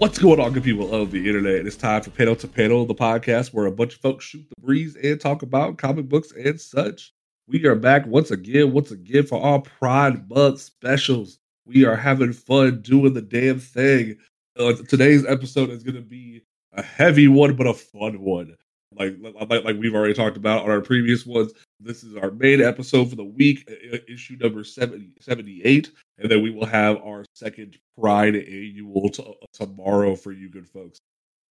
What's going on, good people of the internet? It's time for Panel to Panel, the podcast where a bunch of folks shoot the breeze and talk about comic books and such. We are back once again, once again for our Pride Month specials. We are having fun doing the damn thing. Uh, today's episode is going to be a heavy one, but a fun one. Like, like, like we've already talked about on our previous ones. This is our main episode for the week, issue number 70, 78. And then we will have our second Pride annual t- tomorrow for you good folks.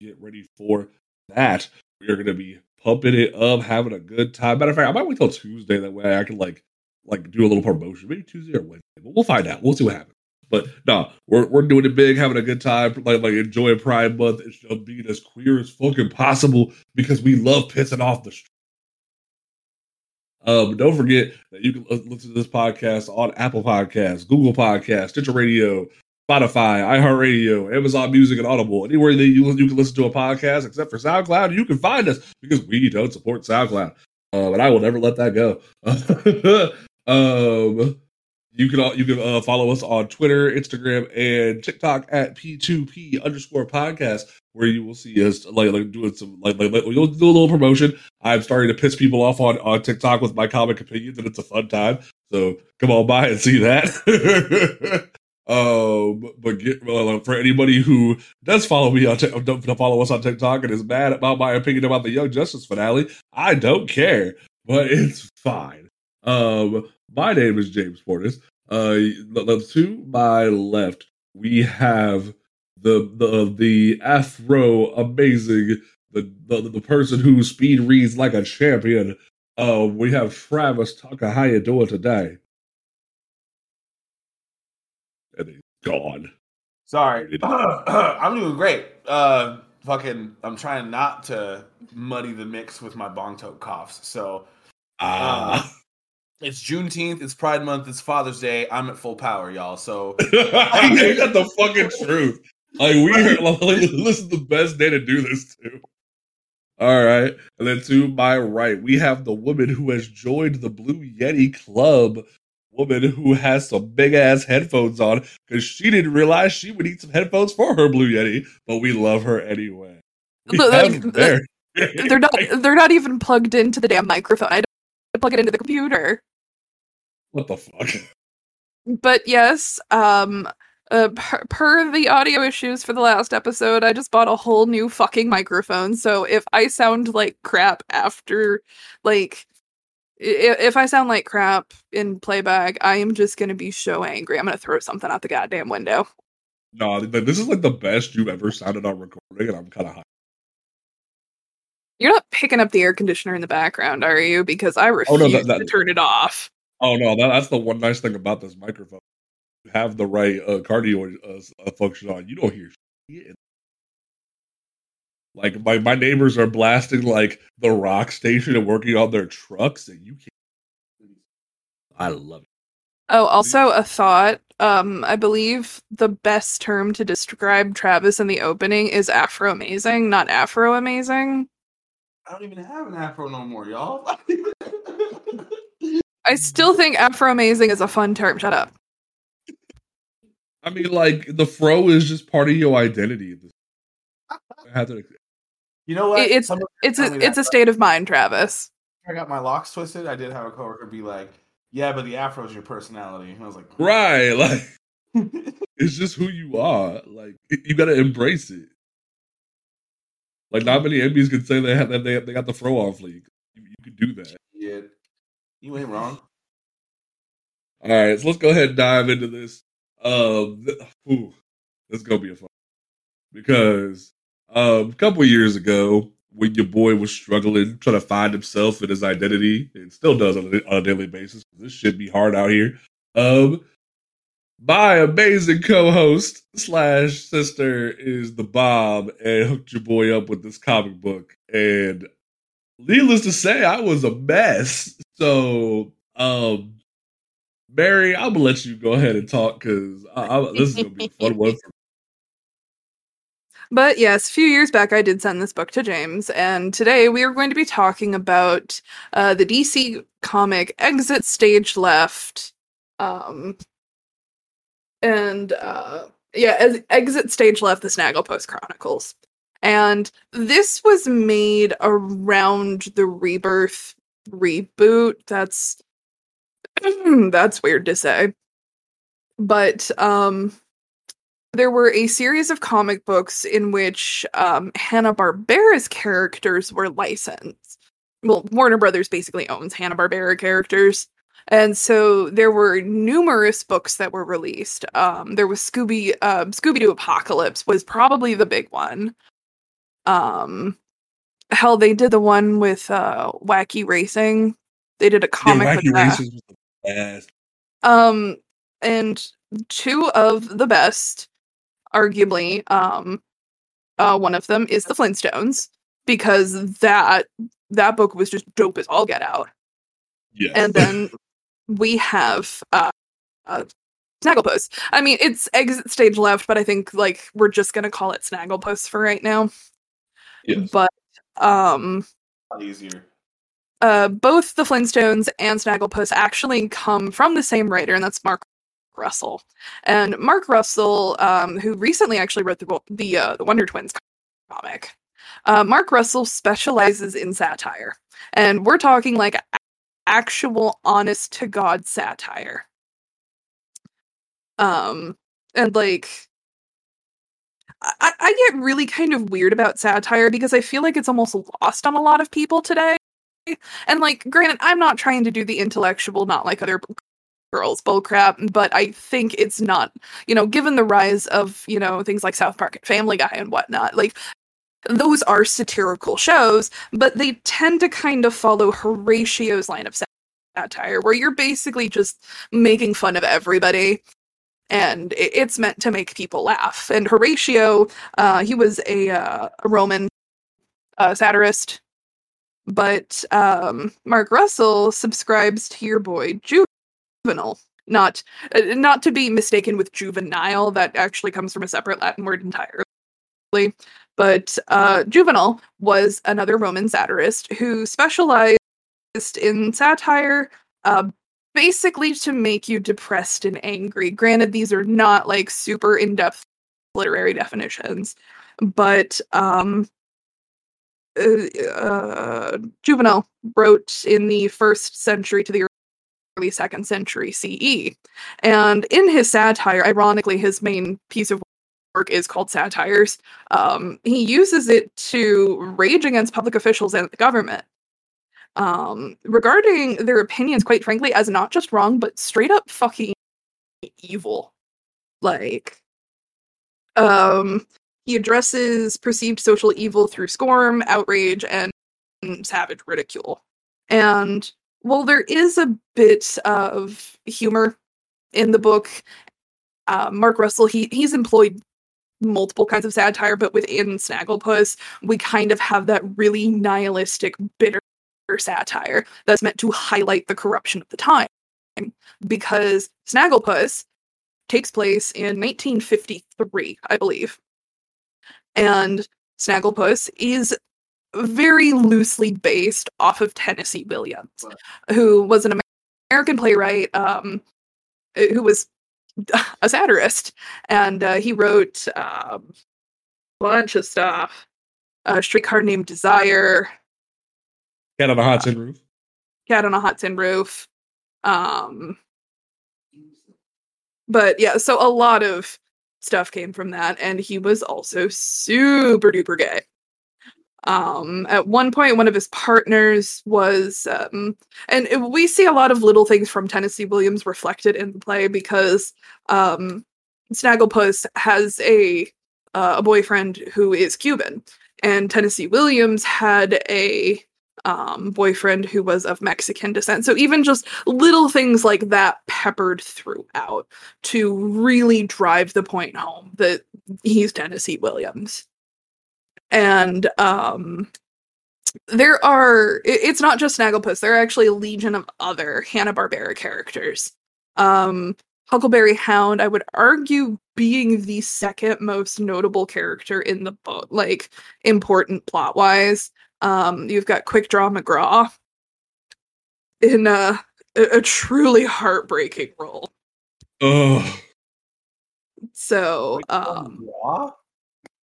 Get ready for that. We are going to be pumping it up, having a good time. Matter of fact, I might wait till Tuesday. That way I can like like do a little promotion. Maybe Tuesday or Wednesday. But we'll find out. We'll see what happens. But no, we're we're doing it big, having a good time, like like enjoying Pride Month. It's just being as queer as fucking possible because we love pissing off the street. Um, don't forget that you can listen to this podcast on Apple Podcasts, Google Podcasts, Stitcher Radio, Spotify, iHeartRadio, Amazon Music, and Audible. Anywhere that you, you can listen to a podcast, except for SoundCloud, you can find us because we don't support SoundCloud. Um, and I will never let that go. um, you can you can uh, follow us on Twitter, Instagram, and TikTok at p2p underscore podcast, where you will see us like like doing some like like, you'll do a little promotion. I'm starting to piss people off on on TikTok with my comic opinions, and it's a fun time. So come on by and see that. um, but get well, for anybody who does follow me on t- follow us on TikTok and is mad about my opinion about the Young Justice finale, I don't care, but it's fine. Um, my name is James Portis. Uh, to my left, we have the the the Afro amazing the, the the person who speed reads like a champion. Uh, we have Travis Tucker. How you doing today? And he's gone. Sorry, I'm doing great. Uh, fucking, I'm trying not to muddy the mix with my bong toke coughs. So. Uh, it's Juneteenth. It's Pride Month. It's Father's Day. I'm at full power, y'all. So I got the fucking truth. Like we are, like, this is the best day to do this too. All right, and then to my right, we have the woman who has joined the Blue Yeti Club. Woman who has some big ass headphones on because she didn't realize she would need some headphones for her Blue Yeti, but we love her anyway. Like, they're not. They're not even plugged into the damn microphone. I don't plug it into the computer. What the fuck? But yes, um, uh, per, per, the audio issues for the last episode, I just bought a whole new fucking microphone. So if I sound like crap after, like, if, if I sound like crap in playback, I am just gonna be so angry. I'm gonna throw something out the goddamn window. No, but this is like the best you've ever sounded on recording, and I'm kind of high. You're not picking up the air conditioner in the background, are you? Because I refuse oh, no, that, that, to turn it off. Oh no, that, that's the one nice thing about this microphone. You have the right uh, cardioid uh, function on. You don't hear shit. Like my my neighbors are blasting like the rock station and working on their trucks, and you can't. I love it. Oh, also a thought. Um, I believe the best term to describe Travis in the opening is Afro amazing, not Afro amazing. I don't even have an Afro no more, y'all. I still think Afro amazing is a fun term. Shut up. I mean, like the fro is just part of your identity. You know what? It's it's a it's a state of mind, Travis. I got my locks twisted. I did have a coworker be like, "Yeah, but the afro is your personality." And I was like, "Right, like it's just who you are. Like you got to embrace it." Like not many MBs can say they have that they they got the fro on fleek. You, you could do that. Yeah, you ain't wrong. All right, so let's go ahead and dive into this. Um, ooh, this is gonna be a fun because um, a couple years ago, when your boy was struggling, trying to find himself and his identity, and still does on a, on a daily basis. This should be hard out here. Um, my amazing co-host slash sister is the Bob, and hooked your boy up with this comic book. And needless to say, I was a mess. So, um, Mary, I'm gonna let you go ahead and talk because this is gonna be a fun one for me. But yes, a few years back, I did send this book to James, and today we are going to be talking about uh, the DC comic Exit Stage Left. Um, and uh, yeah, exit stage left, the Snagglepuss Chronicles. And this was made around the Rebirth reboot. That's that's weird to say. But um there were a series of comic books in which um Hanna-Barbera's characters were licensed. Well, Warner Brothers basically owns Hanna-Barbera characters. And so there were numerous books that were released. Um, there was Scooby uh, Scooby Doo Apocalypse was probably the big one. Um, hell, they did the one with uh, Wacky Racing. They did a comic yeah, with Wacky was the best. Um, and two of the best, arguably, um, uh, one of them is the Flintstones because that that book was just dope as all get out. yeah And then we have uh, uh Snagglepuss. I mean, it's exit stage left, but I think like we're just gonna call it Snagglepuss for right now. Yes. But um easier. uh both the Flintstones and Snagglepuss actually come from the same writer, and that's Mark Russell. And Mark Russell, um, who recently actually wrote the the uh, the Wonder Twins comic, uh, Mark Russell specializes in satire, and we're talking like actual honest to god satire. Um, and like. I, I get really kind of weird about satire because I feel like it's almost lost on a lot of people today. And like, granted, I'm not trying to do the intellectual, not like other girls bullcrap, but I think it's not, you know, given the rise of, you know, things like South Park and Family Guy and whatnot, like those are satirical shows, but they tend to kind of follow Horatio's line of satire, where you're basically just making fun of everybody. And it's meant to make people laugh. And Horatio, uh, he was a, uh, Roman uh, satirist but um, Mark Russell subscribes to your boy Juvenal. Not uh, not to be mistaken with juvenile. That actually comes from a separate Latin word entirely. But uh, Juvenal was another Roman satirist who specialized in satire, uh, basically to make you depressed and angry. Granted, these are not like super in depth literary definitions, but um, uh, uh, Juvenal wrote in the first century to the early second century CE. And in his satire, ironically, his main piece of work is called Satires. Um, he uses it to rage against public officials and the government. Um, regarding their opinions, quite frankly, as not just wrong, but straight up fucking evil. Like, um, he addresses perceived social evil through scorn, outrage, and savage ridicule. And while there is a bit of humor in the book, uh, Mark Russell he he's employed multiple kinds of satire, but within Snagglepuss, we kind of have that really nihilistic, bitter satire that's meant to highlight the corruption of the time. Because Snagglepuss takes place in 1953, I believe. And Snagglepuss is very loosely based off of Tennessee Williams, who was an American playwright um, who was a satirist, and uh, he wrote um, a bunch of stuff. A streetcar named Desire, Cat on a hot tin roof. Cat on a Hot Tin Roof. Um, but yeah, so a lot of stuff came from that, and he was also super duper gay. Um, at one point, one of his partners was, um, and we see a lot of little things from Tennessee Williams reflected in the play because um, Snagglepuss has a uh, a boyfriend who is Cuban, and Tennessee Williams had a um, boyfriend who was of Mexican descent. So even just little things like that peppered throughout to really drive the point home that he's Tennessee Williams. And um there are it- it's not just Snagglepuss, there are actually a legion of other Hanna-Barbera characters. Um Huckleberry Hound, I would argue being the second most notable character in the book, like important plot wise. Um, you've got Quick Draw McGraw in a, a, a truly heartbreaking role. Oh, So, um,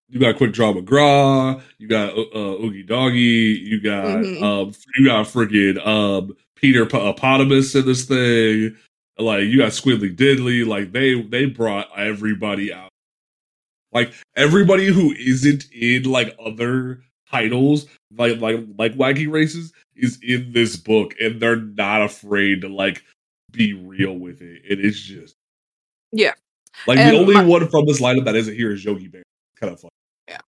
You got Quick Draw McGraw. You got uh, uh, Augie Doggie. You got Mhm. um, you got freaking um Peter P- Eponymous in this thing. Like you got Squiddly Diddly. Like they they brought everybody out. Like everybody who isn't in like other titles, like like like Wacky Races, is in this book, and they're not afraid to like be real with it. And it's just Yeah. Like And the only my- one from this lineup that isn't here is Yogi Bear. Kind of fun. Yeah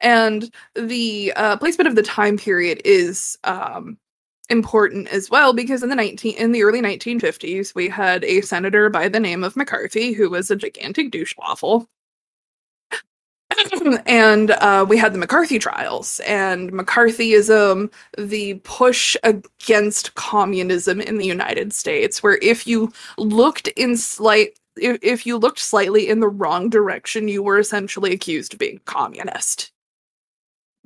and the uh, placement of the time period is um, important as well because in the 19 in the early 1950s we had a senator by the name of McCarthy who was a gigantic douche waffle and uh, we had the McCarthy trials and McCarthyism, the push against communism in the United States, where if you looked in slight, if, if you looked slightly in the wrong direction, you were essentially accused of being communist.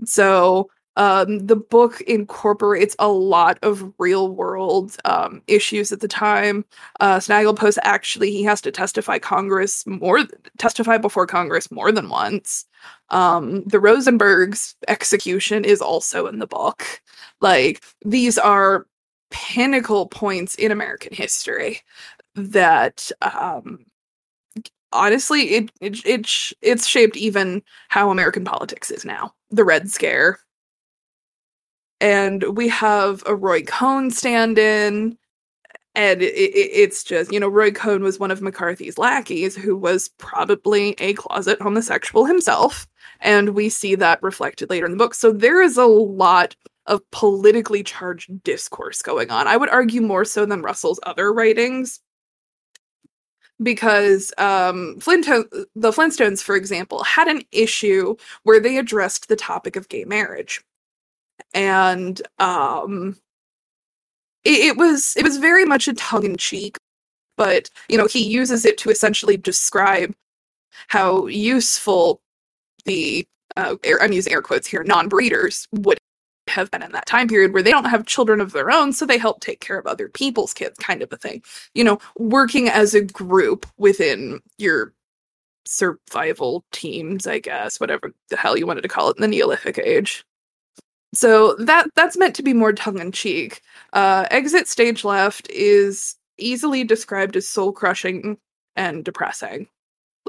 So um, the book incorporates a lot of real world um, issues at the time. Uh, Snagglepuss actually he has to testify Congress more testify before Congress more than once. Um, the Rosenberg's execution is also in the book. Like these are pinnacle points in American history that um, honestly it it, it it's shaped even how American politics is now. The Red Scare. And we have a Roy Cohn stand in and it, it, it's just you know roy cohn was one of mccarthy's lackeys who was probably a closet homosexual himself and we see that reflected later in the book. So there is a lot of politically charged discourse going on. I would argue more so than russell's other writings because um the flintstones for example had an issue where they addressed the topic of gay marriage and um it, it was it was very much a tongue in cheek, but you know he uses it to essentially describe how useful the uh, air, I'm using air quotes here non-breeders would have been in that time period where they don't have children of their own, so they help take care of other people's kids, kind of a thing. You know, working as a group within your survival teams, I guess, whatever the hell you wanted to call it in the Neolithic age. So that that's meant to be more tongue in cheek. Uh, Exit Stage Left is easily described as soul crushing and depressing.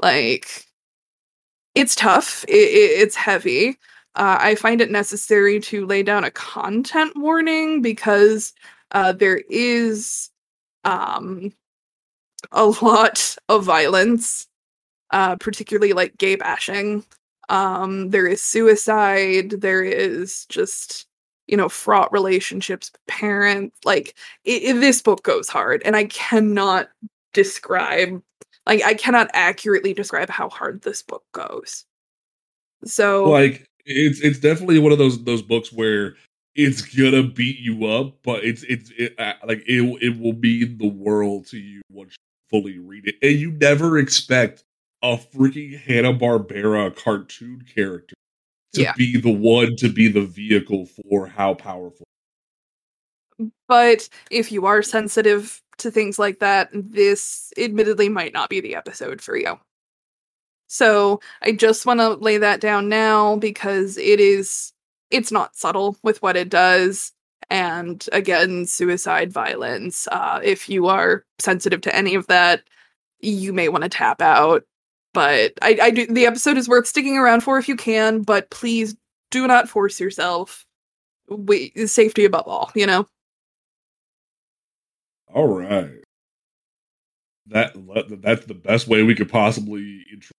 Like, it's tough. It, it, it's heavy. Uh, I find it necessary to lay down a content warning because uh, there is um, a lot of violence, uh, particularly like gay bashing. Um, there is suicide. There is just you know fraught relationships parents like it, it- this book goes hard and i cannot describe like i cannot accurately describe how hard this book goes so Like it's it's definitely one of those those books where it's gonna beat you up, but it's it's it, uh, like it it will mean the world to you once you fully read it, and you never expect a freaking Hanna Barbera cartoon character to Yeah. be the one to be the vehicle for how powerful. but if you are sensitive to things like that this admittedly might not be the episode for you so i just want to lay that down now because it is it's not subtle with what it does and again suicide violence uh, if you are sensitive to any of that you may want to tap out but I, I do the episode is worth sticking around for if you can but please do not force yourself we safety above all you know All right, that that's the best way we could possibly. Intro-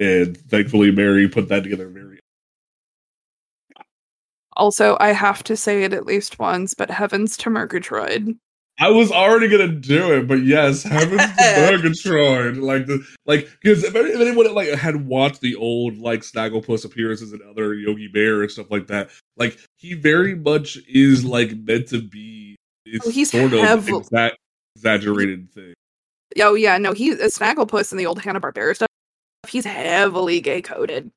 and thankfully, Mary put that together very Also, I have to say it at least once, but heavens to Murgatroyd. I was already gonna do it, but yes, heavens to. Like the like because if, if anyone like had watched the old like Snagglepuss appearances and other Yogi Bear and stuff like that, like he very much is like meant to be it's Oh, he's sort of exa- exaggerated thing. Oh yeah, no, he's a uh, Snagglepuss in the old Hanna Barbera stuff. He's heavily gay coded.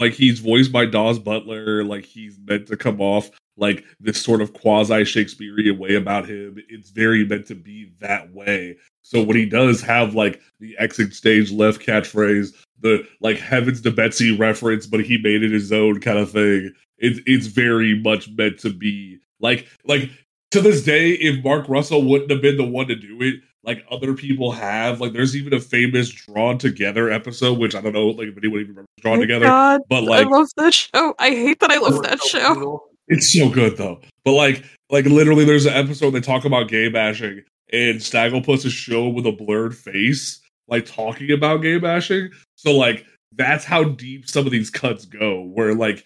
Like he's voiced by Daws Butler, like he's meant to come off like this sort of quasi Shakespearean way about him. It's very meant to be that way. So when he does have like the exit stage left catchphrase, the like heavens to Betsy reference, but he made it his own kind of thing. It's it's very much meant to be like like to this day, if Mark Russell wouldn't have been the one to do it, like other people have, like there's even a famous drawn together episode, which I don't know like if anyone even remembers drawn My together. God, But like I love that show. I hate that I love that show. It's so good though. But like like literally there's an episode they talk about gay bashing and Snagglepuss is shown with a blurred face, like talking about gay bashing. So like that's how deep some of these cuts go, where like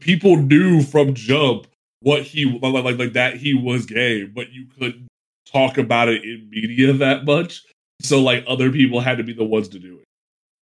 people knew from jump what he like like, like that he was gay, but you couldn't talk about it in media that much. So like other people had to be the ones to do it.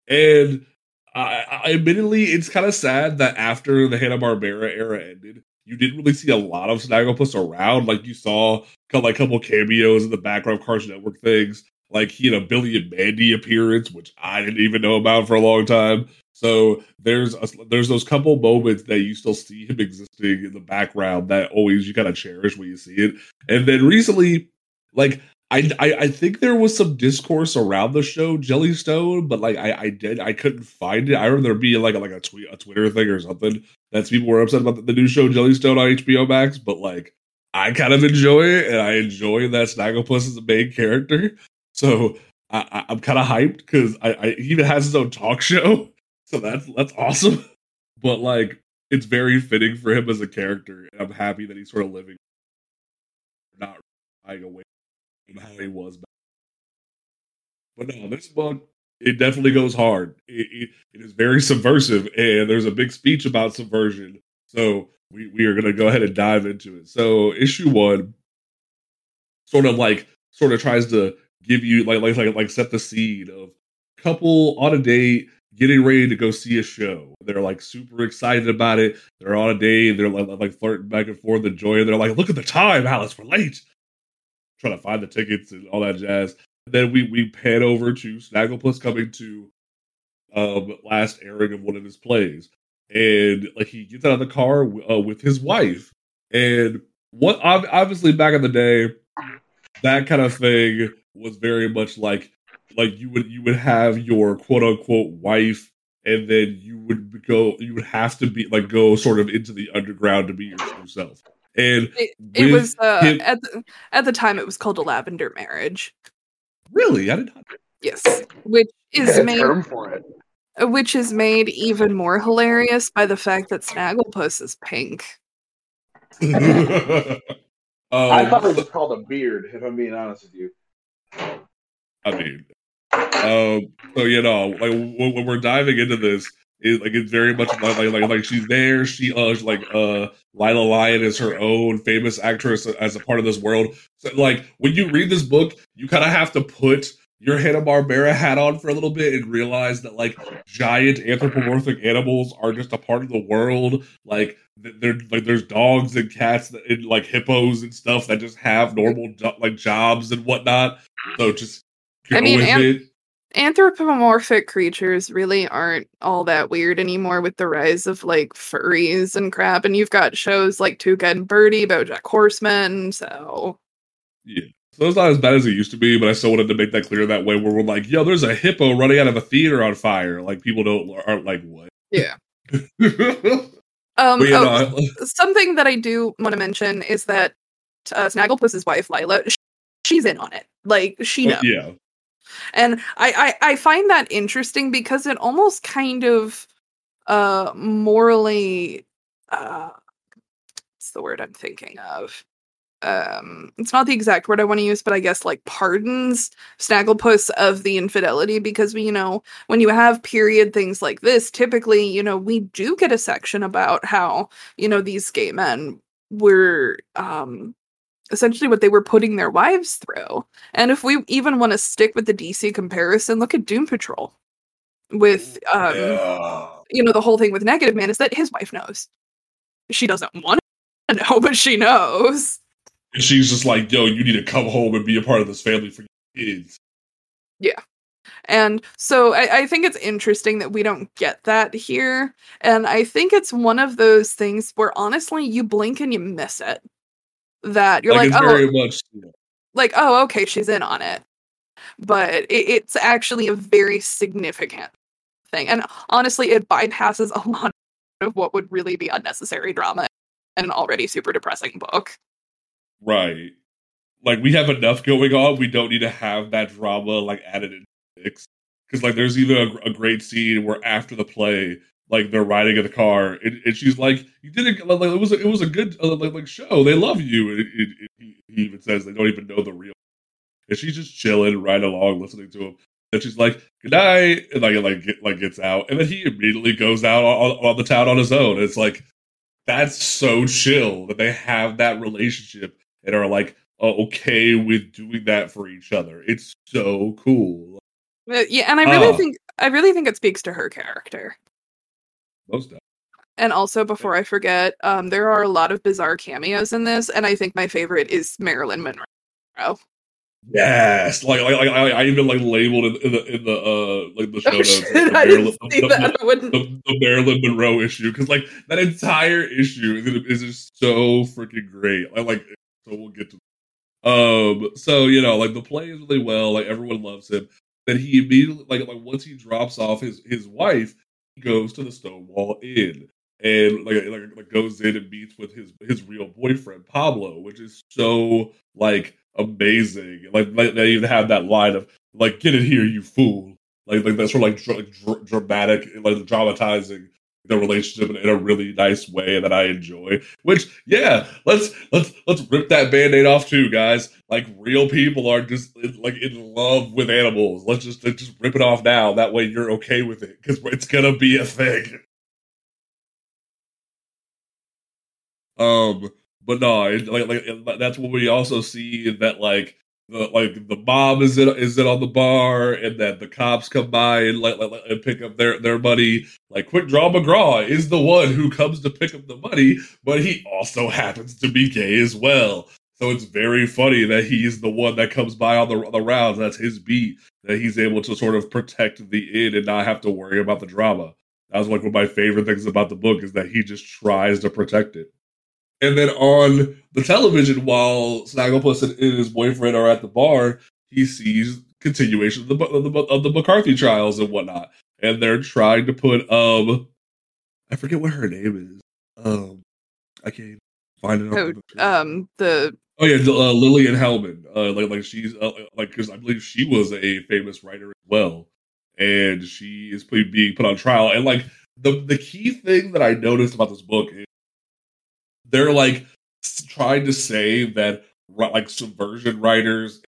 And I, I admittedly, it's kind of sad that after the Hanna Barbera era ended, you didn't really see a lot of Snagglepuss around. Like you saw like a couple cameos in the background of Cartoon Network things. Like he had a Billy and Mandy appearance, which I didn't even know about for a long time. So there's a, there's those couple moments that you still see him existing in the background that always you kind of cherish when you see it. And then recently, like I, I I think there was some discourse around the show Jellystone, but like I I did I couldn't find it. I remember there being like a, like a tweet a Twitter thing or something that people were upset about the, new show Jellystone on HBO Max, but like I kind of enjoy it and I enjoy that Snagglepuss is a main character. So I, am kind of hyped because I, I he even has his own talk show, so that's that's awesome. But like it's very fitting for him as a character, and I'm happy that he's sort of living not shying away from how he was. Back. But no, this book it definitely goes hard. It, it, it is very subversive, and there's a big speech about subversion. So we, we are going to go ahead and dive into it. So issue one sort of like sort of tries to give you like like like like set the scene of couple on a date getting ready to go see a show. They're like super excited about it. They're on a date. They're like, like flirting back and forth, enjoying. They're like, "Look at the time, Alice. We're late." Trying to find the tickets and all that jazz. Then we we pan over to Snagglepuss coming to um last airing of one of his plays, and like he gets out of the car uh, with his wife, and what obviously back in the day, that kind of thing was very much like like you would you would have your quote unquote wife and then you would go you would have to be like go sort of into the underground to be yourself and it, it was uh, him, at the, at the time it was called a lavender marriage really? I did not yes. Which is made term for it. which is made even more hilarious by the fact that snagglepuss is pink. Um, i thought it was called a beard if i'm being honest with you. I mean, um, so you know, like when, when we're diving into this, it, like it's very much like, like like like she's there. She uh like uh Lila Lyon is her own famous actress as a part of this world. So like when you read this book, you kind of have to put your Hanna Barbera hat on for a little bit and realize that like giant anthropomorphic animals are just a part of the world. Like there, like there's dogs and cats and like hippos and stuff that just have normal like jobs and whatnot. So just I mean, an- anthropomorphic creatures really aren't all that weird anymore with the rise of like furries and crap. And you've got shows like Tuca and Bertie, BoJack Horseman. So yeah. So it's not as bad as it used to be, but I still wanted to make that clear that way. Where we're like, yo, there's a hippo running out of a theater on fire. Like people don't aren't like what? Yeah. um, oh, something that I do want to mention is that uh, Snagglepuss's wife Lila, she's in on it. Like she oh, knows. yeah. And I, I I find that interesting because it almost kind of uh morally uh what's the word I'm thinking of? um it's not the exact word I want to use, but I guess like pardons Snagglepuss of the infidelity because we, you know, when you have period things like this, typically, you know, we do get a section about how, you know, these gay men were um essentially what they were putting their wives through. And if we even want to stick with the DC comparison, look at Doom Patrol. With um yeah. you know, the whole thing with Negative Man is that his wife knows. She doesn't want to know, but she knows. And she's just like, yo, you need to come home and be a part of this family for your kids. Yeah. And so I, I think it's interesting that we don't get that here. And I think it's one of those things where honestly you blink and you miss it. That you're like, it's oh, very much like, oh, okay, she's in on it. But it, it's actually a very significant thing. And honestly, it bypasses a lot of what would really be unnecessary drama in an already super depressing book. right. Like we have enough going on. We don't need to have that drama like added in. Because like there's even a, a great scene where after the play, like they're riding in the car, and, and she's like, "You did it. Like, it was a, it was a good uh, like, like show. They love you." And it, it, it, he even says they don't even know the real. And she's just chilling right along, listening to him. And she's like, "Good night," and like like get, like gets out, and then he immediately goes out on, on the town on his own. It's like that's so chill that they have that relationship and are like uh, okay with doing that for each other. It's so cool. Uh, yeah, and I really Oh. think I really think it speaks to her character. Most definitely. And also, before I forget, um, there are a lot of bizarre cameos in this, and I think my favorite is Marilyn Monroe. Yes, like like, like I, I even like labeled in, in the in the uh like the show Oh notes the Marilyn- see the- that. I wouldn't. the, the Marilyn Monroe issue because like that entire issue is, is just so freaking great. I like so we'll get to um so you know like the play is really well like everyone loves him. Then he immediately like like once he drops off his his wife, goes to the Stonewall Inn and like like, like goes in and meets with his his real boyfriend Pablo, which is so like amazing. Like, like they even have that line of like "Get in here, you fool." Like like that's sort of like dr- dr- dramatic, like dramatizing the relationship in, a really nice way that I enjoy. Which yeah, let's let's let's rip that band-aid off too, guys. Like real people are just like in love with animals. Let's just let's just rip it off now. That way you're okay with it because it's gonna be a thing. Um, but no, it, like like that's what we also see that like the like the mom is in is in on the bar, and that the cops come by and like, like and pick up their their money. Like Quick Draw McGraw is the one who comes to pick up the money, but he also happens to be gay as well. So it's very funny that he's the one that comes by on the on the rounds. That's his beat. That he's able to sort of protect the inn and not have to worry about the drama. That was like one of my favorite things about the book is that he just tries to protect it. And then on the television, while Snagglepuss and, and his boyfriend are at the bar, he sees continuation of the of the, of the McCarthy trials and whatnot, and they're trying to put um, I forget what her name is. Um, I can't find it. on Oh, the um, the Oh yeah, uh, Lillian Hellman. Uh, like like she's uh, like because I believe she was a famous writer as well, and she is being put on trial. And like the the key thing that I noticed about this book is they're like trying to say that like subversion writers,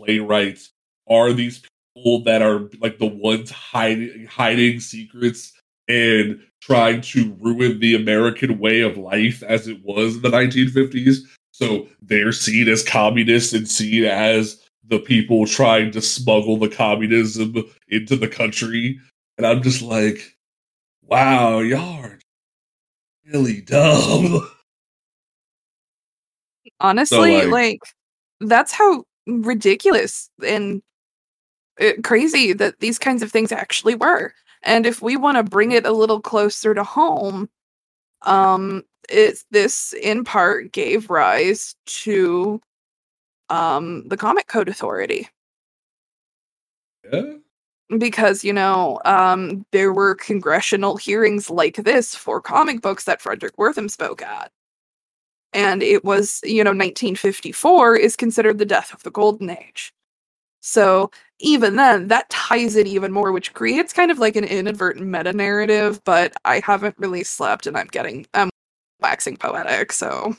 playwrights are these people that are like the ones hiding hiding secrets and trying to ruin the American way of life as it was in the 1950s. So they're seen as communists and seen as the people trying to smuggle the communism into the country. And I'm just like, wow, y'all are really dumb. honestly, like- like, that's how ridiculous and uh, crazy that these kinds of things actually were. And if we want to bring it a little closer to home, um, it's this in part gave rise to um the Comic Code Authority. Yeah. because you know um, there were congressional hearings like this for comic books that Fredric Wertham spoke at, and it was you know 1954 is considered the death of the golden age. So even then, that ties it even more, which creates kind of like an inadvertent meta narrative. But I haven't really slept, and I'm getting I'm waxing poetic. So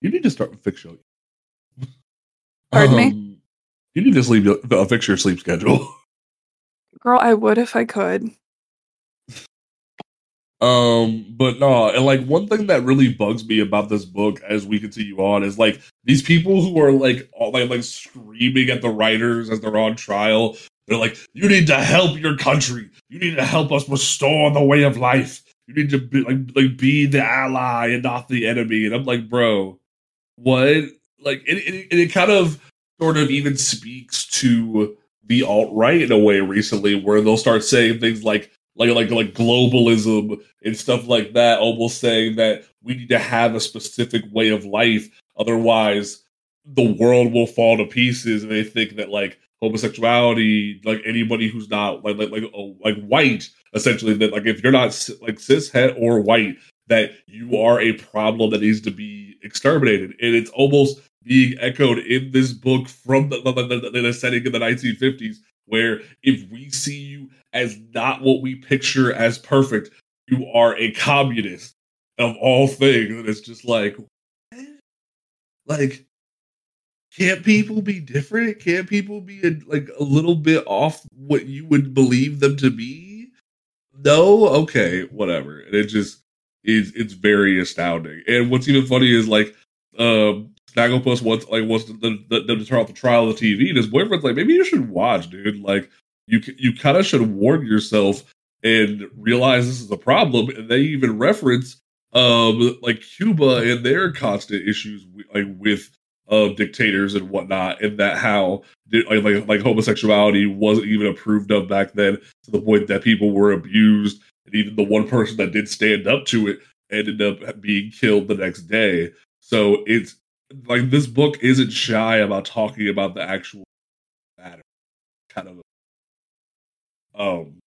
You need to start with. Pardon me? me? You need to sleep uh, fix your sleep schedule. girl, I would if I could. Um, but no, and like one thing that really bugs me about this book as we continue on is like these people who are like all, like like screaming at the writers as they're on trial. They're like, "You need to help your country. You need to help us restore the way of life. You need to be like like be the ally and not the enemy." And I'm like, bro, what? Like, it it, it kind of sort of even speaks to the alt right in a way recently, where they'll start saying things like like like like globalism and stuff like that, almost saying that we need to have a specific way of life, otherwise the world will fall to pieces. And they think that like homosexuality, like anybody who's not like like like oh, like white, essentially that like if you're not like cis het or white, that you are a problem that needs to be exterminated. And it's almost being echoed in this book from the, the, the, the setting in the 1950s, where if we see you as not what we picture as perfect, you are a communist of all things. And it's just like, like, can't people be different? Can't people be a, like a little bit off what you would believe them to be? No, okay, whatever. And it just is it's very astounding. And what's even funny is like um Snagglepuss wants like wants them to, to, turn off the trial of the TV, and his boyfriend's like, maybe you should watch, dude. Like you you kind of should warn yourself and realize this is a problem. And they even reference um like Cuba and their constant issues like with uh, dictators and whatnot, and that how like, like like homosexuality wasn't even approved of back then to the point that people were abused, and even the one person that did stand up to it ended up being killed the next day. So it's like this book isn't shy about talking about the actual matter, kind of. Um,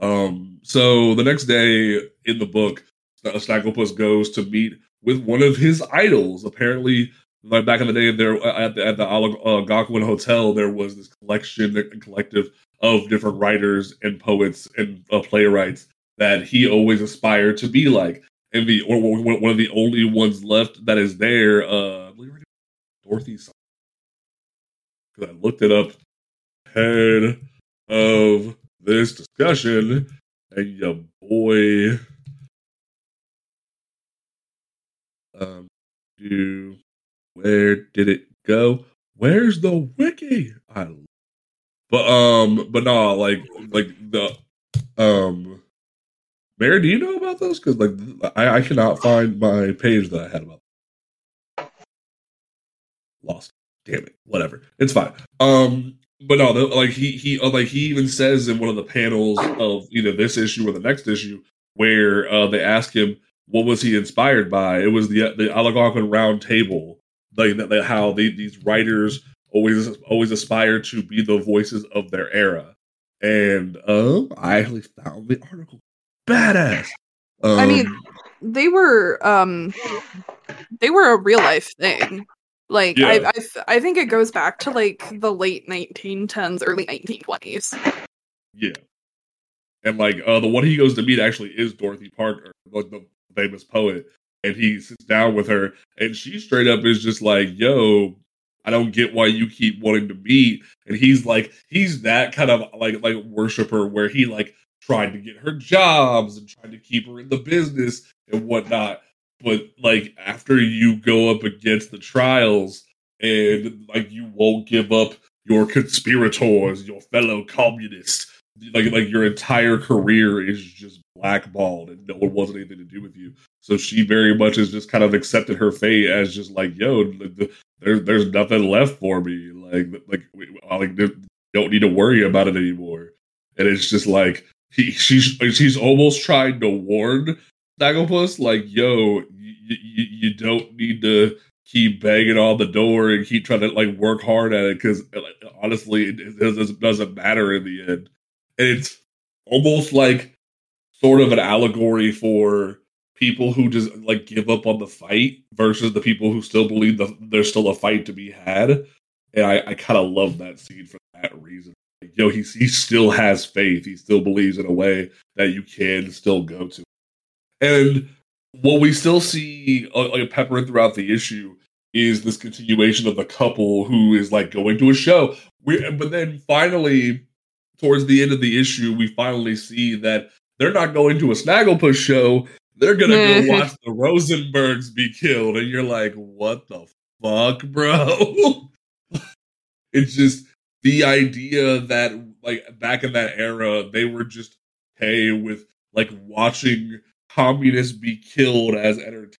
um. So the next day in the book, Snagglepuss goes to meet with one of his idols. Apparently, like back in the day, there at the at the Algonquin Hotel, there was this collection, collective of different writers and poets and uh, playwrights that he always aspired to be like. And the or one of the only ones left that is there, uh, Dorothy. Because I looked it up ahead of this discussion, and your boy Um, do where did it go? Where's the wiki? I, but um, but nah like like the um, Mary, do you know about those? Because like I, I cannot find my page that I had about. Lost. Damn it. Whatever. It's fine. Um, but no, the, like he he uh, like he even says in one of the panels of either this issue or the next issue where uh, they ask him what was he inspired by? It was the the Algonquin Round Table, like that, how they, these writers always always aspire to be the voices of their era. And um, I actually found the article badass. Um, I mean, um, they were um, they were a real life thing. Like yeah. I, I, I think it goes back to like the late 1910s, early 1920s. Yeah, and like uh, the one he goes to meet actually is Dorothy Parker, like the famous poet, and he sits down with her, and she straight up is just like, "Yo, I don't get why you keep wanting to meet." And he's like, he's that kind of like like worshiper where he like tried to get her jobs and tried to keep her in the business and whatnot. But like after you go up against the trials and like you won't give up your conspirators, your fellow communists, like like your entire career is just blackballed and no one wants anything to do with you. So she very much has just kind of accepted her fate as just like, yo, there's there's nothing left for me. Like like like don't need to worry about it anymore. And it's just like he she's she's almost trying to warn Snagglepuss, like, yo, you, you, don't need to keep banging on the door and keep trying to like work hard at it because uh, like, honestly, it, it doesn't matter in the end. And it's almost like sort of an allegory for people who just like give up on the fight versus the people who still believe that there's still a fight to be had. And I, I kind of love that scene for that reason. Like, yo, he he still has faith. He still believes in a way that you can still go to. And what we still see uh, like peppering throughout the issue is this continuation of the couple who is like going to a show. We, but then finally, towards the end of the issue, we finally see that they're not going to a Snagglepuss show. They're gonna go watch the Rosenbergs be killed, and you're like, what the fuck, bro? it's just the idea that like back in that era, they were just okay with like watching communists be killed as entertainment.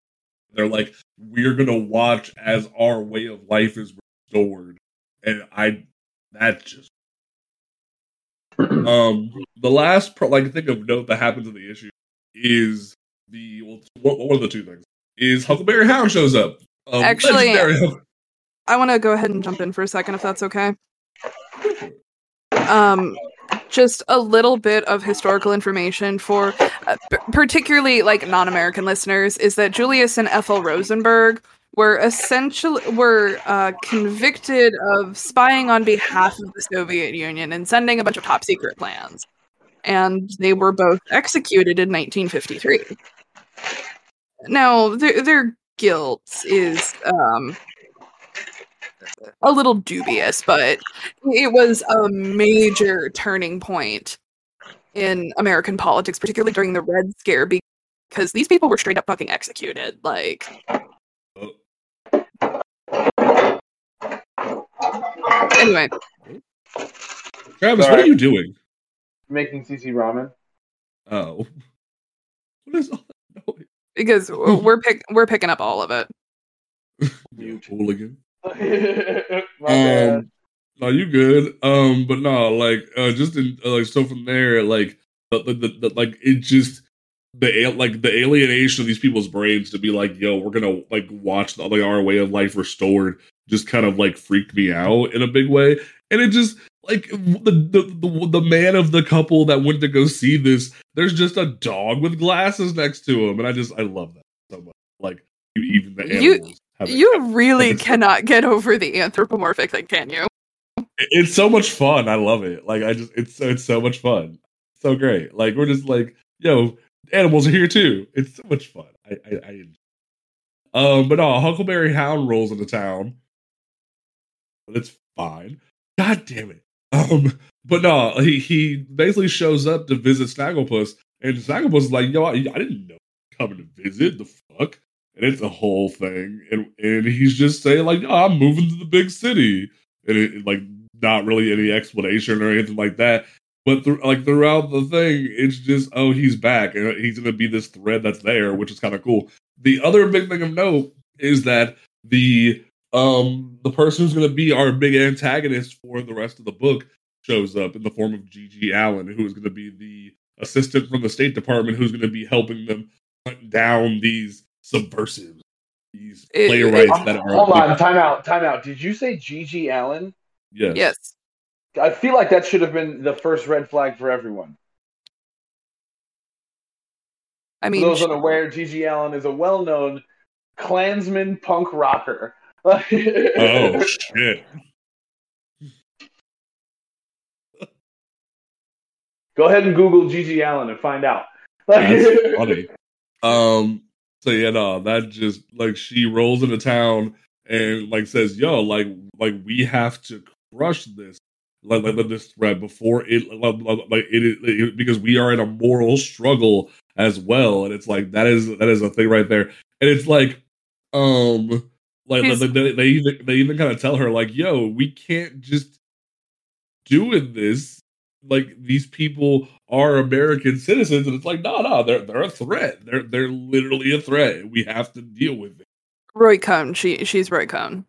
They're like, we're gonna watch as our way of life is restored. and I that just um the last pro- like thing of note that happens in the issue is the well, what, what are the two things is Huckleberry Hound shows up. Um, Actually, I want to go ahead and jump in for a second, if that's okay. Um, just a little bit of historical information for uh, p- particularly like non-American listeners is that Julius and Ethel Rosenberg were essentially were uh, convicted of spying on behalf of the Soviet Union and sending a bunch of top secret plans, and they were both executed in 1953. Now, their their guilt is um, a little dubious, but it was a major turning point in American politics, particularly during the Red Scare, because these people were straight up fucking executed. Like, anyway, Travis, what are you doing? Making CC ramen. Oh, what is all that noise? because we're pick we're picking up all of it. You hooligan. My. Um, no, you good. Um, but no, like, uh, just in uh, like, so from there, like, the, the, the, the like, it just the like the alienation of these people's brains to be like, yo, we're gonna like watch the, like our way of life restored, just kind of like freaked me out in a big way, and it just like the the the, the man of the couple that went to go see this, there's just a dog with glasses next to him, and I just I love that so much. Like even the animals. have it. You really cannot get over the anthropomorphic thing, can you? it's so much fun. I love it. Like I just it's it's so much fun. So great. Like we're just like, yo, animals are here too. It's so much fun. I I, I. Um, but no, Huckleberry Hound rolls into town. But it's fine. God damn it. Um, but no, he he basically shows up to visit Snagglepuss, and Snagglepuss is like, yo, I, I didn't know coming to visit. The fuck. And it's a whole thing, and and he's just saying like, oh, I'm moving to the big city, and it, like not really any explanation or anything like that. But thr- like throughout the thing, it's just oh he's back and he's gonna be this thread that's there, which is kind of cool. The other big thing of note is that the um the person who's gonna be our big antagonist for the rest of the book shows up in the form of Gigi Allen, who is gonna be the assistant from the State Department who's gonna be helping them hunt down these subversives, these It- playwrights Um, that are hold on, time out, time out. Did you say Gigi Allen? Yes. Yes. I feel like that should have been the first red flag for everyone. I For mean, those unaware, Gigi Allen is a well-known Klansman punk rocker. Oh shit. Go ahead and Google Gigi Allen and find out. That's funny. Um. So yeah, no, that just like she rolls into town and like says, "Yo, like, like we have to crush this, like, like this threat before it, like, like it, it, because we are in a moral struggle as well." And it's like that is that is a thing right there, and it's like, um, like they, they even they even kind of tell her like, "Yo, we can't just doing this." Like these people are American citizens, and it's like, no, no, they're they're a threat. They're they're literally a threat. We have to deal with it. Roy Cohn. She she's Roy Cohn.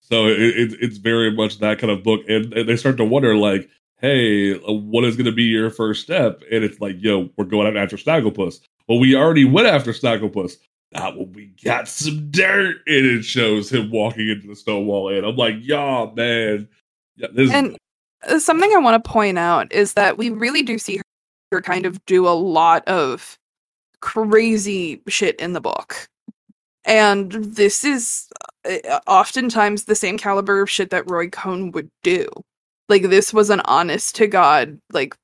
So it, it, it's very much that kind of book, and, and they start to wonder, like, hey, uh, what is going to be your first step? And it's like, yo, we're going out after Snagglepuss. Well, we already went after Snagglepuss. Not when we got some dirt, and it shows him walking into the stone wall. And I'm like, y'all, man, yeah, this is And- Uh, Something I want to point out is that we really do see her kind of do a lot of crazy shit in the book. And this is uh, oftentimes the same caliber of shit that Roy Cohn would do. Like this was an honest to god like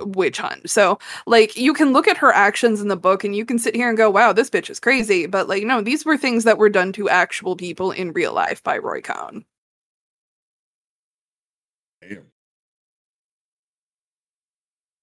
witch hunt. So like you can look at her actions in the book and you can sit here and go, "Wow, this bitch is crazy." But like no, these were things that were done to actual people in real life by Roy Cohn. Damn.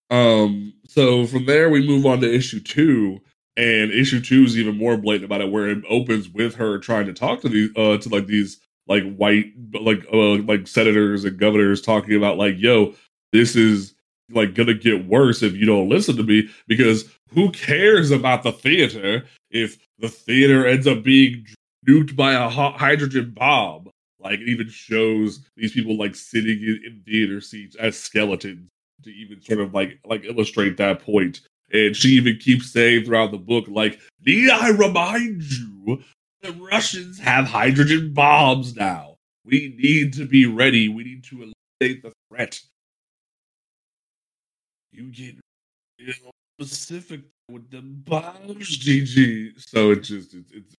Um, so from there we move on to issue two, and issue two is even more blatant about it, where it opens with her trying to talk to these uh to like these like white like uh like senators and governors talking about like, yo, this is like gonna get worse if you don't listen to me because who cares about the theater if the theater ends up being nuked by a hydrogen bomb? Like it even shows these people like sitting in, in theater seats as skeletons to even sort of like like illustrate that point. And she even keeps saying throughout the book, like, need I remind you the Russians have hydrogen bombs now. We need to be ready. We need to eliminate the threat. You get specific with the bombs, GG. So it's just it's, it's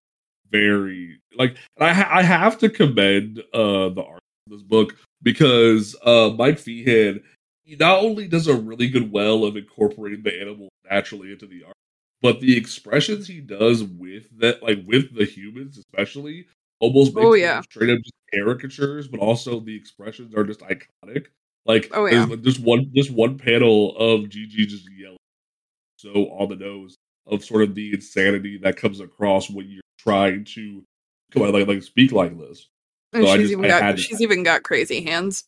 very like I ha- I have to commend uh the art of this book because uh Mike Feehan he not only does a really good well of incorporating the animal naturally into the art, but the expressions he does with that like with the humans especially almost oh, makes Oh, yeah. straight up just caricatures, but also the expressions are just iconic. Like Oh, yeah. there's just one just one panel of Gigi just yelling so on the nose of sort of the insanity that comes across when you're trying to come on, like like speak like this. And So she's just- even got she's even got crazy hands.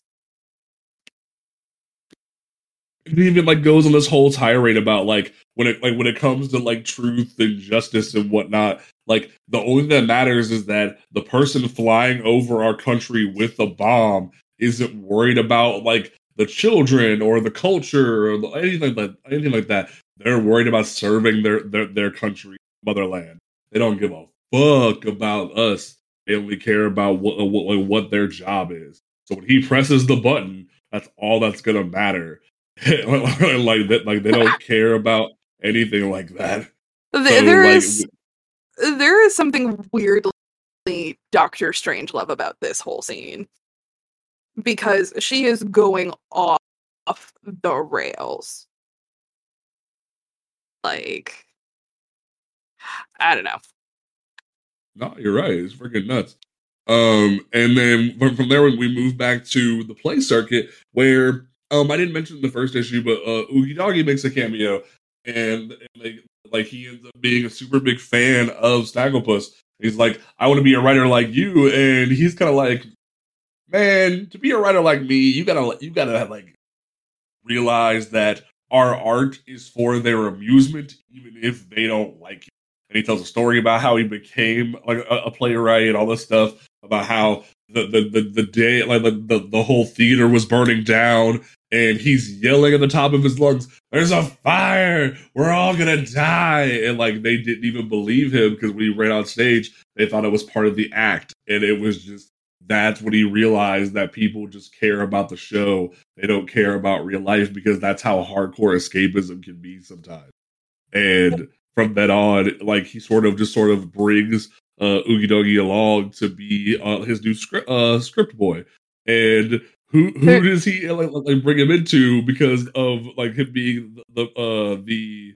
It even like goes on this whole tirade about like when it like when it comes to like truth and justice and whatnot. Like the only thing that matters is that the person flying over our country with a bomb isn't worried about like the children or the culture or anything like anything like that. They're worried about serving their their their country, motherland. They don't give a fuck about us. They only care about what what, like, what their job is. So when he presses the button, that's all that's gonna matter. like that, like they don't care about anything like that. Th- So, there like, is there is something weirdly Doctor Strangelove about this whole scene because she is going off the rails. Like, I don't know. No, you're right. It's freaking nuts. Um, and then from, from there, we move back to the play circuit where um I didn't mention the first issue, but uh Doggie makes a cameo, and, and like like he ends up being a super big fan of Snagglepuss. He's like, I want to be a writer like you, and he's kind of like, man, to be a writer like me, you gotta you gotta like realize that our art is for their amusement, even if they don't like it and he tells a story about how he became like a, a playwright and all this stuff about how the the the, the day like the, the the whole theater was burning down and he's yelling at the top of his lungs there's a fire! We're all gonna die! And like they didn't even believe him because when he ran on stage they thought it was part of the act. And it was just that's when he realized that people just care about the show. They don't care about real life because that's how hardcore escapism can be sometimes. And from then on, like he sort of just sort of brings uh Augie Doggie along to be uh, his new script uh script boy. And who who There- does he like, like bring him into because of like him being the uh the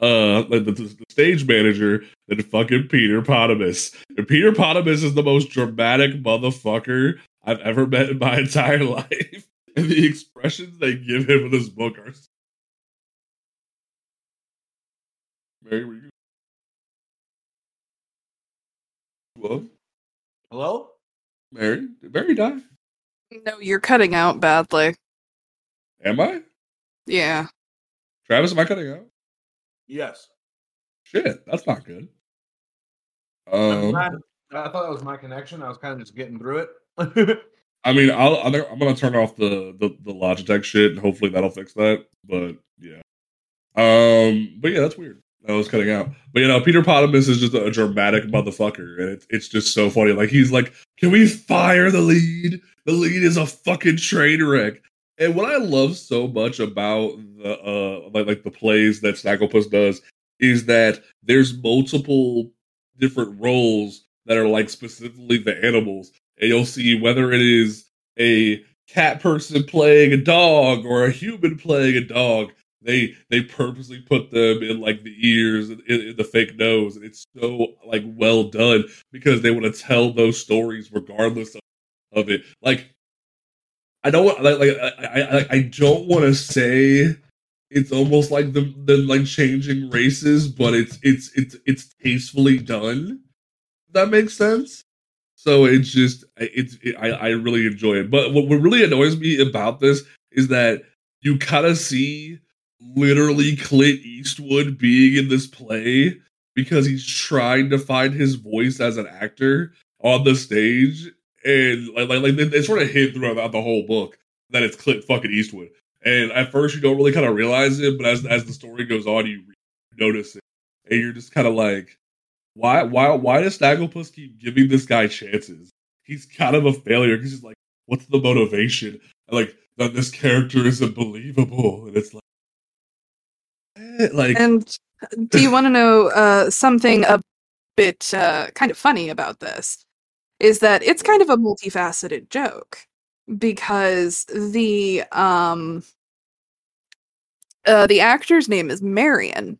uh like the, the stage manager than fucking Peter Potamus. And Peter Potamus is the most dramatic motherfucker I've ever met in my entire life. And the expressions they give him in this book are Mary, were you? Hello? Hello? Mary? Did Mary die? No, you're cutting out badly. Am I? Yeah. Travis, am I cutting out? Yes. Shit, that's not good. I'm Um, glad- I thought that was my connection. I was kind of just getting through it. I mean, I'll, I'm I'm gonna turn off the, the the Logitech shit, and hopefully that'll fix that. But yeah, um, but yeah, that's weird. I was cutting out, but you know, Peter Potamus is just a dramatic motherfucker, and it's it's just so funny. Like he's like, "Can we fire the lead? The lead is a fucking train wreck." And what I love so much about the uh like like the plays that Snagglepuss does is that there's multiple different roles that are like specifically the animals and you'll see whether it is a cat person playing a dog or a human playing a dog they they purposely put them in like the ears and in, in the fake nose and it's so like well done because they want to tell those stories regardless of, of it. Like i don't want like, like i i, I don't want to say it's almost like the the like changing races but it's it's it's it's tastefully done. That makes sense? So it's just it's it, I I really enjoy it. But what really annoys me about this is that you kind of see literally Clint Eastwood being in this play because he's trying to find his voice as an actor on the stage and like like, like they, sort of hint throughout the whole book that it's Clint fucking Eastwood. And at first, you don't really kind of realize it, but as as the story goes on, you notice it, and you're just kind of like, why why why does Snagglepuss keep giving this guy chances? He's kind of a failure because he's like, what's the motivation? And like that this character isn't believable, and it's like, like. And do you want to know uh, something a bit uh, kind of funny about this? Is that it's kind of a multifaceted joke because the um uh, the actor's name is Marion.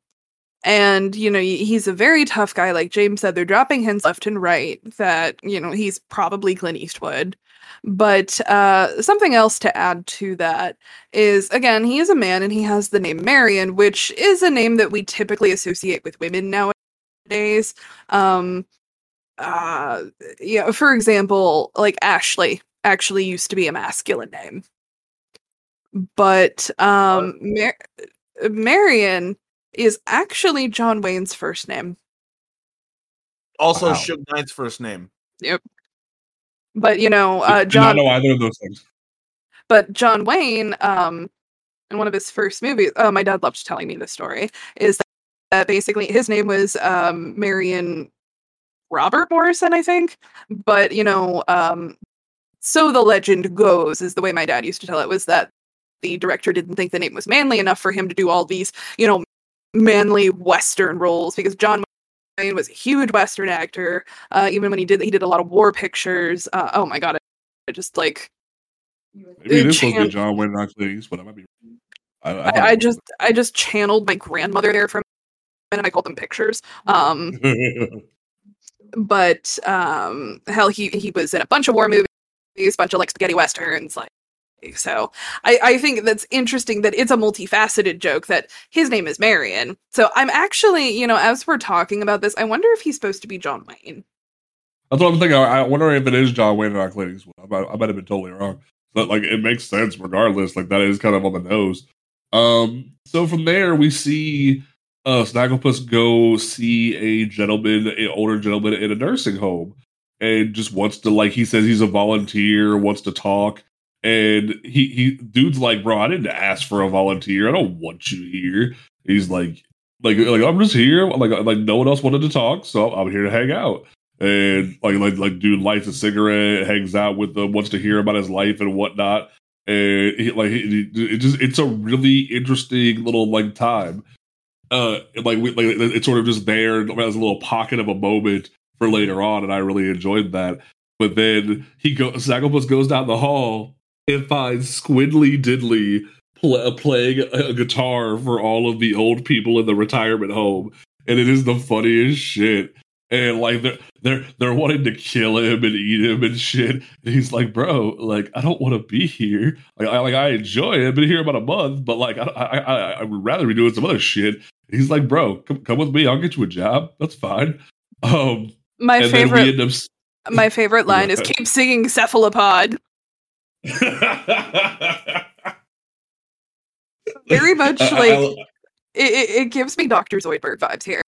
And, you know, he's a very tough guy. Like James said, they're dropping hints left and right that, you know, he's probably Clint Eastwood. But uh, something else to add to that is, again, he is a man and he has the name Marion, which is a name that we typically associate with women nowadays. Um, uh, yeah, for example, like Ashley actually used to be a masculine name. But um, Mar- Marion is actually John Wayne's first name. Also, wow. Suge Knight's first name. Yep. But you know, uh, John. know either of those things. But John Wayne, um, in one of his first movies, oh, my dad loved telling me the story. Is that basically his name was um, Marion Robert Morrison, I think. But you know, um, so the legend goes, is the way my dad used to tell it, was that the director didn't think the name was manly enough for him to do all these, you know, manly Western roles because John was a huge Western actor. Uh, even when he did, he did a lot of war pictures. Uh, oh my god, I just like. Maybe this chan- was John Wayne but I might be. I, I, I, just I just channeled my grandmother there for a minute. I called them pictures. Um, but um, hell, he he was in a bunch of war movies a bunch of like spaghetti westerns like so I, I think that's interesting that it's a multifaceted joke that his name is Marion. So I'm actually, you know, as we're talking about this, I wonder if he's supposed to be John Wayne. That's what I'm thinking. I wonder if it is John Wayne and Eastwood. I might, I might have been totally wrong. But like it makes sense regardless. Like that is kind of on the nose. Um, so from there we see uh Snagglepuss go see a gentleman, an older gentleman in a nursing home and just wants to like he says he's a volunteer, wants to talk. And he he dude's like, bro, I didn't ask for a volunteer. I don't want you here. He's like, like, like I'm just here. Like, like no one else wanted to talk, so I'm here to hang out. And like, like, like, dude lights a cigarette, hangs out with them, wants to hear about his life and whatnot. And he, like, it, it just, it's a really interesting little like time. Uh, like, we, like it's sort of just there as a little pocket of a moment for later on, and I really enjoyed that. But then he goes, Snagglepuss goes down the hall and finds Squiddly Diddly pl- playing a, a guitar for all of the old people in the retirement home, and it is the funniest shit. And like they're they're they're wanting to kill him and eat him and shit. And he's like, bro, like I don't want to be here. Like I like I enjoy it. I've been here about a month, but like I I I, I would rather be doing some other shit. And he's like, bro, come come with me. I'll get you a job. That's fine. Um, my favorite. Up... My favorite line is "Keep singing cephalopod." Very much like I, I, it, it gives me Doctor Zoidberg vibes here.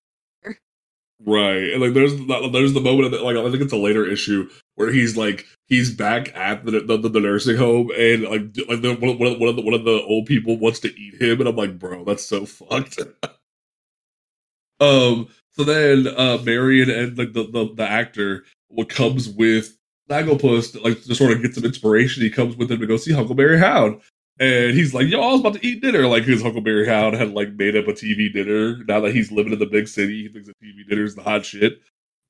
Right, and like there's there's the moment that like I think it's a later issue where he's like he's back at the the, the nursing home and like like the, one, one, one of the one of the old people wants to eat him and I'm like bro that's so fucked. um, so then uh Marion and like the, the, the actor what comes with Snagglepuss like to sort of get some inspiration. He comes with him to go see Huckleberry Hound. And he's like, yo, I was about to eat dinner. Like his Huckleberry Hound had like made up a TV dinner. Now that he's living in the big city, he thinks a TV dinner is the hot shit.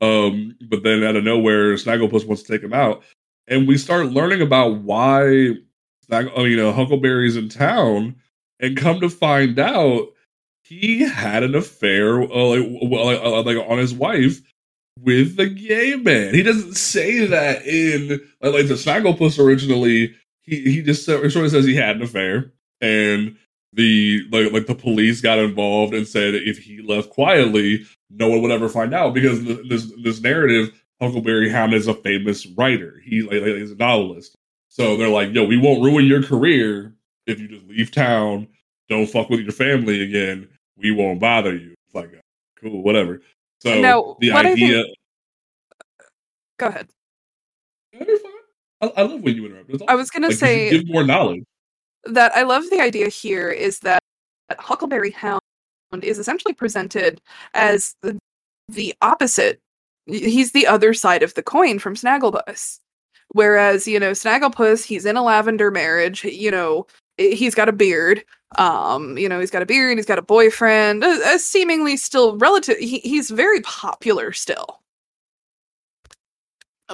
Um, but then out of nowhere, Snagglepuss wants to take him out. And we start learning about why Snaggle, you know, Huckleberry's in town. And come to find out, he had an affair uh, like, uh, like on his wife with the gay man. He doesn't say that in like, like the Snagglepuss originally. He he just sort of says he had an affair, and the like like the police got involved and said if he left quietly, no one would ever find out because this this narrative. Huckleberry Hound is a famous writer. He like, like he's a novelist. So they're like, yo, we won't ruin your career if you just leave town, don't fuck with your family again, we won't bother you. It's like, cool, whatever. So now, the idea. Think... Go ahead. I, I love when you interrupt. It's I was gonna like, you say give more knowledge. that I love the idea here is that Huckleberry Hound is essentially presented as the, the opposite. He's the other side of the coin from Snagglepuss. Whereas, you know, Snagglepuss, he's in a lavender marriage, you know, he's got a beard. Um, you know, he's got a beard, he's got a boyfriend, uh, uh, seemingly still relative he, he's very popular still.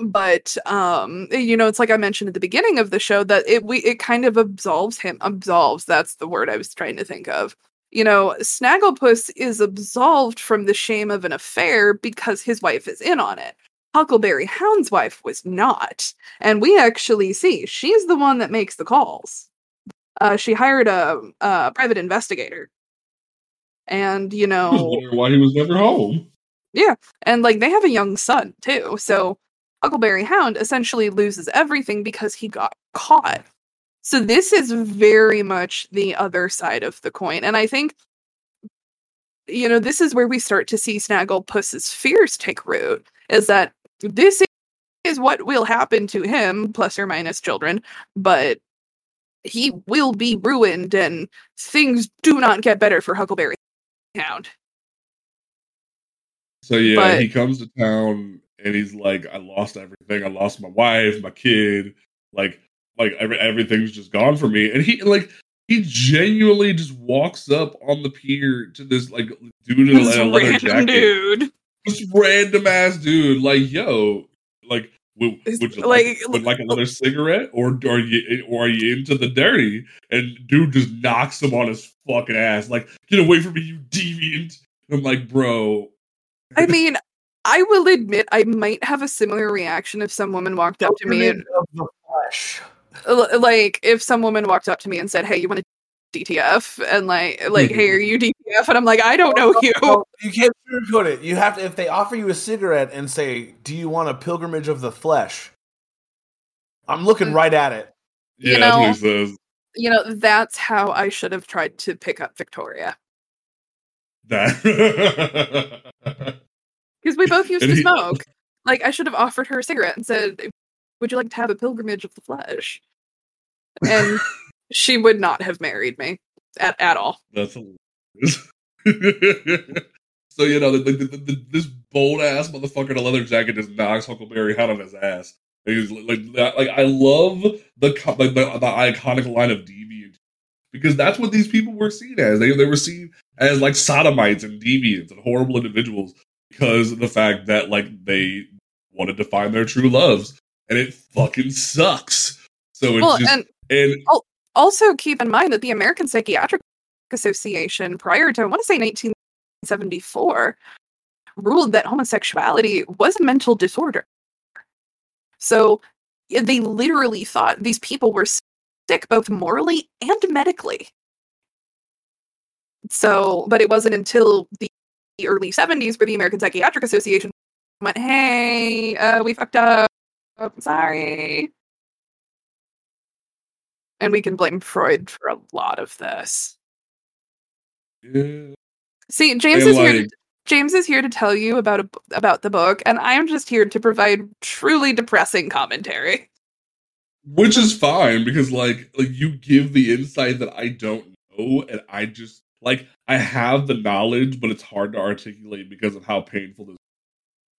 But um, you know, it's like I mentioned at the beginning of the show that it we it kind of absolves him. Absolves, that's the word I was trying to think of. You know, Snagglepuss is absolved from the shame of an affair because his wife is in on it. Huckleberry Hound's wife was not. And we actually see she's the one that makes the calls. Uh, she hired a, a private investigator. And, you know, why he was never home. Yeah. And like they have a young son too. So Huckleberry Hound essentially loses everything because he got caught. So this is very much the other side of the coin. And I think you know, this is where we start to see Snagglepuss's fears take root is that this is what will happen to him plus or minus children, but he will be ruined and things do not get better for Huckleberry Hound. So yeah, But- he comes to town and he's like, I lost everything. I lost my wife, my kid. Like, like every, everything's just gone for me. And he like he genuinely just walks up on the pier to this like dude in a leather jacket. dude. This random ass dude. Like, yo, like would, would you like- like, would like oh another cigarette, or are you eh, or are you into the dirty? And dude just knocks him on his fucking ass, like get away from me, you deviant. I'm like, bro, I mean, I will admit I might have a similar reaction if some woman walked up to me and of the flesh. like if some woman walked up to me and said, "Hey, you want a DTF?" and like like, "Hey, are you DTF?" and I'm like, "I don't know you." No, you can't sugarcoat it. You have to. If they offer you a cigarette and say, "Do you want a pilgrimage of the flesh?" I'm looking Mm. right at it. yeah, You that's what know- he says. You know, that's how I should have tried to pick up Victoria That because we both used And to he- smoke. Like, I should have offered her a cigarette and said, "Would you like to have a pilgrimage of the flesh?" And she would not have married me at at all. that's hilarious. so you know, the, the, the, the, this bold ass motherfucker in a leather jacket just knocks Huckleberry Hound on his ass. And he's like, that, like I love the, like the the iconic line of deviant because that's what these people were seen as. They they were seen as like sodomites and deviants and horrible individuals because of the fact that like they wanted to find their true loves, and it fucking sucks. So it's Well, just and and oh, also keep in mind that the American Psychiatric Association, prior to I want to say 1974, ruled that homosexuality was a mental disorder. So they literally thought these people were sick both morally and medically. So, but it wasn't until the early 70s where the American Psychiatric Association went, "Hey, uh, we fucked up. Sorry." And we can blame Freud for a lot of this. yeah. See, James is here. To, James is here to tell you about a, about the book, and I am just here to provide truly depressing commentary. which is fine because like like you give the insight that I don't know, and I just like I have the knowledge, but it's hard to articulate because of how painful this.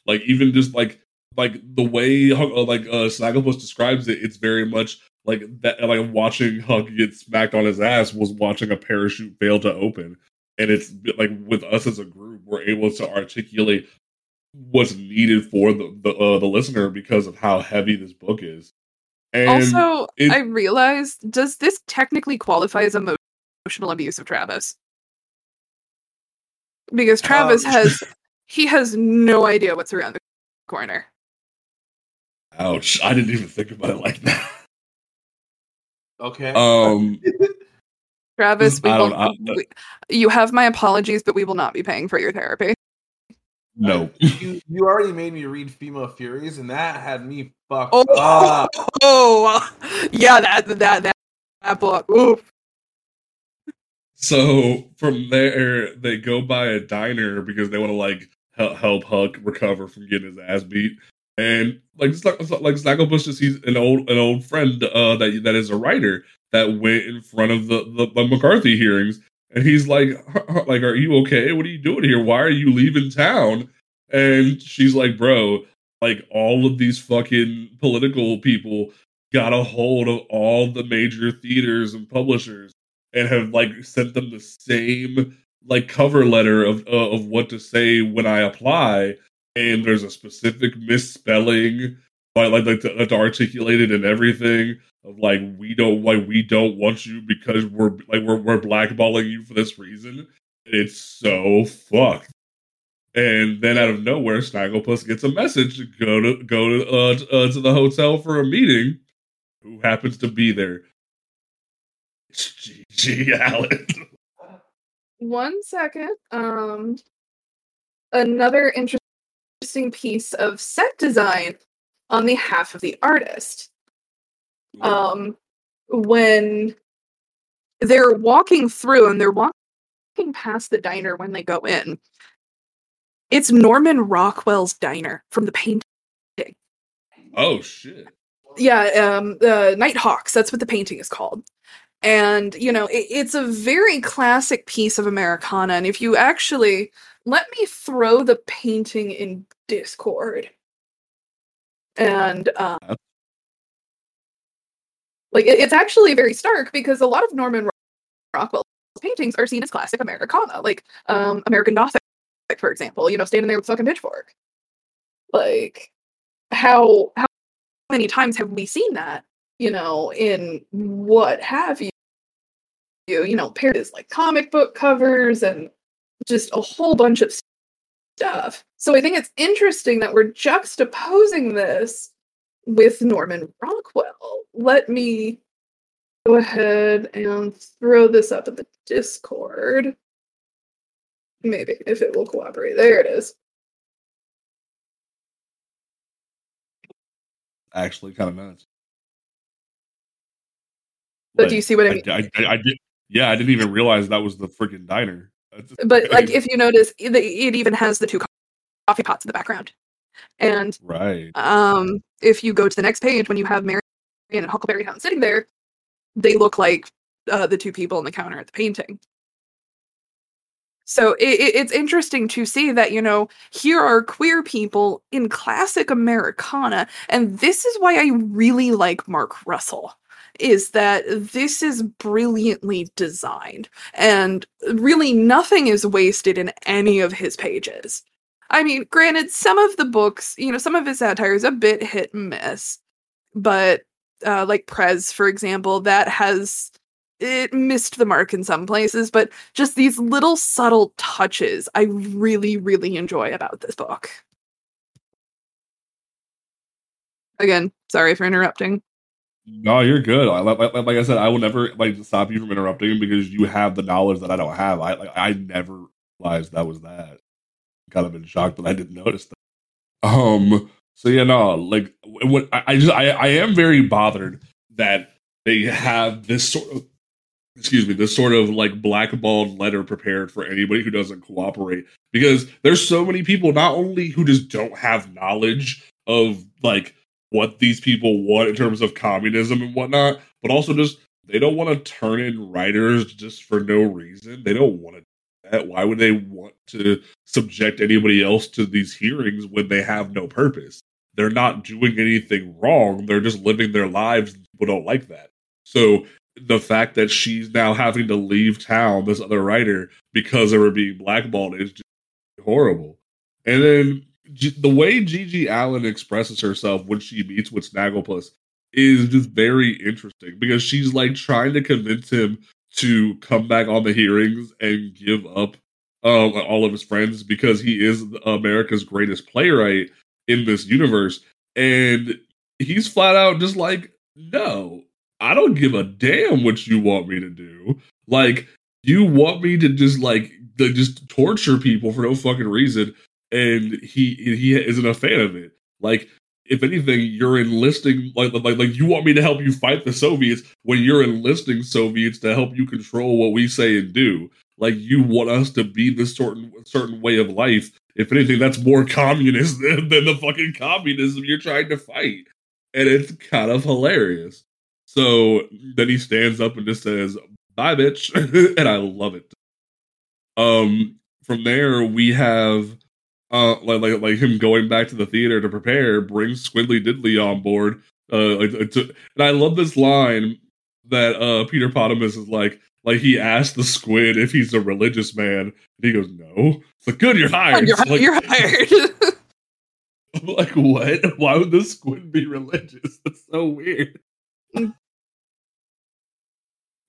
Like even just like like the way like uh, Snagglepuss describes it, it's very much like that. Like watching Huck get smacked on his ass was watching a parachute fail to open, and it's like with us as a group, we're able to articulate what's needed for the the, uh, the listener because of how heavy this book is. And also, it- I realized does this technically qualify as emo- emotional abuse of Travis? Because Travis Um, has he has no idea what's around the corner. Ouch! I didn't even think about it like that. Okay. Um, Travis, we I will, don't- I- we, you have my apologies, but we will not be paying for your therapy. no. you you already made me read Female Furies, and that had me fucked Oh, up. oh, yeah, that that that, that book. Oof. So from there, they go by a diner because they want to like help, help Huck recover from getting his ass beat. And like like, like Snagglepuss just he's an old an old friend uh, that that is a writer that went in front of the, the, the McCarthy hearings, and he's like, like, are you okay? What are you doing here? Why are you leaving town? And she's like, bro, like all of these fucking political people got a hold of all the major theaters and publishers and have like sent them the same like cover letter of uh, of what to say when I apply and there's a specific misspelling by like like to, to articulate it and everything of like we don't like we don't want you because we're like we're we're blackballing you for this reason. It's so fucked. And then out of nowhere, Snagglepuss gets a message to go to go to uh, uh, to the hotel for a meeting. Who happens to be there? It's GG Allin. One second. Um, another interesting interesting piece of set design on behalf of the artist. Um, when they're walking through and they're walking past the diner when they go in, it's Norman Rockwell's diner from the painting. Oh shit! Yeah, um, the Nighthawks. That's what the painting is called. And you know, it, it's a very classic piece of Americana. And if you actually let me throw the painting in Discord. And um, like it, it's actually very stark because a lot of Norman Rockwell's paintings are seen as classic Americana, like um, American Gothic, for example. You know, standing there with fucking pitchfork. Like how how many times have we seen that? You know, in what have you? You you know, paired as like comic book covers and just a whole bunch of stuff. So I think it's interesting that we're juxtaposing this with Norman Rockwell. Let me go ahead and throw this up in the Discord. Maybe, if it will cooperate. There it is. Actually, kind of nuts. But like, do you see what I mean? I, I, I, did. Yeah, I didn't even realize that was the freaking diner but like if you notice it even has the two coffee pots in the background. And right. um if you go to the next page when you have Marion and Huckleberry Hound sitting there they look like uh, the two people on the counter at the painting. So it, it's interesting to see that you know here are queer people in classic americana and this is why i really like mark russell is that this is brilliantly designed and really nothing is wasted in any of his pages. I mean, granted, some of the books, you know, some of his satire is a bit hit and miss, but uh, like Prez, for example, that has it missed the mark in some places, but just these little subtle touches I really, really enjoy about this book. Again, sorry for interrupting. No, you're good. Like, like, like, I said, I will never like stop you from interrupting because you have the knowledge that I don't have. I like I never realized that was that. Kind of been shocked that I didn't notice that. Um. So yeah, no, like what I, I just I I am very bothered that they have this sort of excuse me this sort of like blackballed letter prepared for anybody who doesn't cooperate because there's so many people not only who just don't have knowledge of like what these people want in terms of communism and whatnot, but also just they don't want to turn in writers just for no reason. They don't want to do that. Why would they want to subject anybody else to these hearings when they have no purpose? They're not doing anything wrong. They're just living their lives. People don't like that. So the fact that she's now having to leave town, this other writer, because they were being blackballed is just horrible. And then the way Gigi Allen expresses herself when she meets with Snagglepuss is just very interesting because she's like trying to convince him to come back on the hearings and give up um, all of his friends because he is America's greatest playwright in this universe. And he's flat out just like, no, I don't give a damn what you want me to do. Like, you want me to just like to just torture people for no fucking reason and he he isn't a fan of it. Like if anything, you're enlisting like like like you want me to help you fight the Soviets when you're enlisting Soviets to help you control what we say and do. Like you want us to be this certain certain way of life if anything, that's more communist than, than the fucking communism you're trying to fight. And it's kind of hilarious. So then he stands up and just says, bye, bitch. and I love it. Um, from there, we have uh, like, like like him going back to the theater to prepare brings Squiddly Diddly on board. Uh, like, to, and I love this line that uh Peter Potamus is like, like he asked the squid if he's a religious man, and he goes, "No." It's like, "Good, you're hired." You're, like, you're hired. I'm like, what? Why would the squid be religious? That's so weird.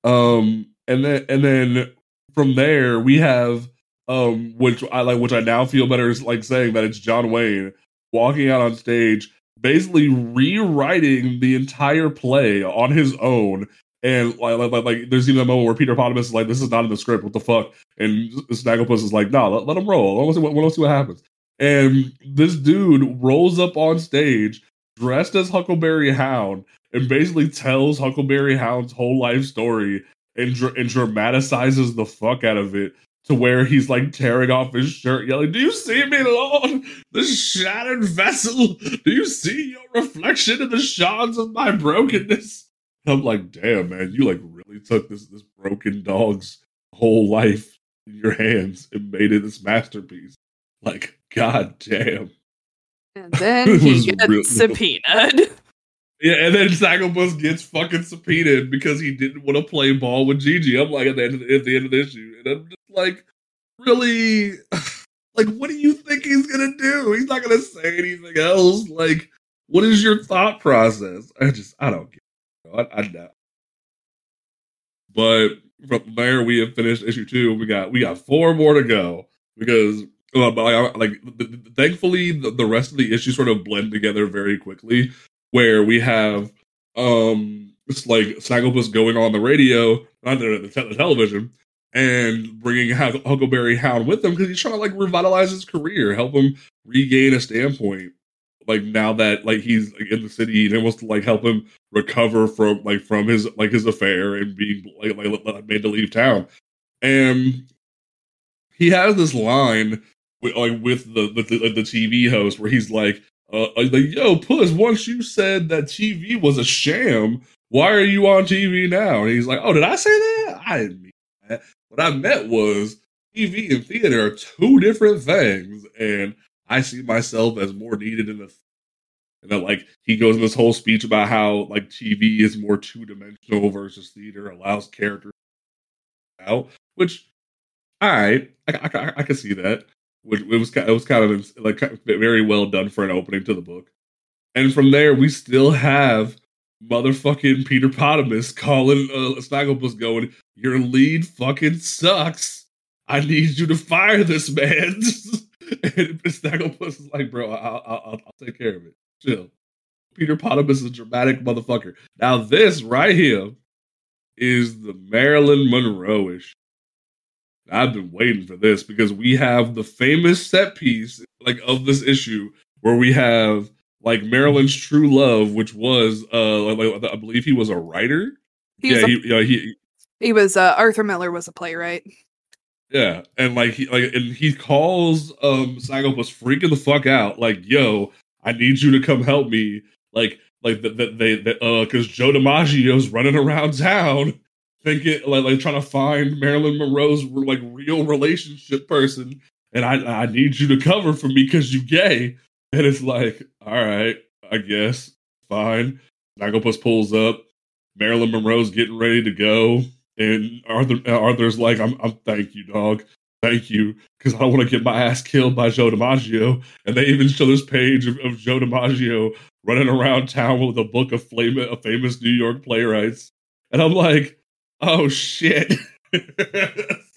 um, and then and then from there we have um, which I like, which I now feel better is like saying that it's John Wayne walking out on stage, basically rewriting the entire play on his own. And like, like, like there's even a moment where Peter Potamus is like, "This is not in the script. What the fuck?" And Snagglepuss is like, "No, nah, let, let him roll. Let's see what, see what happens." And this dude rolls up on stage dressed as Huckleberry Hound and basically tells Huckleberry Hound's whole life story and, dr- and dramatizes the fuck out of it to where he's like tearing off his shirt, yelling, Do you see me, Lord? The shattered vessel? Do you see your reflection in the shards of my brokenness? And I'm like, damn, man, you like really took this this broken dog's whole life in your hands and made it this masterpiece. Like, god damn. And then he gets real- subpoenaed. Yeah, and then Snagglepuss gets fucking subpoenaed because he didn't want to play ball with Gigi. I'm like at the end of the, at the end of the issue, and I'm just like, really, like, what do you think he's gonna do? He's not gonna say anything else. Like, what is your thought process? I just, I don't get. It. I, I know. But from there, we have finished issue two. We got we got four more to go because uh, like thankfully the, the rest of the issues sort of blend together very quickly where we have um it's like Snagglepuss going on the radio, not the, the, the television, and bringing Huckleberry Hound with him because he's trying to like revitalize his career, help him regain a standpoint. Like now that like he's like in the city and wants to like help him recover from like from his like his affair and being like, like made to leave town, and he has this line with, like with the with the, the TV host where he's like, uh, like, yo, Puss, once you said that TV was a sham, why are you on TV now? And he's like, oh, did I say that? I didn't mean that. What I meant was TV and theater are two different things, and I see myself as more needed in the. And then, like, he goes in this whole speech about how, like, TV is more two dimensional versus theater, allows characters out, which, all right, I, I, I, I can see that which it was it was kind of like very well done for an opening to the book. And from there, we still have motherfucking Peter Potamus calling uh, Snagglepuss going, "Your lead fucking sucks. I need you to fire this man." and Snagglepuss is like, "Bro, I'll, I'll, I'll take care of it. Chill." Peter Potamus is a dramatic motherfucker. Now this right here is the Marilyn Monroe issue. I've been waiting for this because we have the famous set piece like of this issue where we have like Marilyn's true love, which was uh like, I believe he was a writer. He yeah, a, he, yeah, he he was uh, Arthur Miller was a playwright. Yeah, and like he like and he calls um Snagglepuss freaking the fuck out, like, yo, I need you to come help me. Like like that the, they, they uh because Joe DiMaggio's running around town thinking like like trying to find Marilyn Monroe's like real relationship person, and I I need you to cover for me because you gay. And it's like, all right, I guess fine. Snagglepuss pulls up. Marilyn Monroe's getting ready to go, and Arthur Arthur's like, I'm I'm thank you, dog. Thank you, because I don't want to get my ass killed by Joe DiMaggio. And they even show this page of, of Joe DiMaggio running around town with a book of flame, of famous New York playwrights. And I'm like, oh shit.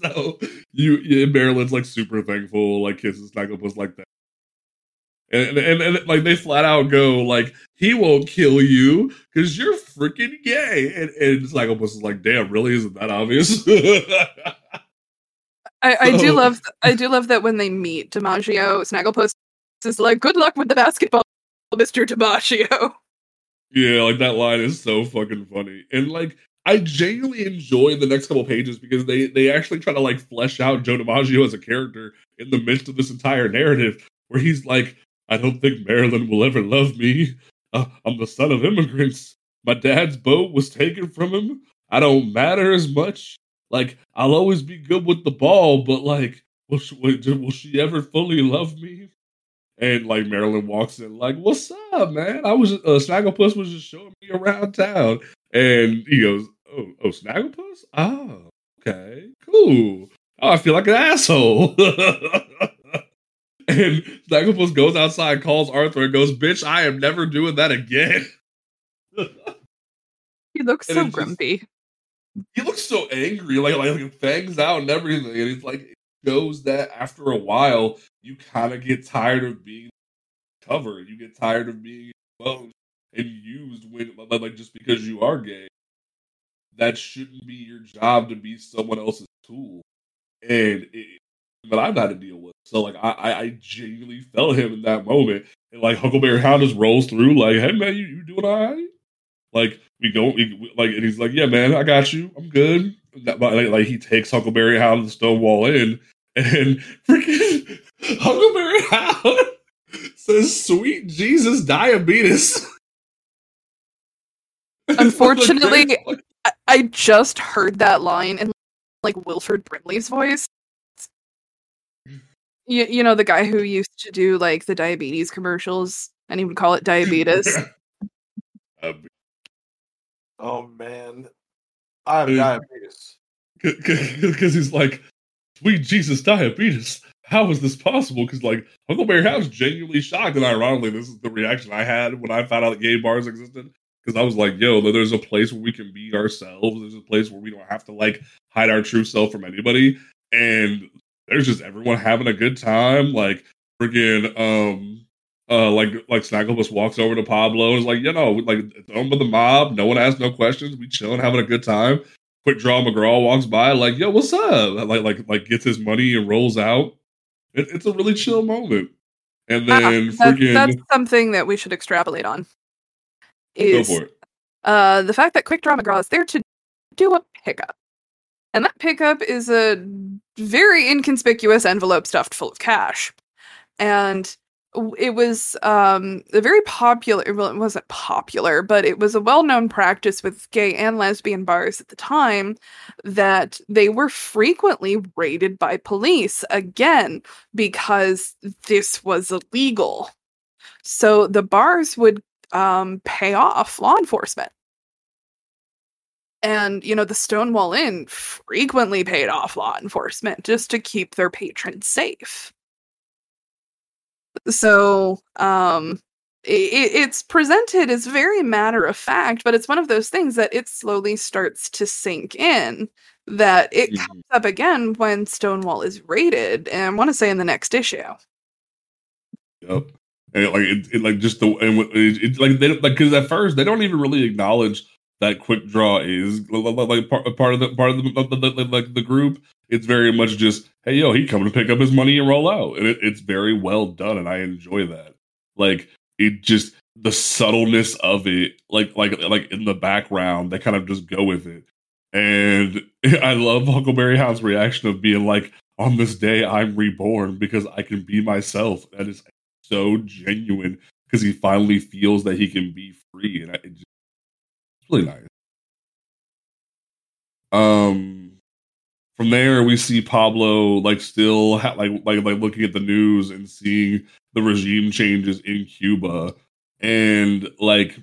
so you, yeah, Marilyn's like super thankful, like kisses Snagglepuss like that. And, and, and like they flat out go like he won't kill you because you're freaking gay and, and Snagglepuss is like damn really isn't that obvious I, I so, do love I do love that when they meet DiMaggio Snagglepuss is like good luck with the basketball Mr. DiMaggio yeah like that line is so fucking funny and like I genuinely enjoy the next couple pages because they they actually try to like flesh out Joe DiMaggio as a character in the midst of this entire narrative, where he's like, "I don't think Marilyn will ever love me. Uh, I'm the son of immigrants. My dad's boat was taken from him. I don't matter as much. Like I'll always be good with the ball, but like, will she, will she ever fully love me?" And like Marilyn walks in, like, "What's up, man? I was uh, Snagglepuss was just showing me around town." And he goes, "Oh, oh, Snagglepuss? Oh, okay, cool. Oh, I feel like an asshole." and Snagglepuss goes outside, calls Arthur, and goes, "Bitch, I am never doing that again." he looks so grumpy. Just, he looks so angry, like like fangs out and everything, and it's like it shows that after a while you kind of get tired of being covered. You get tired of being exposed and used when like just because you are gay. That shouldn't be your job to be someone else's tool. And it, but I've had to deal with. So like I, I, I genuinely felt him in that moment. And like Huckleberry Hound just rolls through like, hey man, you, you doing all right? Like we go we, like and he's like, Yeah man, I got you. I'm good. That, like, like he takes Huckleberry Hound to the Stonewall Inn, and freaking Huckleberry Hound says, "Sweet Jesus, diabetes." Unfortunately, I just heard that line in like Wilford Brimley's voice. You, you know the guy who used to do like the diabetes commercials, and he would call it diabetes. Uh, oh man, I have diabetes. Because he's like, sweet Jesus, diabetes. How is this possible? Because like Huckleberry Hound's genuinely shocked, and ironically, this is the reaction I had when I found out that gay bars existed. Because I was like, yo, there's a place where we can be ourselves. There's a place where we don't have to like hide our true self from anybody. And there's just everyone having a good time. Like freaking um uh like like Snagglepuss walks over to Pablo and is like, you know, like it's owned by the mob. No one asks no questions. We chilling, having a good time. Quick draw McGraw walks by, like, yo, what's up? Like, like, like gets his money and rolls out. It, it's a really chill moment. And ah, then uh, freaking that's something that we should extrapolate on. Is uh the fact that Quick Draw McGraw is there to do a pickup. And that pickup is a very inconspicuous envelope stuffed full of cash. And it was um, a very popular well it wasn't popular but it was a well-known practice with gay and lesbian bars at the time that they were frequently raided by police again because this was illegal so the bars would um, pay off law enforcement. And you know the stonewall inn frequently paid off law enforcement just to keep their patrons safe. So um it, it's presented as very matter of fact but it's one of those things that it slowly starts to sink in that it mm-hmm. comes up again when stonewall is raided and i want to say in the next issue. Yep and like it, it like just the and it, like they like because at first they don't even really acknowledge that quick draw is like part, part of the part of the, the, the, like the group. It's very much just hey yo he coming to pick up his money and roll out. And it, it's very well done and i enjoy that. Like it just the subtleness of it like like like in the background they kind of just go with it. And i love huckleberry hound's reaction of being like on this day i'm reborn because i can be myself. That is so genuine because he finally feels that he can be free and it just, it's really nice. Um from there we see Pablo like still ha- like like like looking at the news and seeing the regime changes in Cuba. And like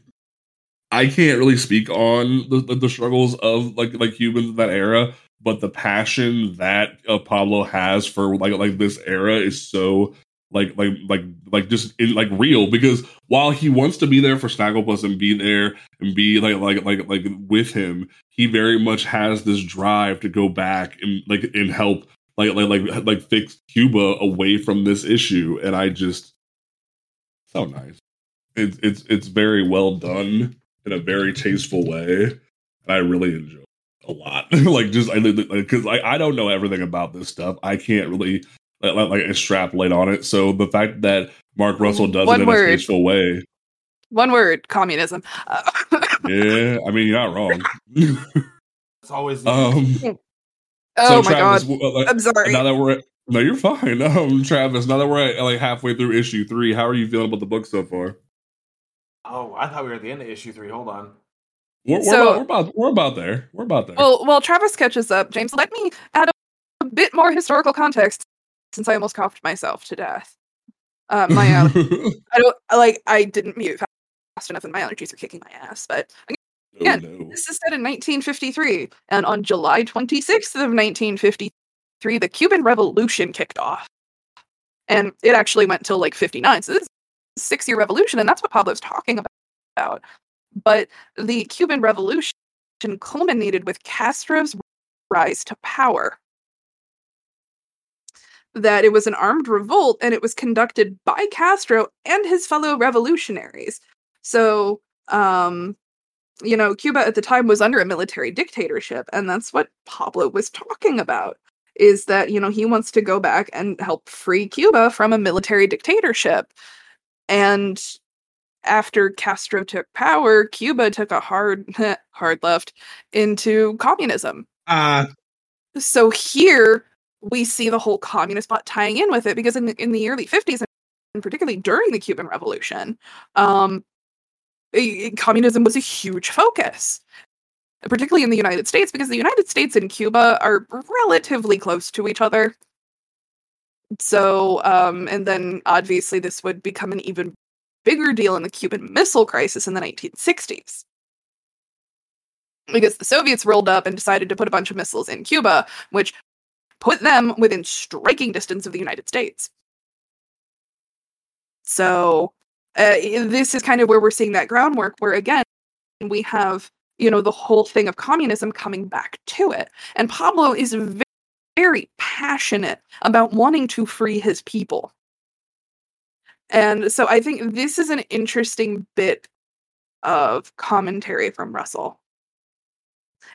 I can't really speak on the, the, the struggles of like like Cubans in that era but the passion that uh, Pablo has for like like this era is so like like like like just in, like real because while he wants to be there for Snagglepuss and be there and be like like like like with him, he very much has this drive to go back and like and help like like like like fix Cuba away from this issue. And I just so nice. It's it's it's very well done in a very tasteful way, and I really enjoy a lot. like just I because like, I don't know everything about this stuff. I can't really like, like extrapolate on it. So the fact that Mark Russell does One it in word. a tasteful way. One word: communism. yeah, I mean you're not wrong. It's always. Um, oh so my Travis, god! Like, I'm sorry. Now that we're at, no, you're fine. Um, Travis, now that we're at, like halfway through issue three, how are you feeling about the book so far? Oh, I thought we were at the end of issue three. Hold on. We're, we're, so, about, we're about we're about there. We're about there. Well, well, Travis catches up. James, let me add a, a bit more historical context since I almost coughed myself to death. Uh, my um, I don't like I didn't mute fast enough, and my allergies are kicking my ass. But again, oh, no. this is set in 1953, and on July 26th of 1953, the Cuban Revolution kicked off, and it actually went till like 59. So this is a six-year revolution, and that's what Pablo's talking about. But the Cuban Revolution culminated with Castro's rise to power. That it was an armed revolt and it was conducted by Castro and his fellow revolutionaries. So, um, you know, Cuba at the time was under a military dictatorship, and that's what Pablo was talking about. Is that, you know, he wants to go back and help free Cuba from a military dictatorship. And after Castro took power, Cuba took a hard hard left into communism. Uh so here we see the whole communist plot tying in with it because in in the early 50s and particularly during the Cuban Revolution, um, communism was a huge focus, particularly in the United States because the United States and Cuba are relatively close to each other. So, um, and then obviously this would become an even bigger deal in the Cuban Missile Crisis in the 1960s. Because the Soviets rolled up and decided to put a bunch of missiles in Cuba, which put them within striking distance of the United States. So, uh, this is kind of where we're seeing that groundwork, where again, we have, you know, the whole thing of communism coming back to it. And Pablo is very passionate about wanting to free his people. And so I think this is an interesting bit of commentary from Russell.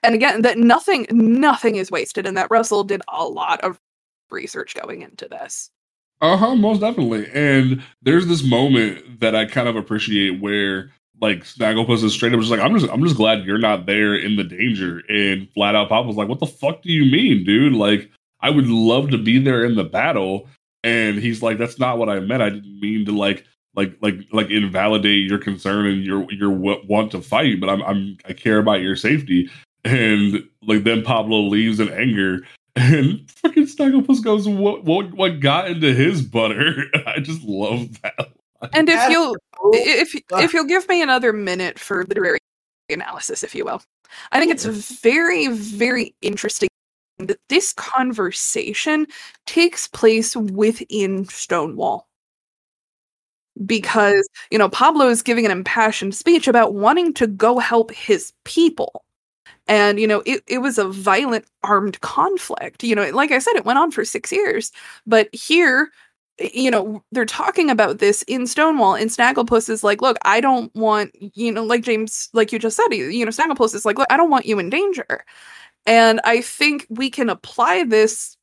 And again, that nothing nothing is wasted and that Russell did a lot of research going into this. Uh-huh, most definitely. And there's this moment that I kind of appreciate where like Snagglepuss is straight up just like, I'm just I'm just glad you're not there in the danger. And flat out Pop was like, What the fuck do you mean, dude? Like, I would love to be there in the battle and he's like that's not what i meant i didn't mean to like like like like invalidate your concern and your your want to fight but i'm i'm i care about your safety and like then pablo leaves in anger and fucking Snagglepuss goes, "What what what got into his butter?" I just love that. And if you'll if if you'll give me another minute for literary analysis, if you will, I think it's very very interesting that this conversation takes place within Stonewall. Because, you know, Pablo is giving an impassioned speech about wanting to go help his people. And, you know, it, it was a violent armed conflict. You know, like I said, it went on for six years. But here, you know, they're talking about this in Stonewall, and Snagglepuss is like, look, I don't want, you know, like James, like you just said, you know, Snagglepuss is like, look, I don't want you in danger. And I think we can apply this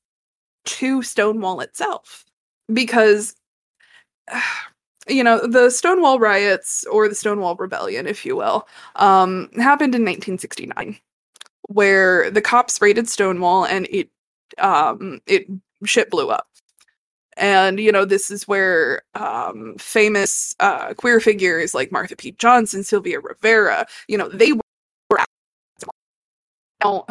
to Stonewall itself because, you know, the Stonewall riots or the Stonewall Rebellion, if you will, um, happened in 1969, where the cops raided Stonewall and it, um, it shit blew up. And you know, this is where um, famous uh, queer figures like Marsha P. Johnson, Sylvia Rivera, you know, they were now,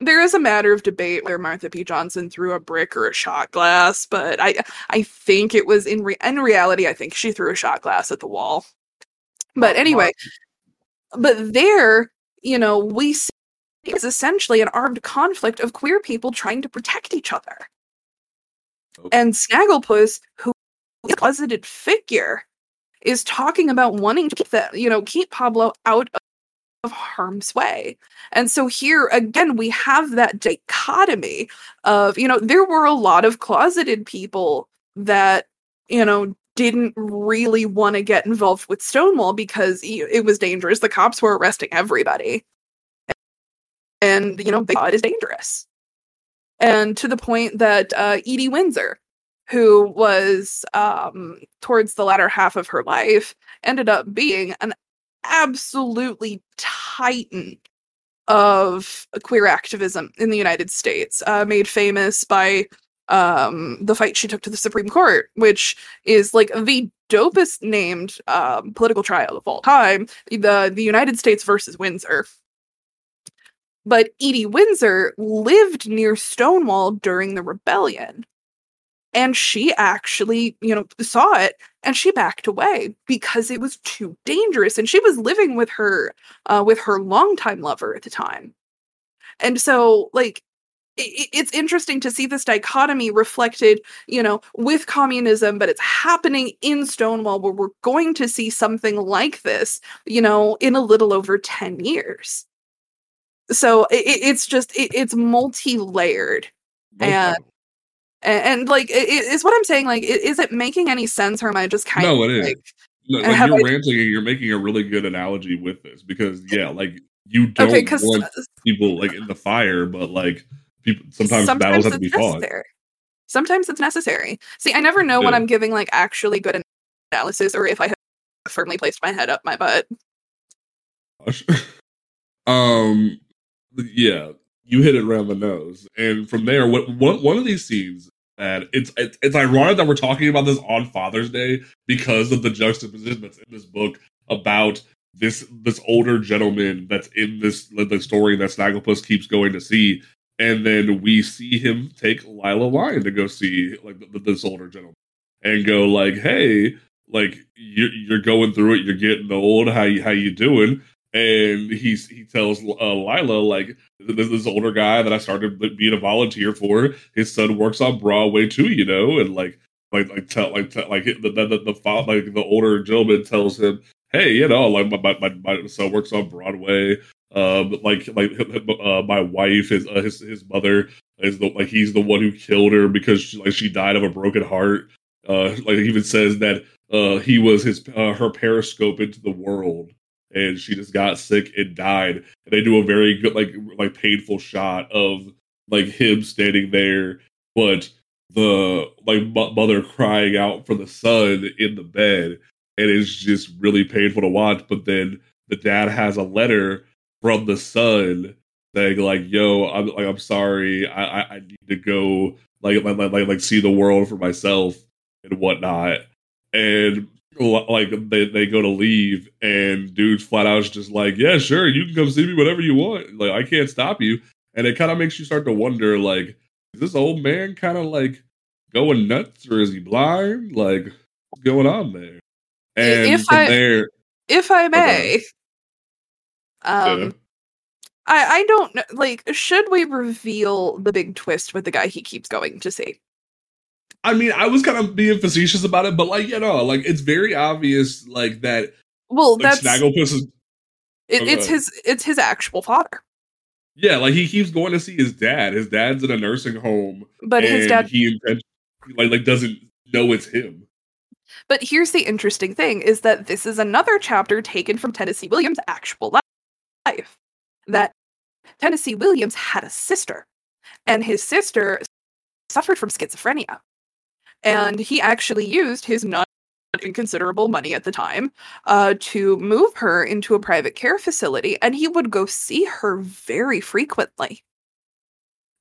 there is a matter of debate where Marsha P. Johnson threw a brick or a shot glass, but I I think it was in re- in reality I think she threw a shot glass at the wall. But anyway, but there, you know, we see it's essentially an armed conflict of queer people trying to protect each other. Oh. And Snagglepuss, who is a closeted figure, is talking about wanting to keep that, you know, keep Pablo out of harm's way. And so here again, we have that dichotomy of, you know, there were a lot of closeted people that, you know, didn't really want to get involved with Stonewall because it was dangerous. The cops were arresting everybody. And, you know, they thought it is dangerous. And to the point that uh, Edie Windsor, who was um, towards the latter half of her life, ended up being an absolutely titan of queer activism in the United States, uh, made famous by um, the fight she took to the Supreme Court, which is like the dopest named um, political trial of all time, the the United States versus Windsor. But Edie Windsor lived near Stonewall during the rebellion. And she actually, you know, saw it and she backed away because it was too dangerous. And she was living with her, uh, with her longtime lover at the time. And so, like, it's interesting to see this dichotomy reflected, you know, with communism, but it's happening in Stonewall where we're going to see something like this, you know, in a little over 10 years. So it, it's just, it, it's multi layered. And, and, like, it, it's what I'm saying. Like, is it making any sense or am I just kind no, of it is. like, no, like you're I, ranting and you're making a really good analogy with this because, yeah, like, you don't okay, want people like in the fire, but like, people sometimes, sometimes battles have to be fought. Sometimes it's necessary. See, I never know yeah. when I'm giving like actually good analysis or if I have firmly placed my head up my butt. um, yeah, you hit it around the nose, and from there, what one one of these scenes that it's, it's it's ironic that we're talking about this on Father's Day because of the juxtaposition that's in this book about this this older gentleman that's in this the story that Snagglepuss keeps going to see and then we see him take Lila Lion to go see like this older gentleman and go like, "Hey, like you're, you're going through it, you're getting old. How you how you doing?" And he's he tells uh, Lila like, "This this older guy that I started being a volunteer for. His son works on Broadway too, you know." And like like like tell like tell, like the the, the the like the older gentleman tells him, "Hey, you know, like my my, my son works on Broadway." Um, like like uh, my wife, his uh, his his mother is the like he's the one who killed her because she, like she died of a broken heart. Uh, like even says that uh he was his uh, her periscope into the world, and she just got sick and died. And they do a very good like like painful shot of like him standing there, but the like mother crying out for the son in the bed, and it's just really painful to watch. But then the dad has a letter from the son saying like, "Yo, I'm like, I'm sorry, I, I, I need to go like, like, like, like, see the world for myself and whatnot." And like they, they go to leave, and dude flat out is just like, "Yeah, sure, you can come see me whenever you want. Like, I can't stop you." And it kind of makes you start to wonder, like, is this old man kind of like going nuts, or is he blind? Like, what's going on there? And if from I, there, if I may, okay. Um, yeah. I I don't know. Like, should we reveal the big twist with the guy he keeps going to see? I mean, I was kind of being facetious about it, but like, you know, like it's very obvious, like that. Well, like, that's Snagglepuss is. It, oh, it's his. It's his actual father. Yeah, like he keeps going to see his dad. His dad's in a nursing home, but his dad he like like doesn't know it's him. But here's the interesting thing: is that this is another chapter taken from Tennessee Williams' actual life life that Tennessee Williams had a sister, and his sister suffered from schizophrenia. And he actually used his not inconsiderable money at the time uh, to move her into a private care facility, and he would go see her very frequently.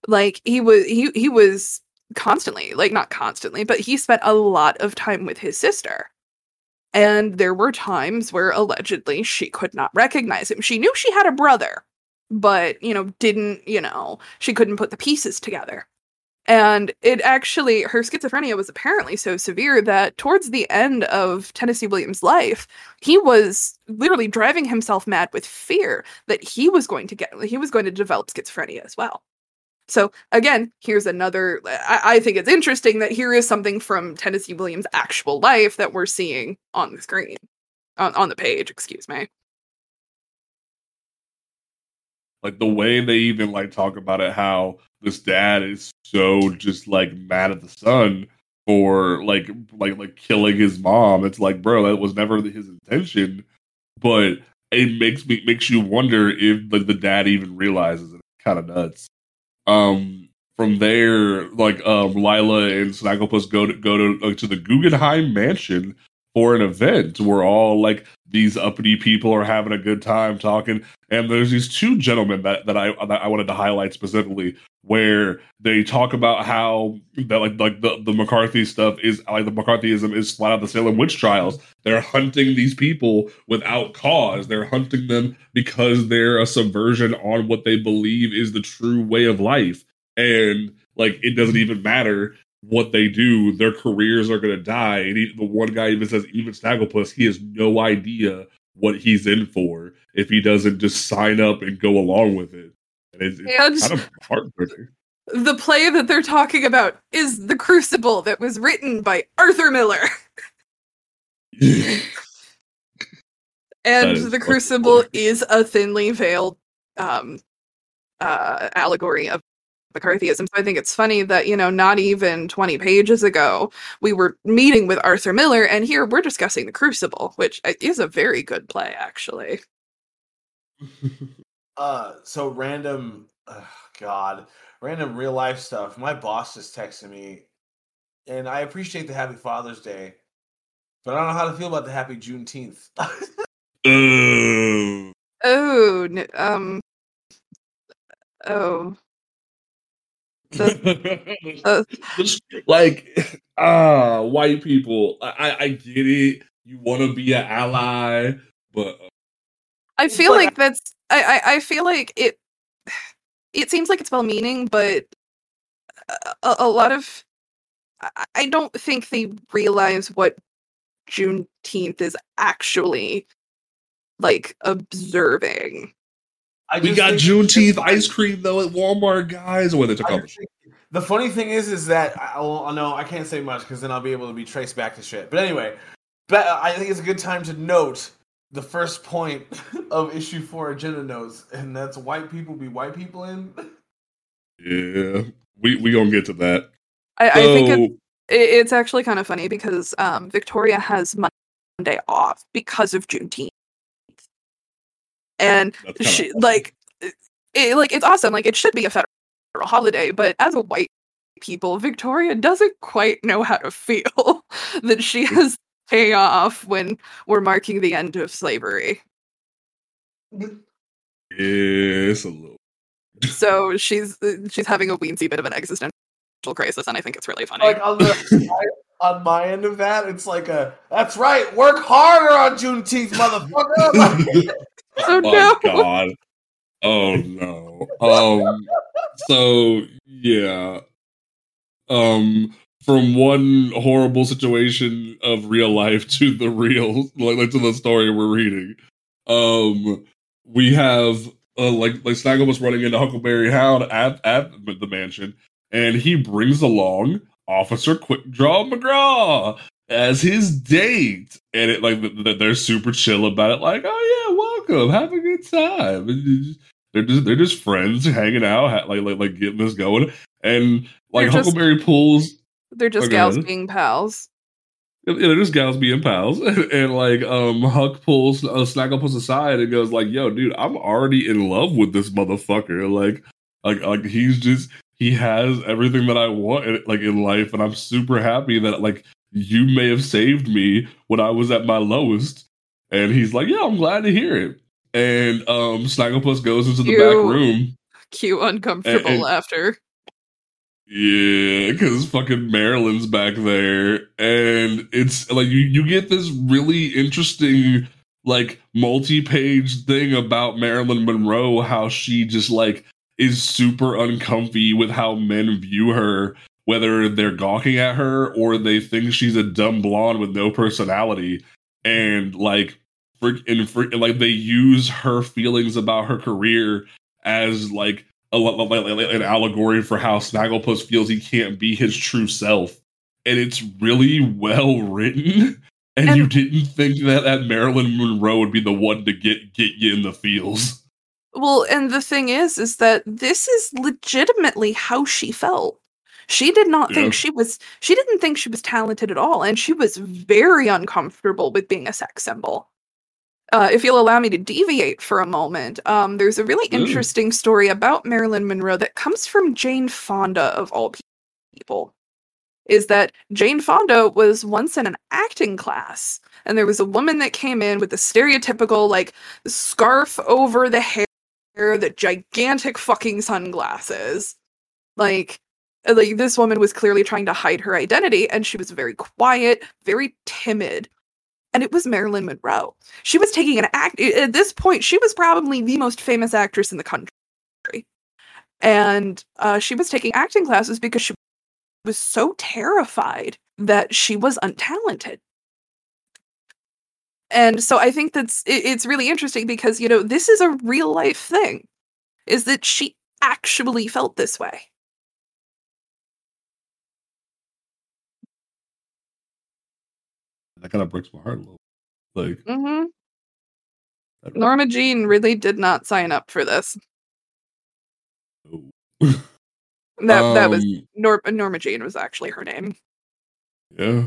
Like he was, he he was constantly, like not constantly, but he spent a lot of time with his sister. And there were times where allegedly she could not recognize him. She knew she had a brother, but, you know, didn't, you know, she couldn't put the pieces together. And it actually, her schizophrenia was apparently so severe that towards the end of Tennessee Williams' life, he was literally driving himself mad with fear that he was going to get, he was going to develop schizophrenia as well. So again, here's another. I, I, think it's interesting that here is something from Tennessee Williams' actual life that we're seeing on the screen, on, on the page. Excuse me. Like the way they even like talk about it, how this dad is so just like mad at the son for like like like killing his mom. It's like, bro, that was never his intention, but it makes me makes you wonder if like the dad even realizes it. Kind of nuts. Um, from there, like um, Lila and Snagglepuss go to go to uh, to the Guggenheim Mansion for an event where all like these uppity people are having a good time talking. And there's these two gentlemen that, that I that I wanted to highlight specifically, where they talk about how that like like the, the McCarthy stuff is like the McCarthyism is flat out the Salem witch trials. They're hunting these people without cause. They're hunting them because they're a subversion on what they believe is the true way of life. And like it doesn't even matter what they do, their careers are going to die. And he, the one guy even says, even Snagglepuss, he has no idea what he's in for if he doesn't just sign up and go along with it. And it's, it's kind of heartbreaking. The play that they're talking about is The Crucible that was written by Arthur Miller. and The Crucible is a thinly veiled um, uh, allegory of McCarthyism. So I think it's funny that, you know, not even 20 pages ago, we were meeting with Arthur Miller, and here we're discussing The Crucible, which is a very good play, actually. uh, so random, oh God, random real life stuff. My boss just texted me, and I appreciate the Happy Father's Day, but I don't know how to feel about the Happy Juneteenth. oh, um, oh. uh, like ah uh, white people. I, I get it. You want to be an ally but uh, i feel but, like that's I, I i feel like it it seems like it's well meaning but a, a lot of i don't think they realize what juneteenth is actually like observing we got Juneteenth ice cream though at Walmart, guys. What they took off. The funny thing is, is that I, I know I can't say much because then I'll be able to be traced back to shit. But anyway, but I think it's a good time to note the first point of issue four agenda notes, and that's white people be white people in. Yeah, we we gonna get to that. I, so, I think it's, it's actually kind of funny because um, Victoria has Monday off because of Juneteenth and she like it, like it's awesome like it should be a federal holiday but as a white people victoria doesn't quite know how to feel that she has pay off when we're marking the end of slavery. Yes a little so she's she's having a weensy bit of an existential crisis and i think it's really funny. Like on the on my end of that it's like a that's right work harder on juneteenth motherfucker Oh, oh no. god. Oh no. Um so yeah. Um from one horrible situation of real life to the real like to the story we're reading. Um we have uh, like like Snaggle was running into Huckleberry Hound at at the mansion, and he brings along Officer Quickdraw McGraw as his date, and it like they're super chill about it. Like, oh yeah, welcome, have a good time. They're just they're just friends hanging out, like like like getting this going, and like they're Huckleberry just, pulls. They're just okay, gals being pals. Yeah, they're just gals being pals, and, and like um Huck pulls uh, Snagglepuss aside and goes like, "Yo, dude, I'm already in love with this motherfucker. Like, like like he's just." He has everything that I want, like in life, and I'm super happy that like you may have saved me when I was at my lowest. And he's like, yeah, I'm glad to hear it. And um, Snagglepuss goes into the cue, back room. Cue uncomfortable and, and, laughter. Yeah, because fucking Marilyn's back there. And it's like you, you get this really interesting, like, multi page thing about Marilyn Monroe, how she just like is super uncomfy with how men view her whether they're gawking at her or they think she's a dumb blonde with no personality and like freak and, freak, like they use her feelings about her career as like a, like, an allegory for how Snagglepuss feels he can't be his true self. And it's really well written. And, and you didn't think that that Marilyn Monroe would be the one to get get you in the feels. Well and the thing is is that this is legitimately how she felt she did not yeah. think she was she didn't think she was talented at all and she was very uncomfortable with being a sex symbol. Uh, if you'll allow me to deviate for a moment, um, there's a really Ooh. interesting story about Marilyn Monroe that comes from Jane Fonda of all people. is that Jane Fonda was once in an acting class, and there was a woman that came in with the stereotypical like scarf over the hair, the gigantic fucking sunglasses, like. Like this woman was clearly trying to hide her identity, and she was very quiet, very timid, and it was Marilyn Monroe. She was taking an act at this point. She was probably the most famous actress in the country, and uh, she was taking acting classes because she was so terrified that she was untalented. And so I think that's it, it's really interesting because you know this is a real life thing, is that she actually felt this way. That kind of breaks my heart a little. Like, mm-hmm. Norma Jean really did not sign up for this. No. that um, that was um, Nor- Norma Jean was actually her name. Yeah,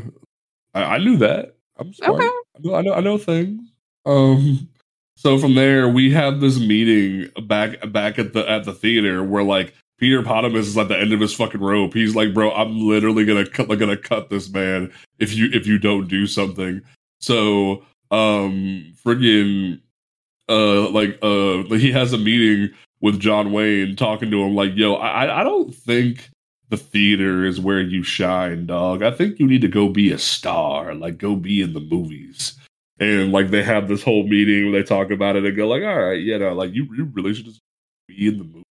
I, I knew that. I'm smart. Okay. I know, I know I know things. Um, so from there we have this meeting back back at the at the theater where like Peter Potamus is at the end of his fucking rope. He's like, bro, I'm literally gonna cut gonna cut this man if you if you don't do something. So um friggin' uh like uh he has a meeting with John Wayne talking to him like, yo, I I don't think the theater is where you shine, dog. I think you need to go be a star, like go be in the movies. And like they have this whole meeting where they talk about it and go like, all right, you know, like you, you really should just be in the movie.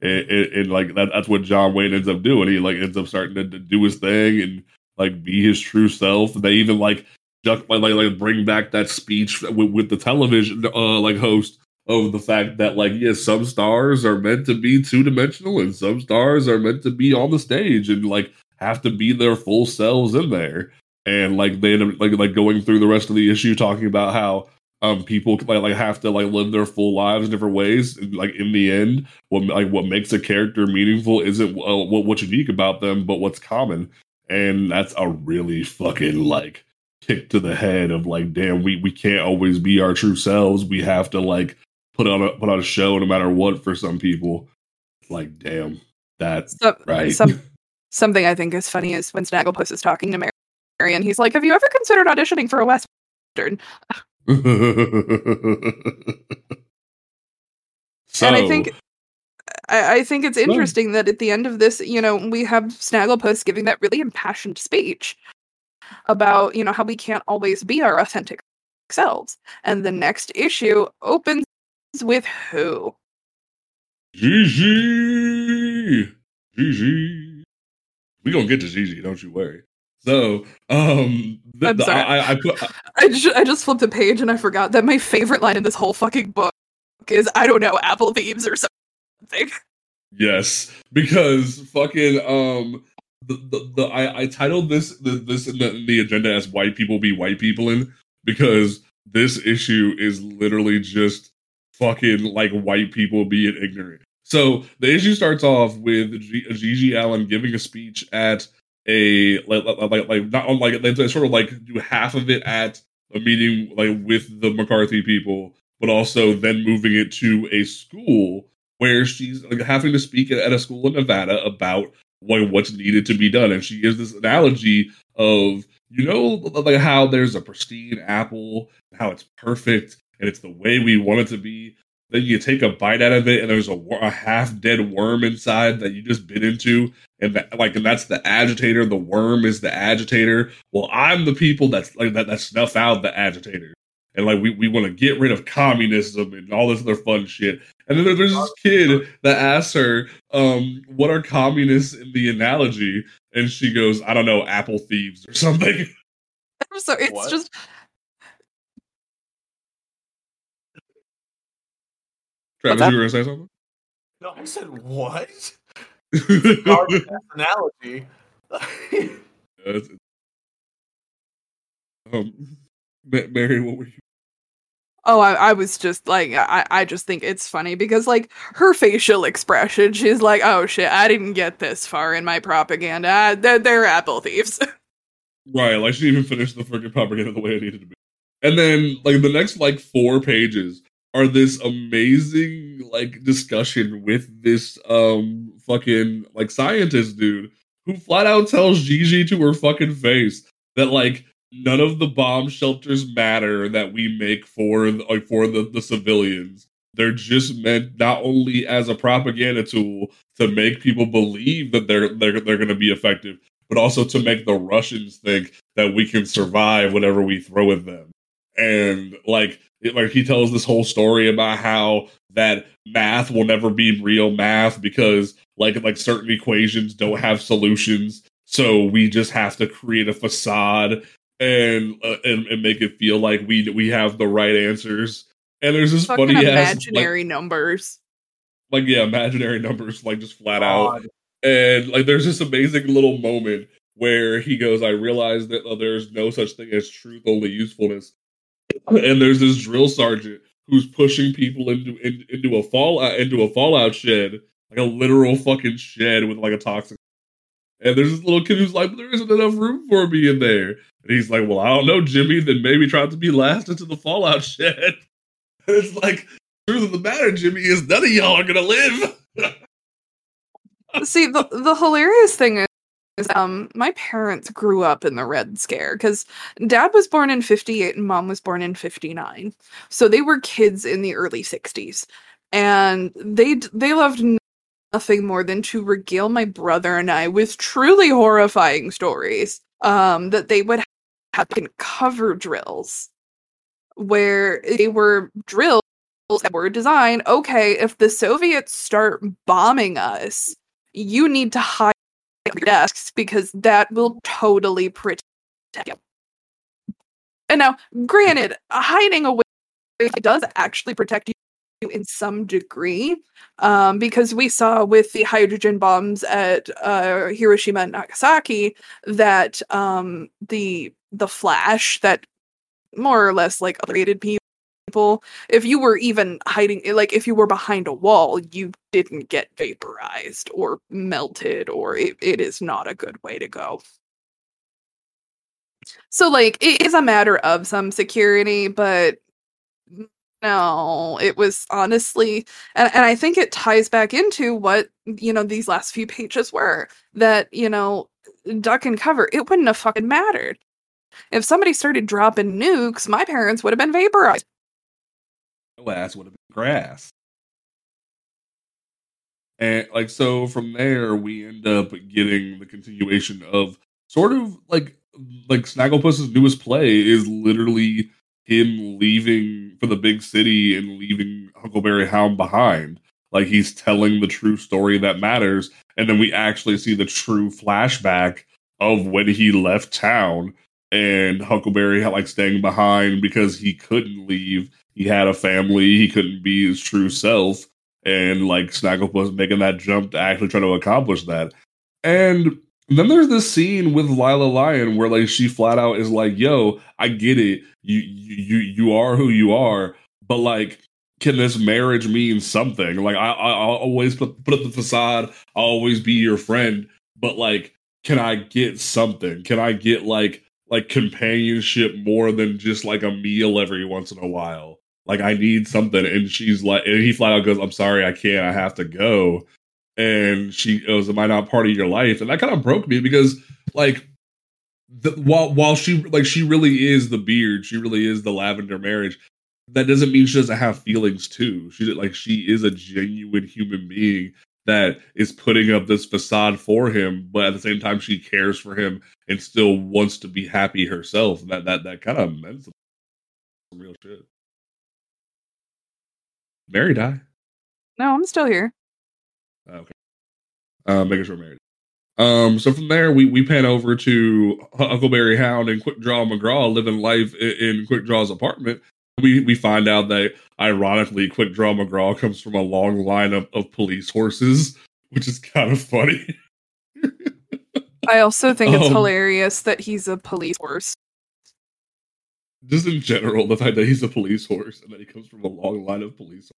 And, and, and like that, that's what John Wayne ends up doing. He like ends up starting to, to do his thing and like be his true self. They even like like, like, like bring back that speech with, with the television uh, like host of the fact that like yes, some stars are meant to be two dimensional and some stars are meant to be on the stage and like have to be their full selves in there. And like they end up like like going through the rest of the issue talking about how um people like, like have to like live their full lives in different ways and, like in the end what like what makes a character meaningful isn't uh, what what's unique about them but what's common. And that's a really fucking like kick to the head of like damn we we can't always be our true selves. We have to like put on a put on a show no matter what for some people. Like damn that's so, right. some, something i think is funny is when snagglepuss is talking to mary and he's like have you ever considered auditioning for a western so, and I think I, I think it's interesting that at the end of this, you know, we have Snagglepuss giving that really impassioned speech about, you know, how we can't always be our authentic selves. And the next issue opens with who? Gigi. Gigi. We gonna get to Gigi, don't you worry. So, um, the, I'm sorry. I, I, put, I, I, just, I just flipped a page and I forgot that my favorite line in this whole fucking book is I don't know apple thieves or something. Yes, because fucking um, the the, the I, I titled this the, this in the, in the agenda as white people be white people in because this issue is literally just fucking like white people being ignorant. So the issue starts off with G- Gigi Allen giving a speech at a like like like not like they sort of like do half of it at a meeting like with the McCarthy people, but also then moving it to a school where she's like having to speak at a school in Nevada about what what's needed to be done, and she gives this analogy of you know like how there's a pristine apple, how it's perfect and it's the way we want it to be. Then you take a bite out of it, and there's a, a half dead worm inside that you just bit into, and that, like, and that's the agitator. The worm is the agitator. Well, I'm the people that's like that that snuff out the agitator, and like we, we want to get rid of communism and all this other fun shit. And then there's this kid that asks her, um, "What are communists in the analogy?" And she goes, "I don't know, apple thieves or something." So it's what? just Travis, you were gonna say something? No, I said what? Garbage analogy. um, Mary, what were you? Oh, I, I was just like, I, I just think it's funny because, like, her facial expression, she's like, oh shit, I didn't get this far in my propaganda. They're, they're apple thieves. right, like, she didn't even finish the freaking propaganda the way it needed to be. And then, like, the next, like, four pages are this amazing like discussion with this um fucking like scientist dude who flat out tells Gigi to her fucking face that like none of the bomb shelters matter that we make for like for the, the civilians. They're just meant not only as a propaganda tool to make people believe that they're they're they're going to be effective, but also to make the Russians think that we can survive whatever we throw at them. And like it, like he tells this whole story about how that math will never be real math because like like certain equations don't have solutions. So we just have to create a facade and uh, and, and make it feel like we we have the right answers. And there's this Fucking funny ass imaginary numbers. like yeah imaginary numbers like just flat out. And like there's this amazing little moment where he goes i realize that uh, there's no such thing as truth only usefulness and there's this drill sergeant who's pushing people into in, into a fallout uh, into a fallout shed like a literal fucking shed with like a toxic and there's this little kid who's like there isn't enough room for me in there. And he's like well i don't know jimmy then maybe try to be last into the fallout shed. And it's like truth of the matter jimmy is none of y'all are gonna live. See, the the hilarious thing is, um, my parents grew up in the Red Scare because dad was born in '58 and mom was born in '59, so they were kids in the early '60s, and they they loved nothing more than to regale my brother and I with truly horrifying stories. Um, that they would have in cover drills where they were drills that were designed. Okay, if the Soviets start bombing us you need to hide your desks because that will totally protect you. And now, granted, hiding away does actually protect you in some degree, um, because we saw with the hydrogen bombs at uh, Hiroshima and Nagasaki that um, the the flash that more or less like upgraded people people if you were even hiding eh, like if you were behind a wall you didn't get vaporized or melted or it, it is not a good way to go. So like it is a matter of some security but no it was honestly and, and i think it ties back into what you know these last few pages were that you know duck and cover it wouldn't have fucking mattered. If somebody started dropping nukes my parents would have been vaporized no ass would have been grass. And like so from there we end up getting the continuation of sort of like like Snagglepuss's newest play is literally him leaving for the big city and leaving Huckleberry Hound behind. Like he's telling the true story that matters. And then we actually see the true flashback of when he left town and Huckleberry had like staying behind because he couldn't leave he had a family, he couldn't be his true self, and like Snagglepuss making that jump to actually try to accomplish that. And then there's this scene with Lila Lion where like she flat out is like, "Yo, I get it. You you you are who you are, but like." Can this marriage mean something? Like I, I always put put up the facade. I'll always be your friend, but like, can I get something? Can I get like like companionship more than just like a meal every once in a while? Like I need something. And she's like, and he flat out goes, I'm sorry, I can't, I have to go. And she goes, Am I not part of your life? And that kind of broke me because like the, while while she like she really is the beard, she really is the lavender marriage. That doesn't mean she doesn't have feelings too. She like she is a genuine human being that is putting up this facade for him, but at the same time she cares for him and still wants to be happy herself. That that that kind of meant some real shit. Mary die? No, I'm still here. Okay. Uh, making sure Mary. Um, so from there, we, we pan over to Huckleberry Hound and Quick Draw McGraw living life in, in Quick Draw's apartment. We we find out that ironically, Quick Draw McGraw comes from a long line of, of police horses, which is kind of funny. I also think it's Um, hilarious that he's a police horse. Just in general, the fact that he's a police horse and that he comes from a long line of police.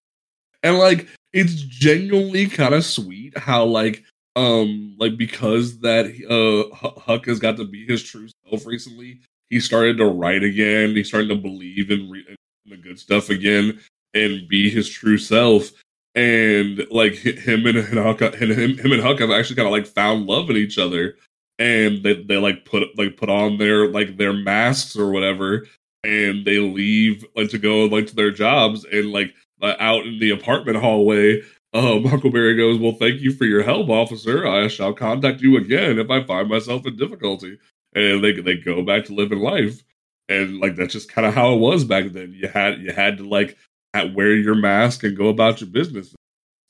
And like it's genuinely kind of sweet how like um like because that uh Huck has got to be his true self recently, he started to write again. He's starting to believe in, re- in the good stuff again and be his true self. and like him and, and Huck and him, him and Huck have actually kind of like found love in each other, and they they like put like put on their like their masks or whatever, and they leave like to go like to their jobs and like uh, out in the apartment hallway. Um, Huckleberry goes, "Well, thank you for your help, officer. I shall contact you again if I find myself in difficulty." And they they go back to living life, and like that's just kind of how it was back then. You had you had to like wear your mask and go about your business.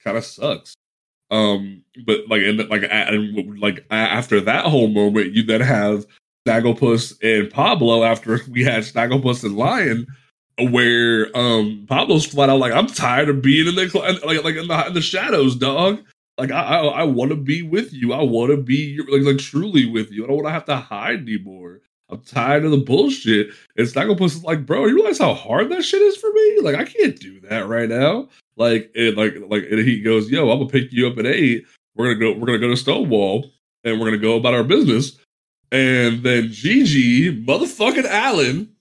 Kind of sucks. Um, but like and like and like after that whole moment, you then have Snagglepuss and Pablo after we had Snagglepuss and Lion, where um Pablo's flat out like I'm tired of being in the like like in the in the shadows, dog. Like I I, I want to be with you. I want to be like like truly with you. I don't want to have to hide anymore. I'm tired of the bullshit. And Snagglepuss is like, bro, you realize how hard that shit is for me? Like I can't do that right now. Like and like like and he goes, yo, I'm gonna pick you up at eight. We're gonna go. We're gonna go to Stonewall, and we're gonna go about our business. And then Gigi, motherfucking Allen,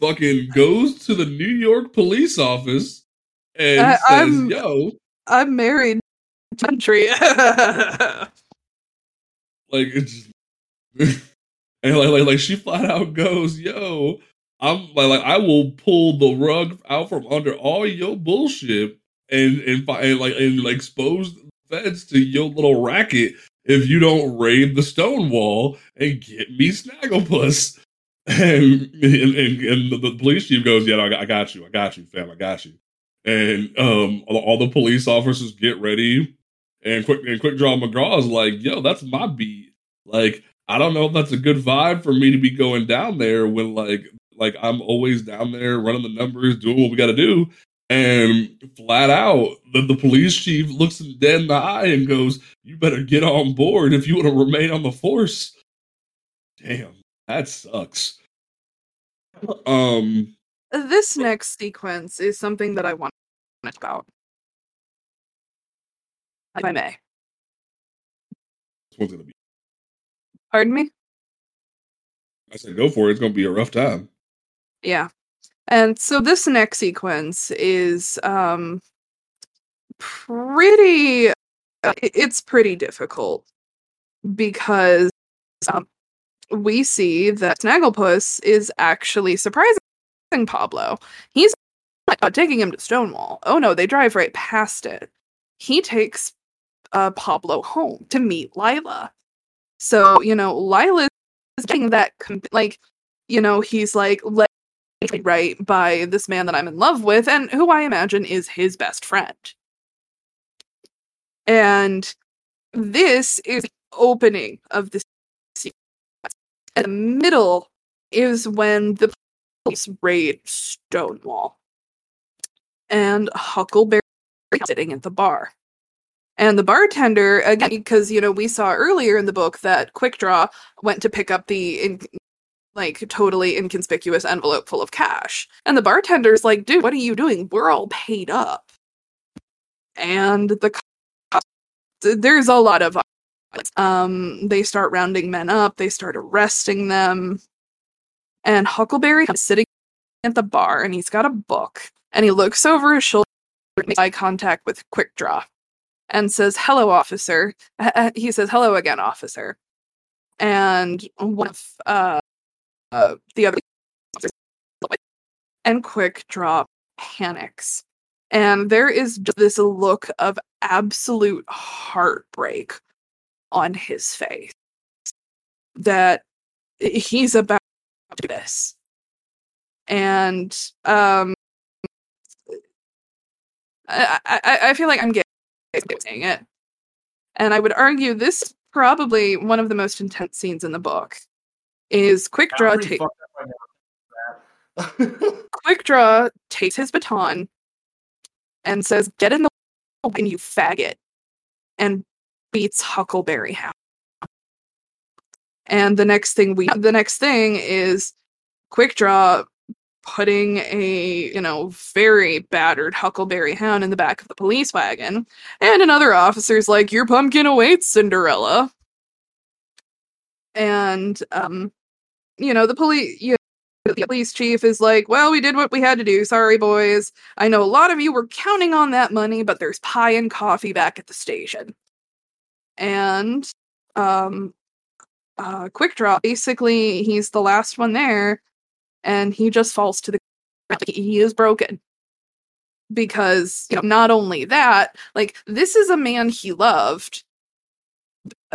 fucking goes to the New York police office and I, says, I'm, "Yo, I'm married, country." like it's and like, like like she flat out goes, "Yo, I'm like, like I will pull the rug out from under all your bullshit and and, and like and like expose feds to your little racket if you don't raid the Stonewall and get me Snagglepuss. And, and, and, and the, police chief goes, Yeah, I, I, got you. I got you, fam. I got you. And um, all, all the police officers get ready. And quick and quick draw McGraw is like, Yo, that's my beat. Like, I don't know if that's a good vibe for me to be going down there when like like I'm always down there running the numbers, doing what we got to do. And flat out, the, the police chief looks him dead in the eye and goes, You better get on board if you want to remain on the force. Damn, that sucks. Um this next sequence is something that I want to talk about. If I may. This one's gonna be Pardon me? I said go for it. It's gonna be a rough time. Yeah. And so this next sequence is um pretty it's pretty difficult because um, we see that Snagglepuss is actually surprising Pablo. He's not taking him to Stonewall. Oh no, they drive right past it. He takes uh, Pablo home to meet Lila. So, you know, Lila is getting that, like, you know, he's like, let right by this man that I'm in love with, and who I imagine is his best friend. And this is the opening of the sequence. In the middle is when the police raid Stonewall. And Huckleberry sitting at the bar. And the bartender, again, because you know we saw earlier in the book that Quick Draw went to pick up the in, like totally inconspicuous envelope full of cash, and the bartender's like, "Dude, what are you doing? We're all paid up." And the there's a lot of um they start rounding men up they start arresting them and huckleberry is sitting at the bar and he's got a book and he looks over his shoulder makes eye contact with quick draw and says hello officer he says hello again officer and one of uh, uh the other and quick draw panics and there is this look of absolute heartbreak on his face that he's about to do this. And um I, I, I feel like I'm getting it. And I would argue this probably one of the most intense scenes in the book is Quick Draw take Quick Draw takes his baton and says, Get in the way, you faggot, and beats Huckleberry Hound. And the next thing we the next thing is Quick Draw putting a, you know, very battered Huckleberry Hound in the back of the police wagon. And another officer's like, Your pumpkin awaits, Cinderella. And um, you know, the police you know, the police chief is like, Well, we did what we had to do. Sorry, boys. I know a lot of you were counting on that money, but there's pie and coffee back at the station. And um uh quick draw basically he's the last one there and he just falls to the ground. Like, he is broken because you know not only that like this is a man he loved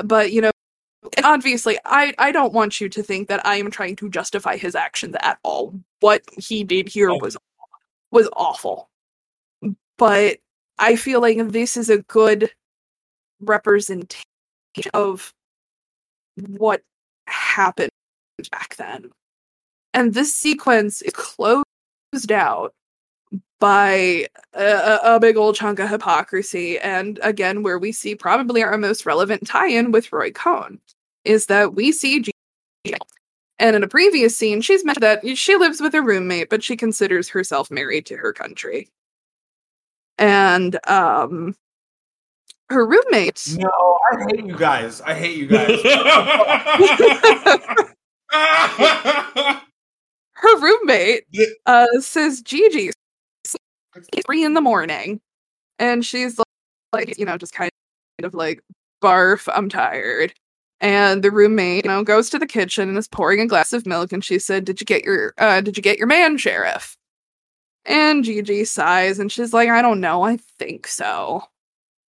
but you know obviously i i don't want you to think that i am trying to justify his actions at all what he did here Oh. was was awful but i feel like this is a good representation of what happened back then and this sequence is closed out by a, a- big old chunk of hypocrisy. And again, where we see probably our most relevant tie in with Roy Cohn is that we see G. And in a previous scene, she's mentioned that she lives with a roommate, but she considers herself married to her country. And um her roommate No, I hate you guys. I hate you guys. her roommate uh says Gigi three in the morning and she's like, like you know just kind of like barf I'm tired and the roommate you know goes to the kitchen and is pouring a glass of milk and she said did you get your uh did you get your man sheriff and Gigi sighs and she's like I don't know I think so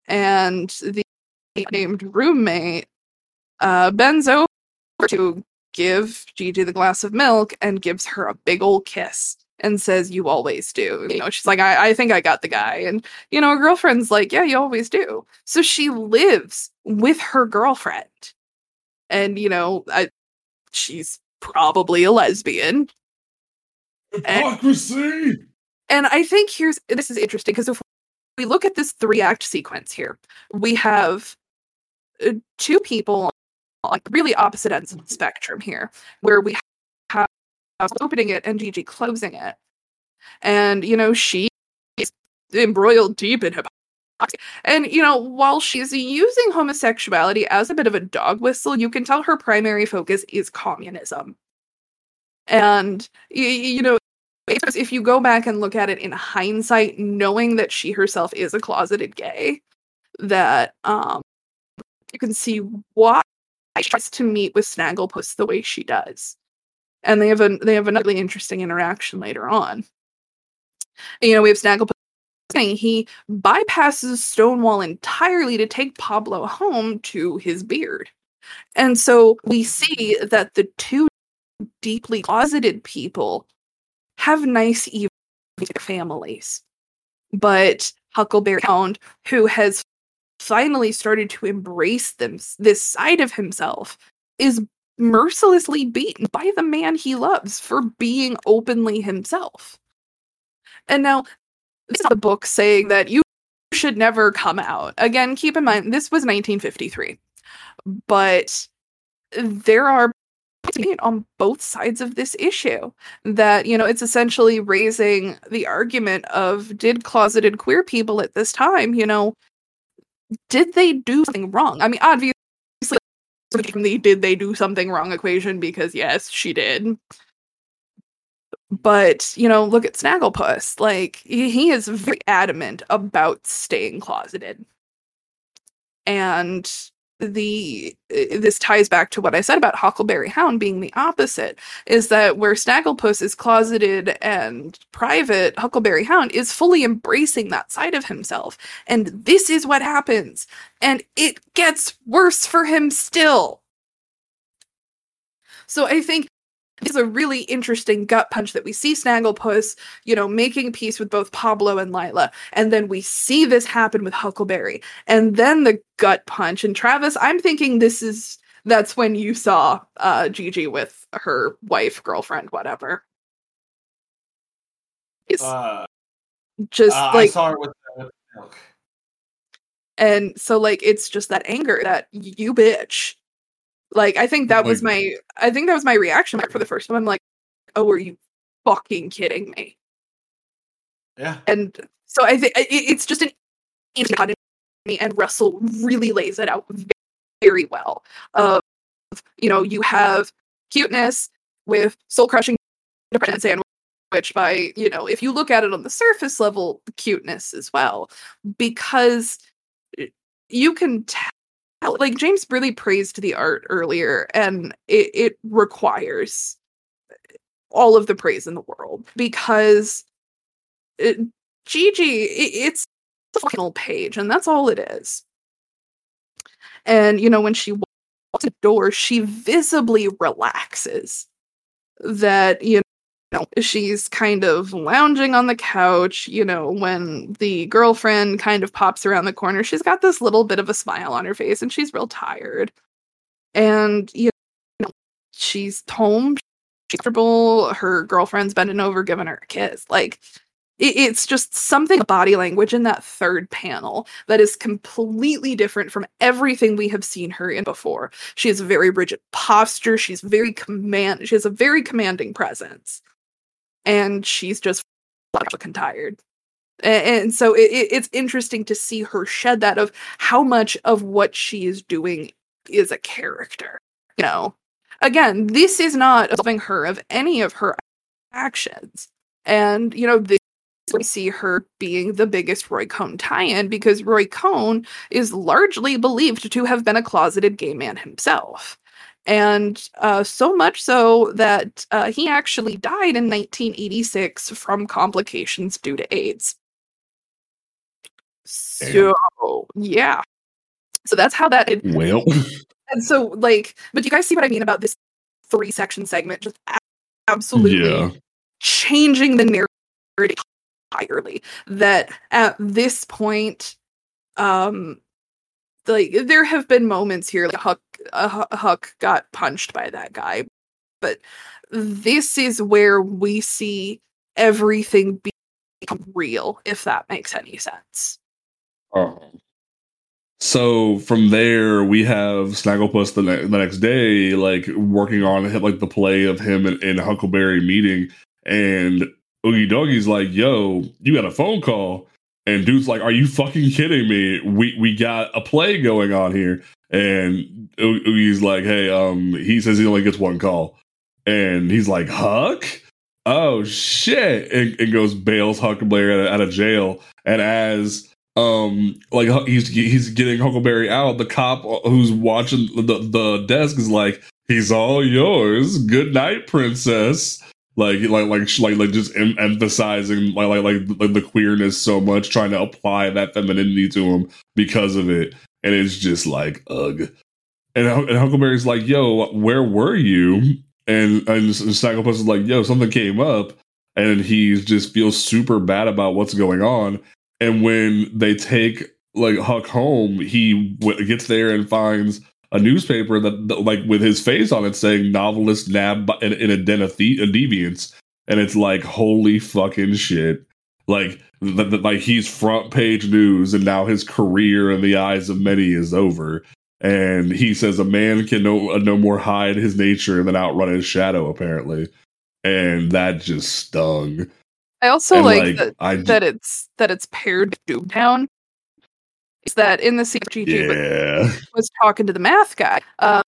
and the named roommate uh bends over to give Gigi the glass of milk and gives her a big old kiss and says, You always do. You know, she's like, I, I think I got the guy. And, you know, her girlfriend's like, Yeah, you always do. So she lives with her girlfriend. And, you know, I, she's probably a lesbian. Hypocrisy. And I think here's this is interesting because if we look at this three act sequence here, we have uh, two people like really opposite ends of the spectrum here, where we have opening it and Gigi closing it. And, you know, she is embroiled deep in hypocrisy. And, you know, while she's using homosexuality as a bit of a dog whistle, you can tell her primary focus is communism. And, you know, if you go back and look at it in hindsight, knowing that she herself is a closeted gay, that um you can see why she tries to meet with Snagglepuss the way she does. And they have a they have a really interesting interaction later on. You know, we have Snagglepuss he bypasses Stonewall entirely to take Pablo home to his beard. And so we see that the two deeply closeted people have nice even families. But Huckleberry Hound, who has finally started to embrace them this side of himself, is mercilessly beaten by the man he loves for being openly himself. And now this is the book saying that you should never come out. Again, keep in mind this was 1953. But there are on both sides of this issue that you know it's essentially raising the argument of did closeted queer people at this time you know did they do something wrong i mean obviously the did they do something wrong equation because yes she did but you know look at snagglepuss like he is very adamant about staying closeted and the uh, this ties back to what I said about Huckleberry Hound being the opposite is that where Snagglepuss is closeted and private, Huckleberry Hound is fully embracing that side of himself. And this is what happens. And it gets worse for him still. So I think it's a really interesting gut punch that we see Snagglepuss, you know, making peace with both Pablo and Lila. And then we see this happen with Huckleberry. And then the gut punch. And Travis, I'm thinking this is that's when you saw uh Gigi with her wife, girlfriend, whatever. It's Uh, just uh, I saw her with the milk. and so like it's just that anger that you bitch. Like I think that was my I think that was my reaction for the first time. I'm like, oh, are you fucking kidding me? Yeah. and so I think it's just an me and Russell really lays it out ve- very well. Of you know, you have cuteness with soul crushing sandwich by, you know, if you look at it on the surface level, cuteness as well. Because eh, you can tell, like, James really praised the art earlier, and it, it requires uh, all of the praise in the world because it, Gigi, it, it's the final page, and that's all it is. And you know, when she walks the door, she visibly relaxes. That you she's kind of lounging on the couch. You know, when the girlfriend kind of pops around the corner, she's got this little bit of a smile on her face, and she's real tired. And you know, she's home. She's comfortable. Her girlfriend's bending over, giving her a kiss. Like it's just something body language in that third panel that is completely different from everything we have seen her in before. She has a very rigid posture. She's very command. She has a very commanding presence, and she's just fucking tired. And, so it, it's interesting to see her shed that of how much of what she is doing is a character. You know, again, this is not absolving her of any of her actions. And, you know, this we see her being the biggest Roy Cohn tie-in because Roy Cohn is largely believed to have been a closeted gay man himself. And uh, so much so that uh, he actually died in 1986 from complications due to AIDS. So, yeah. So that's how that. Well. And so, like, but you guys see what I mean about this three section segment? Just absolutely yeah. changing the narrative entirely. That at this point, um, like there have been moments here like Huck, uh, Huck got punched by that guy, but this is where we see everything become real, if that makes any sense. Oh. So from there, we have Snagglepuss the, ne- the next day, like working on like the play of him and, and Huckleberry meeting, and Augie Doggie's like, "Yo, you got a phone call," and dude's like, "Are you fucking kidding me? We we got a play going on here." And he's like, "Hey, um," he says he only gets one call, and he's like, "Huck." Oh shit! And, and goes bails Huckleberry out of, out of jail, and as um like he's he's getting Huckleberry out, the cop who's watching the the desk is like, "He's all yours. Good night, princess." Like like like like like just em- emphasizing like, like like like the queerness so much, trying to apply that femininity to him because of it, and it's just like ugh. And, and Huckleberry's like, "Yo, where were you?" And and Snagglepuss is like, "Yo, something came up," and he just feels super bad about what's going on. And when they take like Huck home, he w- gets there and finds a newspaper that, that, like with his face on it saying novelist nab in, in a den of the- deviants. And it's like holy fucking shit. Like the, the, like he's front page news and now his career in the eyes of many is over. And he says a man can no, uh, no more hide his nature than outrun his shadow apparently. And that just stung. I also and like, like that, I, that it's that it's paired doomtown is that in the CFG yeah. was, was talking to the math guy. Um,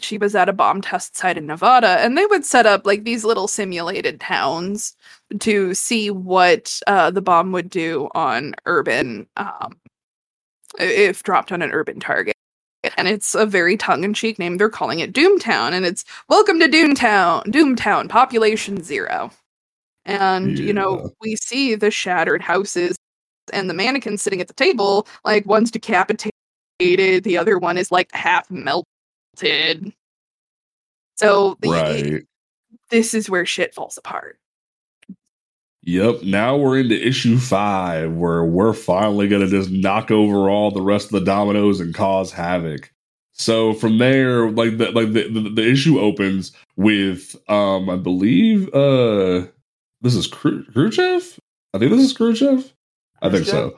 she was at a bomb test site in Nevada, and they would set up like these little simulated towns to see what uh, the bomb would do on urban, um, if dropped on an urban target. And it's a very tongue-in-cheek name. They're calling it Doomtown, and it's welcome to Doomtown, Doomtown, population zero. And yeah. you know, we see the shattered houses and the mannequin sitting at the table, like one's decapitated, the other one is like half melted. So right. this is where shit falls apart. Yep. Now we're into issue five, where we're finally gonna just knock over all the rest of the dominoes and cause havoc. So from there, like the like the, the, the issue opens with um I believe uh this is Khrushchev. I think this is Khrushchev. I think so.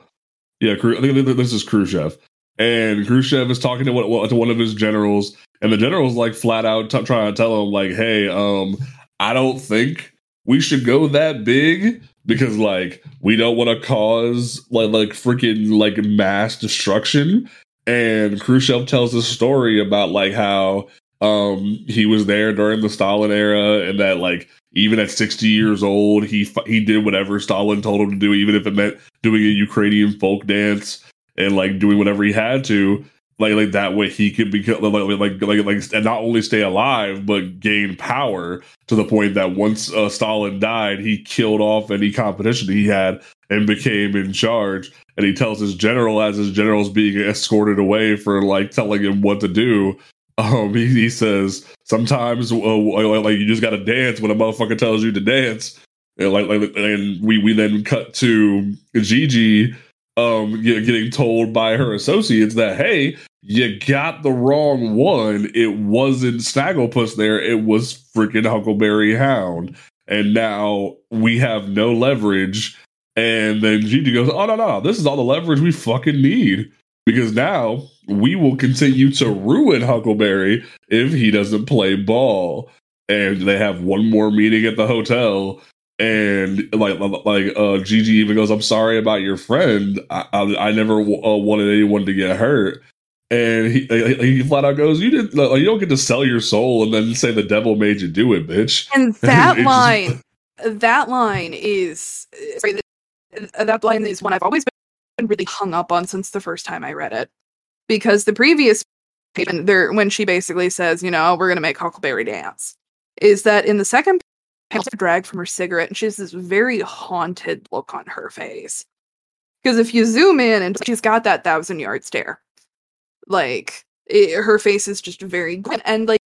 Yeah, I think this is Khrushchev, and Khrushchev is talking to one, to one of his generals, and the general's like flat out t- trying to tell him like, "Hey, um, I don't think we should go that big because like we don't want to cause like like freaking like mass destruction." And Khrushchev tells a story about like how um, he was there during the Stalin era, and that like even at 60 years old, he he did whatever Stalin told him to do, even if it meant doing a Ukrainian folk dance and like doing whatever he had to. Like, like that way he could become like, like like like and not only stay alive but gain power to the point that once uh, Stalin died, he killed off any competition he had and became in charge. And he tells his general as his general's being escorted away for like telling him what to do. Um, he, he says sometimes uh, like you just got to dance when a motherfucker tells you to dance. And like, like and we we then cut to Gigi um getting told by her associates that hey you got the wrong one it wasn't snagglepuss there it was freaking huckleberry hound and now we have no leverage and then Gigi goes, Oh, no, no, this is all the leverage we fucking need. Because now we will continue to ruin Huckleberry if he doesn't play ball. And they have one more meeting at the hotel. And like, like uh, Gigi even goes, "I'm sorry about your friend. I, I, I never w- uh, wanted anyone to get hurt." And he, he flat out goes, "You did. Like, you don't get to sell your soul and then say the devil made you do it, bitch." And that line, that line is uh, that line is one I've always been really hung up on since the first time I read it. Because the previous there when she basically says, you know, we're gonna make Huckleberry dance, is that in the second panel drag from her cigarette and she has this very haunted look on her face. Because if you zoom in and she's got that thousand yard stare. Like it, her face is just very good and like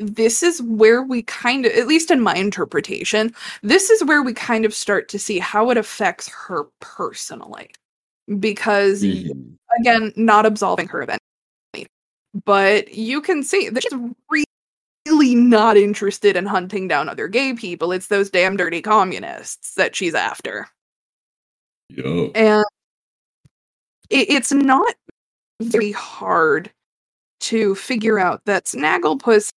this is where we kind of, at least in my interpretation, this is where we kind of start to see how it affects her personally. Because, mm-hmm. again, not absolving her of anything, but you can see that she's really not interested in hunting down other gay people. It's those damn dirty communists that she's after. And it, it's not very hard to figure out that Snagglepuss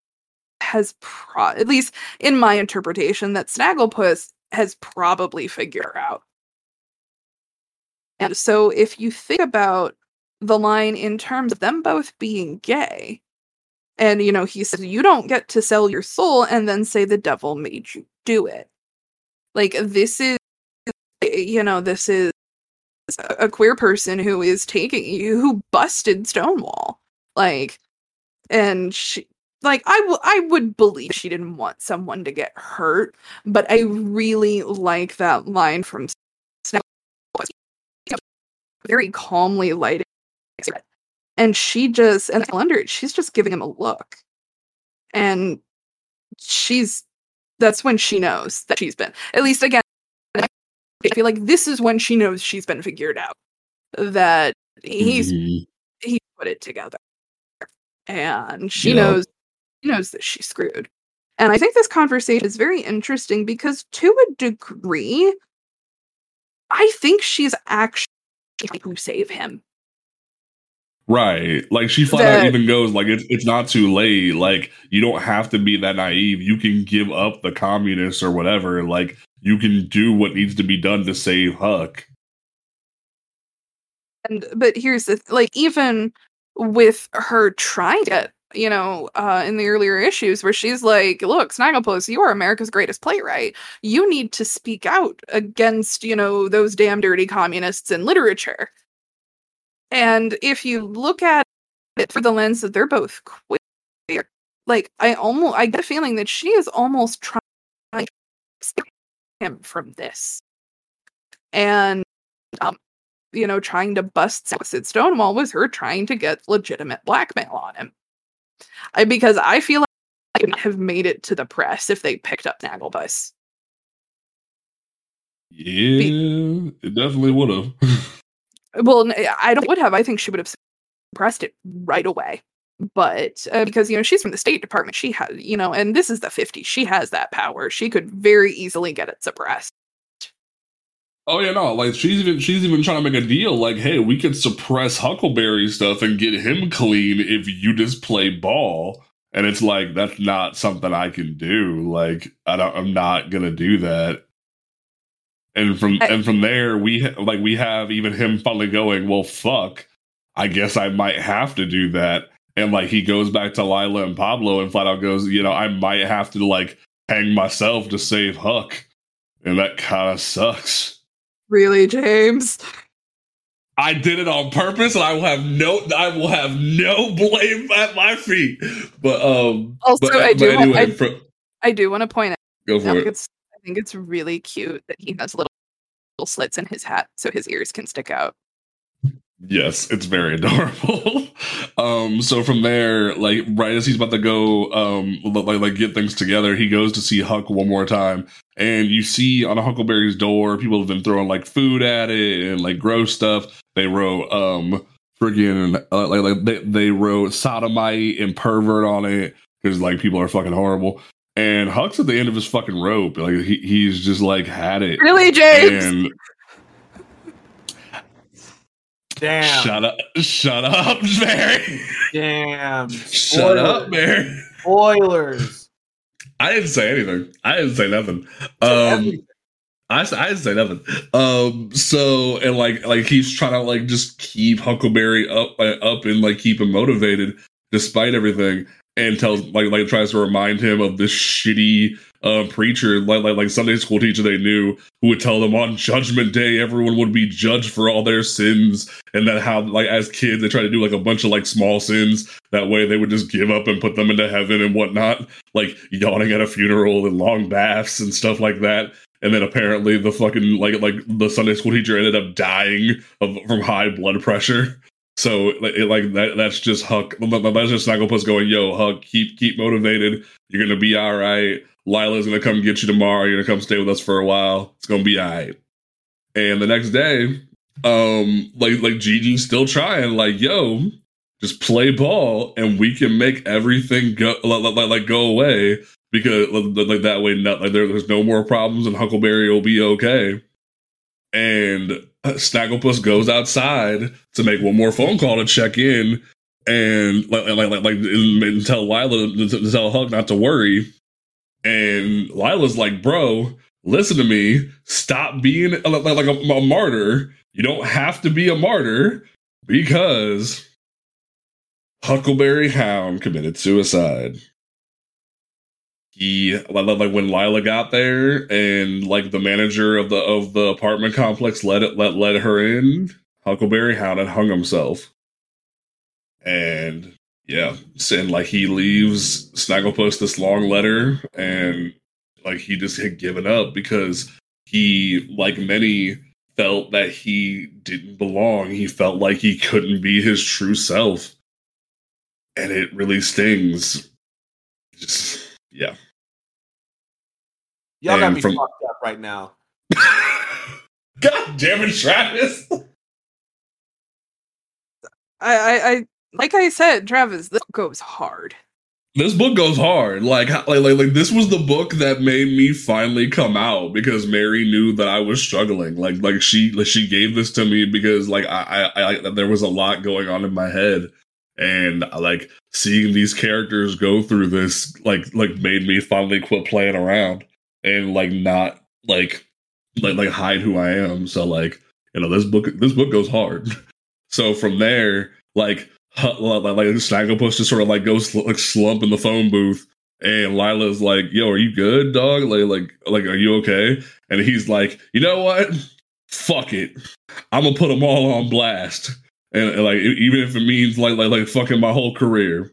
has pro- at least in my interpretation that Snagglepuss has probably figured out. And so if you think about the line in terms of them both being gay, and you know, he says you don't get to sell your soul and then say the devil made you do it. Like this is you know, this is a queer person who is taking you who busted Stonewall. Like and she like I, w- I would believe she didn't want someone to get hurt but i really like that line from very calmly lighting and she just and I wonder she's just giving him a look and she's that's when she knows that she's been at least again i feel like this is when she knows she's been figured out that he's mm-hmm. he put it together and she knows she knows that she's screwed. And I think this conversation is very interesting because, to a degree, I think she's actually who save him. Right. Like she flat that, out even goes like it's it's not too late. Like you don't have to be that naive. You can give up the communists or whatever. Like you can do what needs to be done to save Huck. And but here's the like even with her trying to get you know, uh, in the earlier issues where she's like, look, Snagglepuss, you are America's greatest playwright. You need to speak out against, you know, those damn dirty communists in literature. And if you look at it through the lens that they're both queer, like I almost I get a feeling that she is almost trying to stop him from this. And um, you know, trying to bust Sid Stonewall was her trying to get legitimate blackmail on him. I, because I feel like I would have made it to the press if they picked up Snagglepuss. Yeah, Be- it definitely would have. well, I don't would have. I think she would have suppressed it right away. But uh, because you know she's from the State Department, she has you know, and this is the '50s. She has that power. She could very easily get it suppressed. Oh yeah, no, like she's even she's even trying to make a deal. Like, hey, we could suppress Huckleberry stuff and get him clean if you just play ball. And it's like that's not something I can do. Like, I don't, I'm not gonna do that. And from I, and from there, we like we have even him finally going. Well, fuck. I guess I might have to do that. And like he goes back to Lila and Pablo and flat out goes, you know, I might have to like hang myself to save Huck. And that kind of sucks. Really, James? I did it on purpose, and I will have no, I will have no blame at my feet. But um, also, but, I do, but anyway, I, for, I do want to point out. go for I think it. it's, I think it's really cute that he has little, little slits in his hat so his ears can stick out. Yes, it's very adorable. um, so from there, like right as he's about to go, um, like like get things together, he goes to see Huck one more time, and you see on a Huckleberry's door, people have been throwing like food at it and like gross stuff. They wrote um friggin' uh, like like they, they wrote sodomite and pervert on it because like people are fucking horrible. And Huck's at the end of his fucking rope, like he, he's just like had it. Really, James? And Damn. shut up, shut up, Mary. Damn. Shut up, Mary. Spoilers. I didn't say anything. I didn't say nothing. Um. I, I didn't say nothing. Um, so and like like he's trying to like just keep Huckleberry up uh, up and like keep him motivated despite everything, and tells like like tries to remind him of this shitty uh, preacher like, like like Sunday school teacher they knew who would tell them on Judgment Day everyone would be judged for all their sins, and that how like as kids they try to do like a bunch of like small sins that way they would just give up and put them into heaven and whatnot, like yawning at a funeral and long baths and stuff like that. And then apparently the fucking like like the Sunday school teacher ended up dying of from high blood pressure. So like, like that that's just Huck. That's just Snagglepuss going, "Yo, Huck, keep keep motivated. You're gonna be all right. Lila's gonna come get you tomorrow. You're gonna come stay with us for a while. It's gonna be all right." And the next day, um, like like Gigi's still trying, like, "Yo, just play ball, and we can make everything go like, like, like go away." because like that way not like there, there's no more problems and huckleberry will be okay and snagglepuss goes outside to make one more phone call to check in and like like like, like and tell lila to tell huck not to worry. And lila's like bro listen to me. Stop being like, like a, a martyr. You don't have to be a martyr because huckleberry hound committed suicide he like, like when Lila got there and like the manager of the of the apartment complex let it let let her in, Huckleberry Hound had hung himself. And yeah, and like he leaves Snagglepuss this long letter and like he just had given up because he like many felt that he didn't belong. He felt like he couldn't be his true self. And it really stings. Just yeah. Y'all got me from- fucked up right now. God damn it, Travis. I, I, I, like I said, Travis, this goes hard. This book goes hard. Like, like, like, like, this was the book that made me finally come out because Mary knew that I was struggling. Like, like she, like, she gave this to me because, like, I, I, I, there was a lot going on in my head, and uh, like seeing these characters go through this, like, like made me finally quit playing around and like not like, like, like hide who I am. So, like, you know, this book, this book goes hard. So from there, like like, like Snagglepuss just sort of like goes like slump in the phone booth, and Lila's like, "Yo, are you good, dog? Like, like, like, are you okay?" And he's like, "You know what? Fuck it, I'm gonna put them all on blast, and, and, like even if it means like like like fucking my whole career."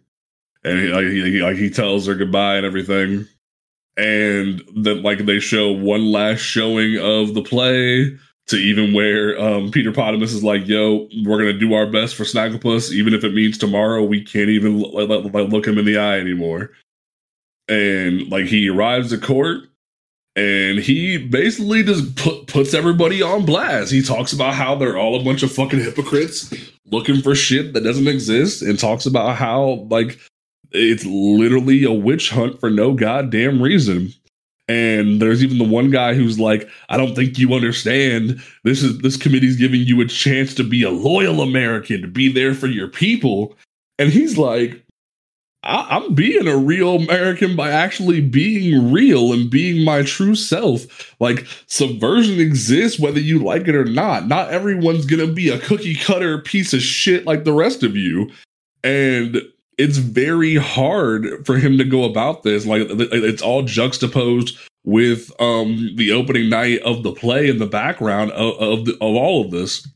And he, like, he, like he tells her goodbye and everything, and then like they show one last showing of the play to even where um, Peter Potamus is like, "Yo, we're gonna do our best for Snagglepuss, even if it means tomorrow we can't even like, look him in the eye anymore." And like he arrives at court, and he basically just put, puts everybody on blast. He talks about how they're all a bunch of fucking hypocrites looking for shit that doesn't exist, and talks about how like it's literally a witch hunt for no goddamn reason. And there's even the one guy who's like, I don't think you understand. This is this committee's giving you a chance to be a loyal American, to be there for your people. And he's like, I- I'm being a real American by actually being real and being my true self. Like subversion exists whether you like it or not. Not everyone's gonna be a cookie cutter piece of shit like the rest of you. And it's very hard for him to go about this. Like it's all juxtaposed with um the opening night of the play in the background of of, the, of all of this.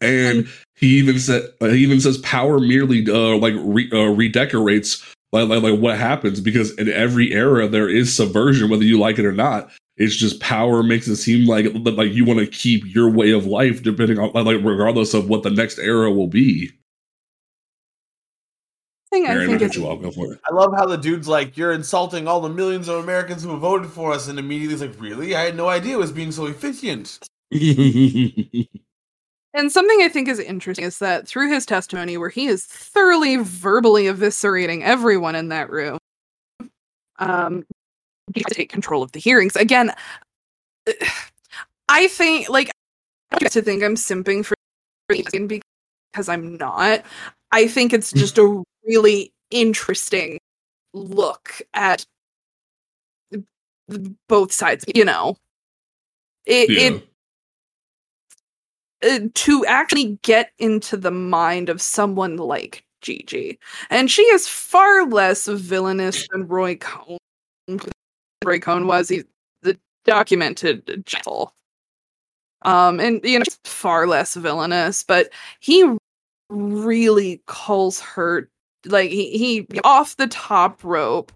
And he even said he even says power merely uh, like re, uh, redecorates like, like like what happens because in every era there is subversion whether you like it or not. It's just power makes it seem like like you want to keep your way of life depending on like regardless of what the next era will be thing I think is, go for it. I love how the dude's like, "You're insulting all the millions of Americans who have voted for us," and immediately he's like, "Really? I had no idea it was being so efficient." and something I think is interesting is that through his testimony, where he is thoroughly verbally eviscerating everyone in that room, um, he to take control of the hearings again. I think, like, I to think I'm simping for because I'm not. I think it's just a really interesting look at both sides, you know. It, yeah. it uh, to actually get into the mind of someone like Gigi. And she is far less villainous than Roy Cohn. Roy Cohn was he's the documented gentle. Um and you know far less villainous, but he really calls her like he, he off the top rope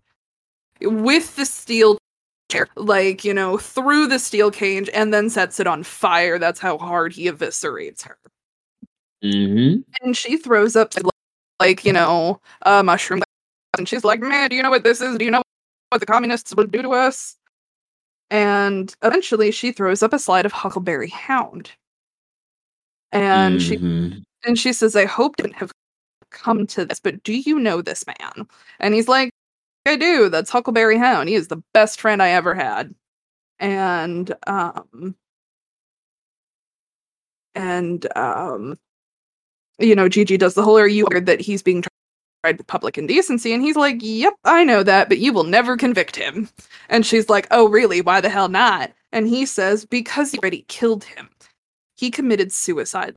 with the steel chair, like you know, through the steel cage and then sets it on fire. That's how hard he eviscerates her. Mm-hmm. And she throws up like you know a mushroom, and she's like, "Man, do you know what this is? Do you know what the communists would do to us?" And eventually, she throws up a slide of Huckleberry Hound, and mm-hmm. she and she says, "I hope didn't have come to this, but do you know this man? And he's like, I do. That's Huckleberry Hound. He is the best friend I ever had. And um and um you know, Gigi does the whole are you that he's being tried with public indecency? And he's like, Yep, I know that, but you will never convict him. And she's like, Oh, really? Why the hell not? And he says, Because you already killed him. He committed suicide.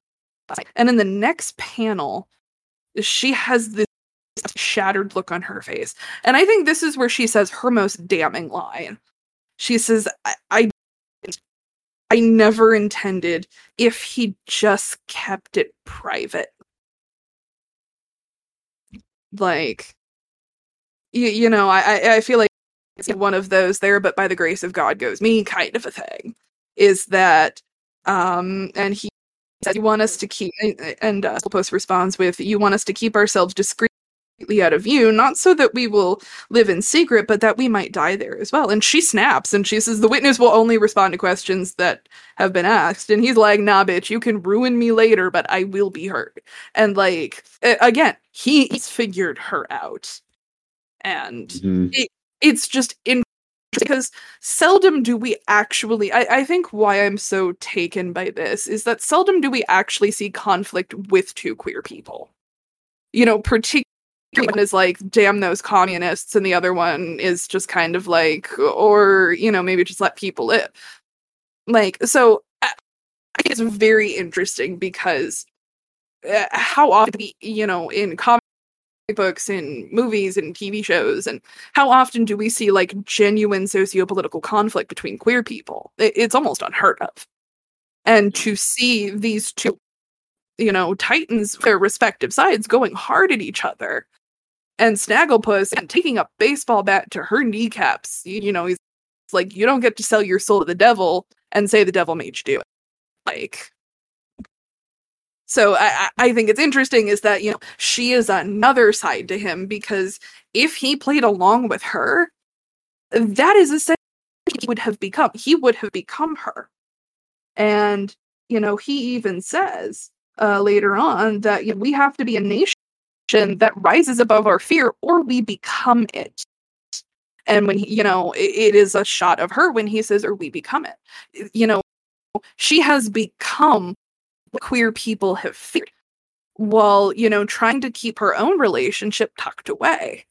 And in the next panel, she has this shattered look on her face. And I think this is where she says her most damning line. She says, I, I, I never intended if he just kept it private. Like, you, you know, I, I feel like it's one of those there, but by the grace of God goes me kind of a thing. Is that, um, and he you want us to keep and uh, post responds with you want us to keep ourselves discreetly out of view not so that we will live in secret but that we might die there as well and she snaps and she says the witness will only respond to questions that have been asked and he's like nah bitch you can ruin me later but i will be hurt. and like again he's figured her out and mm-hmm. it, it's just in because seldom do we actually I, I think why i'm so taken by this is that seldom do we actually see conflict with two queer people. You know particularly one is like damn those communists and the other one is just kind of like or you know maybe just let people live. Like so I think it's very interesting because uh, how often we, you know in comic books and movies and TV shows and how often do we see like genuine socio-political conflict between queer people? It's almost unheard of. And to see these two you know titans their respective sides going hard at each other and snagglepuss and taking a baseball bat to her kneecaps you know he's like you don't get to sell your soul to the devil and say the devil made you do it. Like so I, I think it's interesting is that you know she is another side to him because if he played along with her, that is essentially he would have become. He would have become her, and you know he even says uh, later on that you know, we have to be a nation that rises above our fear, or we become it. And when he, you know it, it is a shot of her when he says, "Or we become it," you know she has become queer people have feared while, you know, trying to keep her own relationship tucked away.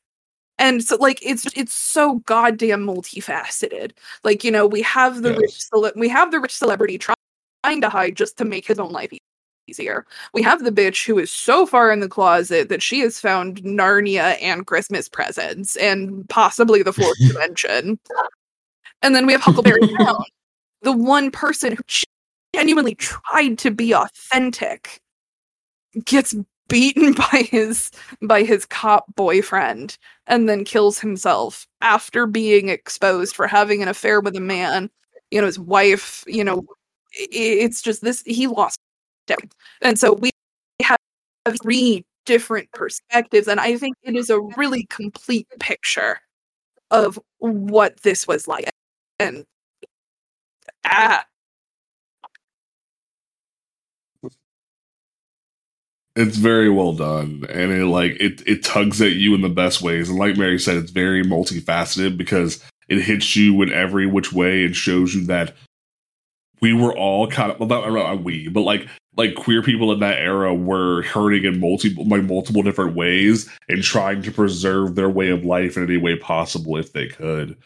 And so like it's it's so goddamn multifaceted. Like, you know, we have the yes. rich we have the rich celebrity trying to hide just to make his own life easier. We have the bitch who is so far in the closet that she has found Narnia and Christmas presents and possibly the fourth dimension. And then we have Huckleberry Hound, the one person who genuinely tried to be authentic, gets beaten by his by his cop boyfriend and then kills himself after being exposed for having an affair with a man you know his wife you know it's just this he lost him. And so we have three different perspectives and i think it is a really complete picture of what this was like. And ah, it's very well done and it like it it tugs at you in the best ways. And like mary said it's very multifaceted because it hits you in every which way and shows you that we were all kind of well, not, not we but like like queer people in that era were hurting in multiple like multiple different ways and trying to preserve their way of life in any way possible if they could.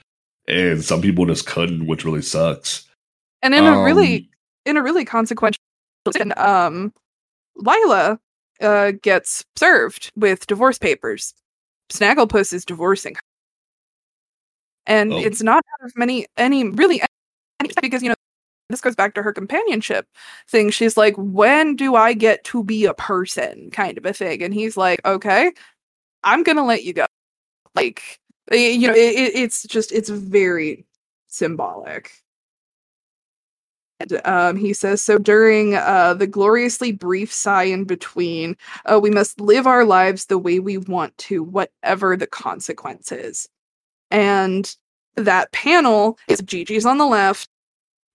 And some people just couldn't which really sucks. And in um, a really um, in a really consequential and um Lila uh, gets served with divorce papers. Snagglepuss is divorcing her. And oh. it's not out of many, any, really, any, because, you know, this goes back to her companionship thing. She's like, when do I get to be a person kind of a thing? And he's like, okay, I'm going to let you go. Like, you know, it, it's just, it's very symbolic. Um, he says, so during uh, the gloriously brief sigh in between, uh, we must live our lives the way we want to, whatever the consequences. And that panel is Gigi's on the left,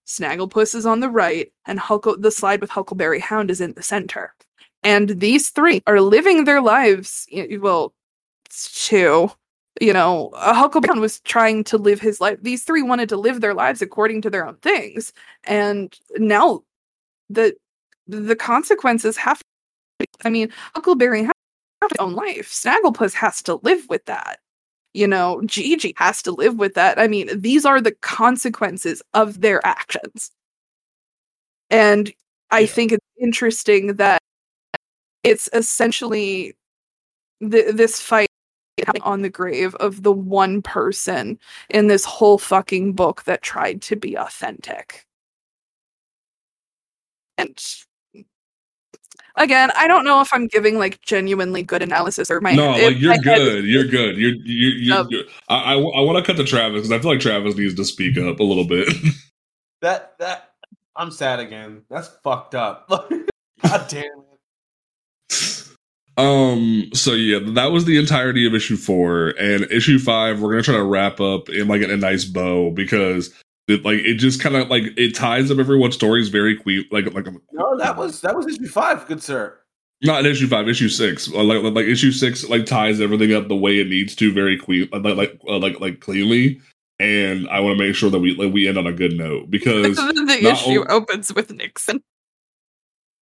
Snagglepuss is on the right, and Hulk- the slide with Huckleberry Hound is in the center. And these three are living their lives, well, two, you know, uh, Huckleberry was trying to live his life. These three wanted to live their lives according to their own things, and now the the consequences have. To, I mean, Huckleberry has to have his own life. Snagglepuss has to live with that. You know, Gigi has to live with that. I mean, these are the consequences of their actions, and I yeah. think it's interesting that it's essentially th- this fight on the grave of the one person in this whole fucking book that tried to be authentic. And again, I don't know if I'm giving like genuinely good analysis or my no, like you're good, you're good, you're you're, you're, um, you're I I, I want to cut to Travis because I feel like Travis needs to speak up a little bit. that that I'm sad again. That's fucked up. God damn it. Um, so yeah, that was the entirety of issue four. And issue five, we're gonna try to wrap up in like a nice bow because it like it just kind of like it ties up everyone's stories very quick. Like like no, that was that was issue five, good sir. Not issue five, issue six. Uh, like, like, like issue six, like ties everything up the way it needs to, very quick, like like uh, like like cleanly. And I want to make sure that we like, we end on a good note because the issue o- opens with Nixon.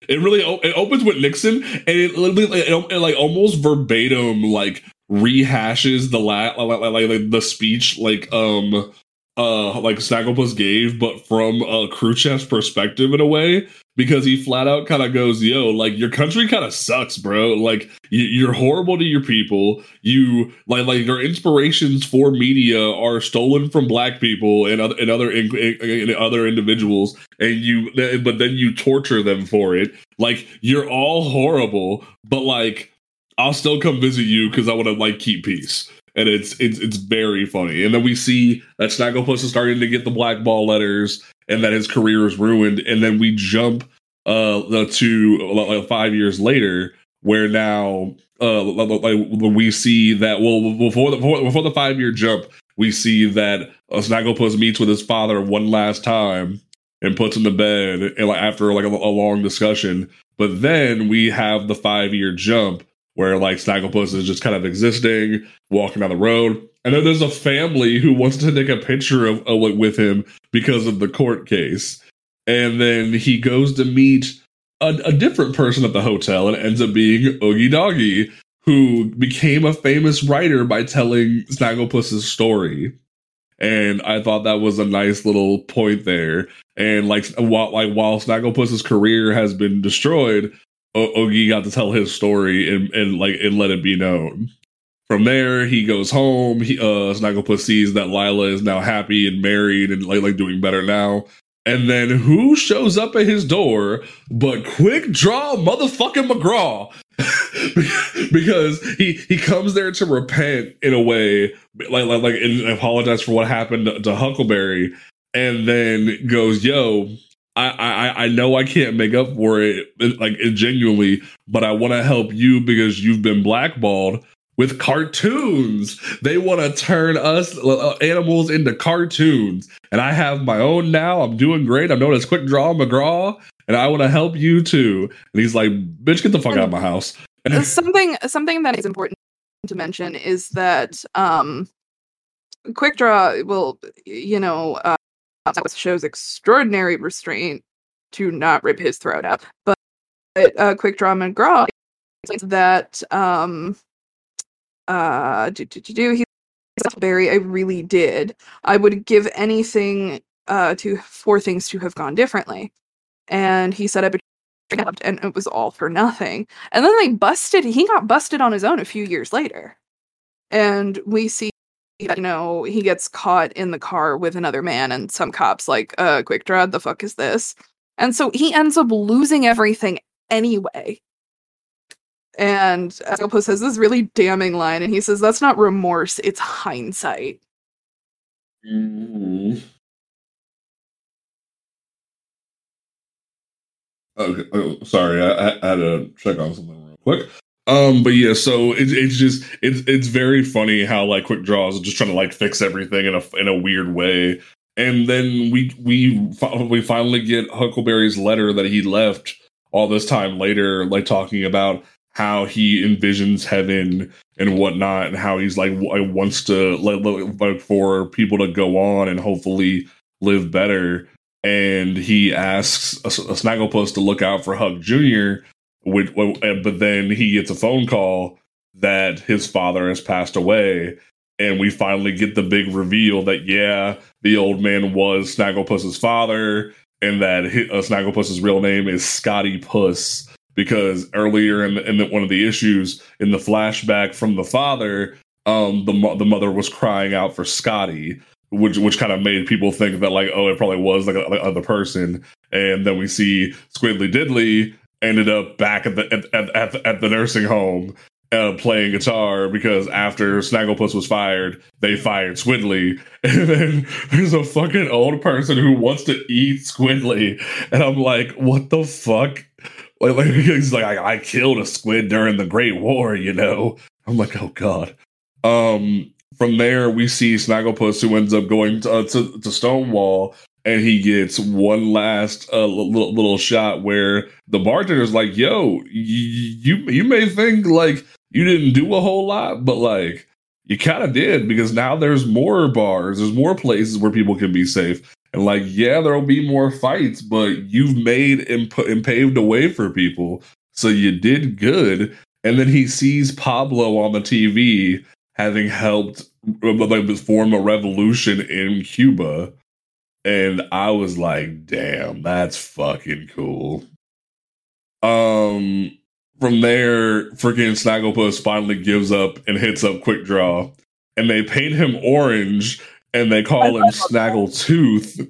It really it opens with Nixon, and it, it, it like almost verbatim like rehashes the la- like, like, like the speech like um uh like Snagglepuss gave, but from uh Khrushchev's perspective in a way, because he flat out kind of goes, "Yo, like your country kind of sucks, bro. Like you, are horrible to your people. You like like your inspirations for media are stolen from black people and other and other and other individuals, and you but then you torture them for it. Like you're all horrible, but like I'll still come visit you because I want to like keep peace." and it's it's it's very funny. And then we see that Snagglepuss is starting to get the blackball letters, and that his career is ruined. And then we jump uh to like five years later, where now uh like we see that well before the before, before the five year jump, we see that uh, Snagglepuss meets with his father one last time and puts him to bed, and like after like a, a long discussion. But then we have the five year jump where like Snagglepuss is just kind of existing, walking down the road. And then there's a family who wants to take a picture of, of with him because of the court case. And then he goes to meet a, a different person at the hotel and ends up being Augie Doggie, who became a famous writer by telling Snagglepuss's story. And I thought that was a nice little point there. And like while like while Snagglepuss's career has been destroyed, o- Oogie got to tell his story and, and like and let it be known. From there, he goes home. He uh Snagglepuss sees that Lila is now happy and married and like like doing better now. And then who shows up at his door but Quick Draw motherfucking McGraw? because he he comes there to repent in a way, like like, like and apologize for what happened to, to Huckleberry, and then goes, "Yo, I, I I know I can't make up for it, like genuinely, but I want to help you because you've been blackballed." With cartoons, they want to turn us uh, animals into cartoons, and I have my own now. I'm doing great. I'm known as Quick Draw McGraw, and I want to help you too. And he's like, "Bitch, get the fuck out of my house." something something that is important to mention is that um, Quick Draw will, you know, uh, shows extraordinary restraint to not rip his throat out, but uh, Quick Draw McGraw that um, uh, do do do do he Barry, I really did. I would give anything uh to for things to have gone differently and he set up a and it was all for nothing. And then they busted, he got busted on his own a few years later. And we see that, you know, he gets caught in the car with another man, and some cops like, uh, quick draw, the fuck is this? And so he ends up losing everything anyway. And Snagglepuss has this really damning line, and he says, That's not remorse, it's hindsight. Mm-hmm. Okay, oh, sorry, I, I, had to check on something real quick. Um, but yeah, so it, it's just it's it's very funny how like Quick Draws just trying to like fix everything in a in a weird way, and then we we we finally get Huckleberry's letter that he left all this time later, like talking about how he envisions heaven and whatnot, and how he's like wants to like for people to go on and hopefully live better and he asks a, a Snagglepuss to look out for Huck Jr. Which, but then he gets a phone call that his father has passed away, and we finally get the big reveal that yeah, the old man was Snagglepuss's father, and that his, uh, Snagglepuss's real name is Scotty Puss. Because earlier in, the, in the, one of the issues in the flashback from the father, um, the the mother was crying out for Scotty, which which kind of made people think that like oh it probably was like, a, like other person and then we see Squiddly Diddly ended up back at the at, at, at the nursing home uh, playing guitar because after Snagglepuss was fired, they fired Squiddly. And then there's a fucking old person who wants to eat Squiddly. And I'm like, what the fuck? He's like, I, I killed a squid during the Great War, you know? I'm like, oh God. Um, from there, we see Snagglepuss who ends up going to, uh, to, to, Stonewall, and he gets one last uh, little, little shot where the bartender's like, "Yo, y- you you may think like you didn't do a whole lot, but like you kind of did because now there's more bars, there's more places where people can be safe." And like, yeah, there'll be more fights, but you've made and, put, and paved a way for people. So you did good. And then he sees Pablo on the TV having helped like form a revolution in Cuba. And I was like, damn, that's fucking cool. Um from there, freaking Snagglepuss finally gives up and hits up Quick Draw. And they paint him orange and they call him Snaggletooth.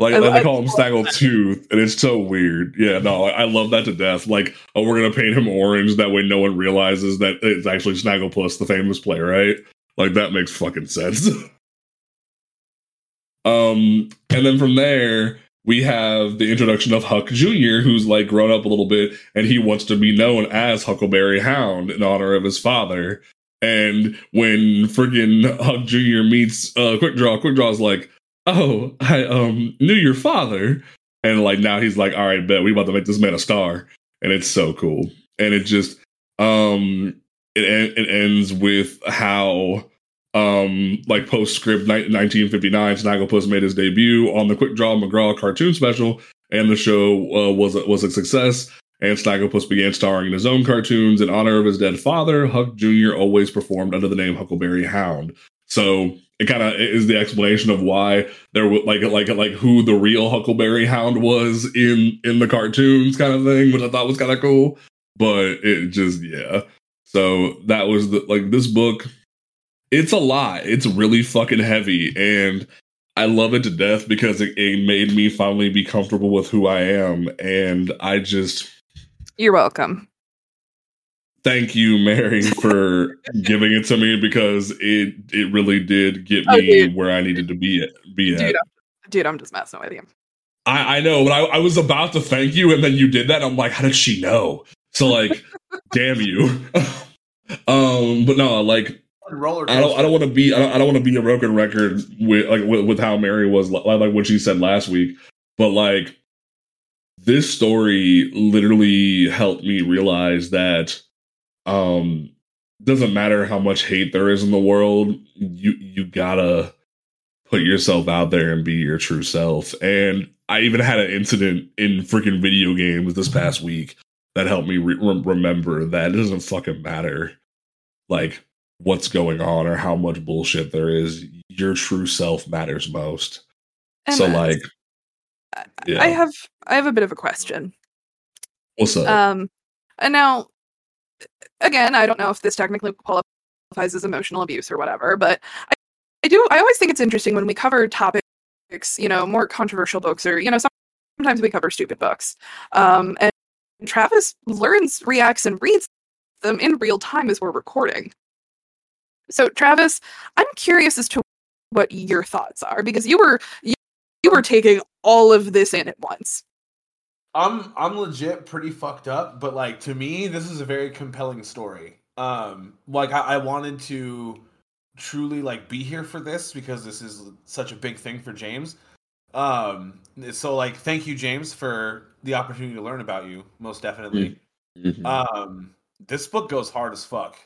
Like, like they call him Snaggletooth, and it's so weird. Yeah, no, I love that to death. Like, oh, we're gonna paint him orange that way no one realizes that it's actually Snagglepuss, the famous player, right? Like that makes fucking sense. um, and then from there we have the introduction of Huck Jr., who's like grown up a little bit, and he wants to be known as Huckleberry Hound in honor of his father. And when friggin' Huck Jr. meets uh, Quick Draw, Quick Draw's like, oh, I um knew your father. And like now he's like, all right, bet we about to make this man a star. And it's so cool. And it just um it it ends with how um like postscript 1959 Snagglepuss made his debut on the Quick Draw McGraw cartoon special and the show uh, was was a success and Snagglepuss began starring in his own cartoons in honor of his dead father. Huck Jr. always performed under the name Huckleberry Hound. So it kind of is the explanation of why there was like like like who the real Huckleberry Hound was in in the cartoons kind of thing, which I thought was kind of cool. But it just yeah. So that was the like this book. It's a lot. It's really fucking heavy, and I love it to death because it, it made me finally be comfortable with who I am, and I just. You're welcome thank you, Mary, for giving it to me because it it really did get oh, me where I needed to be at. Be dude, at. I'm, dude, I'm just messing with you. I, I know, but I, I was about to thank you, and then you did that. I'm like, how did she know? So like, damn you. um, but no, like. Roller I don't. I don't want to be. I don't, I don't want to be a broken record with like with, with how Mary was like, like what she said last week. But like, this story literally helped me realize that um doesn't matter how much hate there is in the world you you gotta put yourself out there and be your true self. And i even had an incident in freaking video games this past week that helped me re- remember that it doesn't fucking matter like what's going on or how much bullshit there is. Your true self matters most. And so like yeah. i have i have a bit of a question up um and now again, I don't know if this technically qualifies as emotional abuse or whatever, but I, I do. I always think it's interesting when we cover topics, you know, more controversial books, or you know, sometimes we cover stupid books. Um, and Travis learns, reacts, and reads them in real time as we're recording. So, Travis, I'm curious as to what your thoughts are because you were you, you were taking all of this in at once. I'm I'm legit pretty fucked up, but like to me, this is a very compelling story. Um, like I, I wanted to truly like be here for this because this is such a big thing for James. Um, so like, thank you, James, for the opportunity to learn about you. Most definitely. Mm-hmm. Um, this book goes hard as fuck.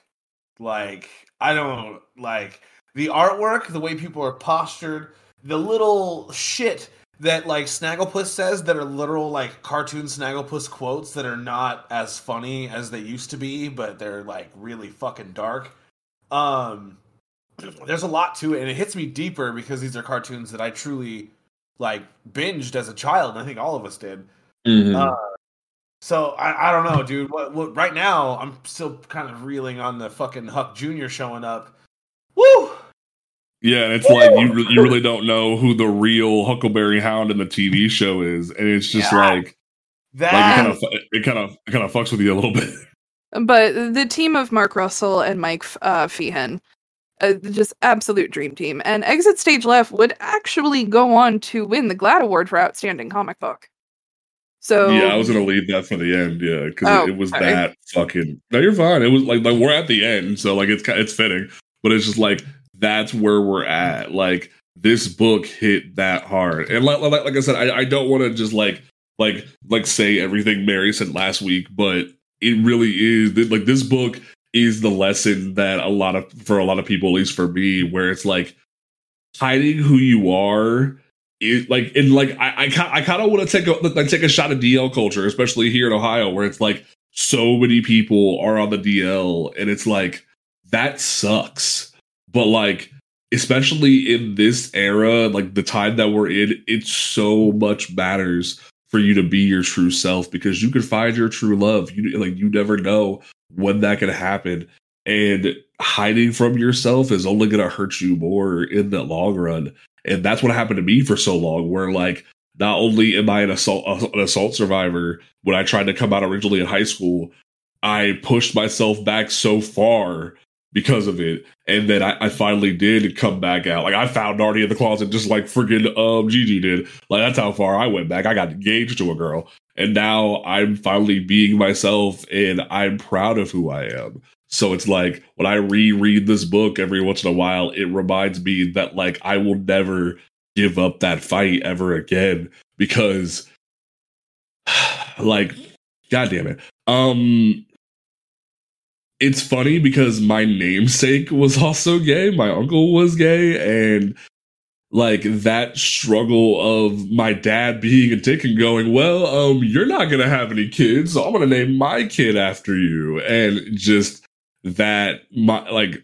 Like I don't like the artwork, the way people are postured, the little shit that like Snagglepuss says that are literal like cartoon Snagglepuss quotes that are not as funny as they used to be, but they're like really fucking dark. Um there's a lot to it and it hits me deeper because these are cartoons that I truly like binged as a child. I think all of us did. Mm-hmm. Uh, so I, I don't know, dude. What, what right now I'm still kind of reeling on the fucking Huck Jr. showing up. Woo! Yeah, and it's like you you really don't know who the real Huckleberry Hound in the TV show is, and it's just yeah. like that like it kind of it kind of it kind of fucks with you a little bit. But the team of Mark Russell and Mike uh, Feehan, uh, just absolute dream team, and Exit Stage Left would actually go on to win the GLAAD Award for Outstanding Comic Book. So yeah, I was gonna leave that for the end, yeah, because oh, it, it, was sorry. that fucking. No, you're fine. It was like like we're at the end, so like it's it's fitting, but it's just like that's where we're mm-hmm. at. Like this book hit that hard, and like like, like I said, I, I don't want to just like like like say everything Mary said last week, but it really is like this book is the lesson that a lot of for a lot of people, at least for me, where it's like hiding who you are it, like and like I I, I kind of want to take a like take a shot at DL culture, especially here in Ohio, where it's like so many people are on the DL, and it's like that sucks but like especially in this era like the time that we're in it so much matters for you to be your true self because you can find your true love. You like you never know when that can happen. And hiding from yourself is only going to hurt you more in the long run. And that's what happened to me for so long where like not only am i an assault uh, an assault survivor when i tried to come out originally in high school i pushed myself back so far because of it. And then I, I, finally did come back out. Like I found Narnia in the closet just like freaking um Gigi did. Like that's how far I went back. I got engaged to a girl. And now I'm finally being myself and I'm proud of who I am. So it's like when I reread this book every once in a while, it reminds me that like I will never give up that fight ever again because like god damn it. Um it's funny because my namesake was also gay. My uncle was gay, and like that struggle of my dad being a dick and going, "Well, um, you're not gonna have any kids, so I'm gonna name my kid after you," and just that my like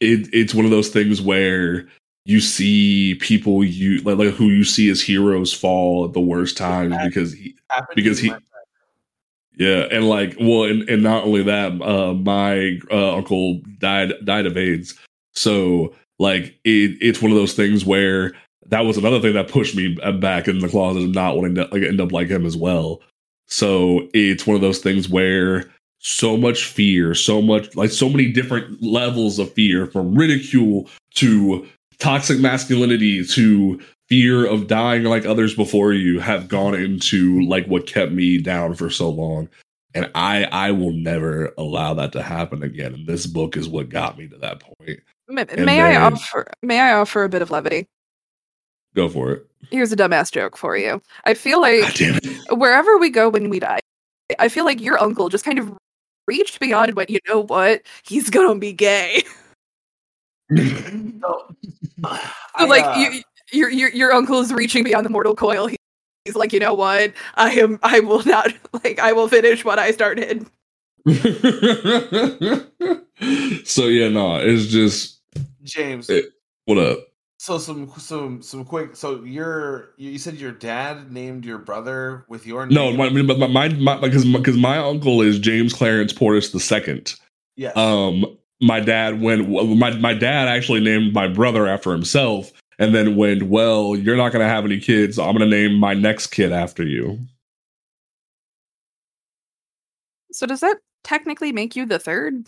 it, it's one of those things where you see people you like, like who you see as heroes fall at the worst times because he because he yeah and like well and, and not only that uh my uh, uncle died died of aids. So like it, it's one of those things where that was another thing that pushed me back in the closet of not wanting to like end up like him as well. So it's one of those things where so much fear, so much like so many different levels of fear from ridicule to toxic masculinity to fear of dying like others before you have gone into like what kept me down for so long. And i i will never allow that to happen again. And this book is what got me to that point. May, may i offer may i offer a bit of levity? Go for it. Here's a dumbass joke for you. I feel like wherever we go when we die i feel like your uncle just kind of reached beyond what you know what he's gonna be gay. So, so like uh, you, your your your uncle is reaching beyond the mortal coil he, he's like you know what i am i will not like i will finish what i started so yeah no it's just james it, what up so some some some quick. So your you said your dad named your brother with your name? no. My, my, my, my because because my uncle is James Clarence Portis the second. Yeah. Um, my dad went. My my dad actually named my brother after himself, and then went. Well, you're not going to have any kids. So I'm going to name my next kid after you. So does that technically make you the third?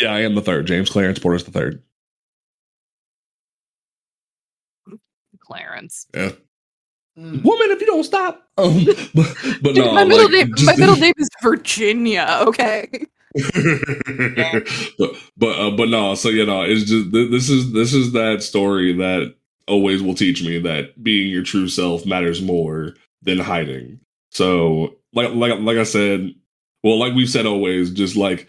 Yeah, I am the third. James Clarence Portis the third. Clarence. Yeah. Mm. Woman, if you don't stop. Um, but, but no, my middle like, name, just, my middle name is Virginia. Okay. but but uh, but no, so you know, it's just this is this is that story that always will teach me that being your true self matters more than hiding. So like like like I said, well, like we've said always, just like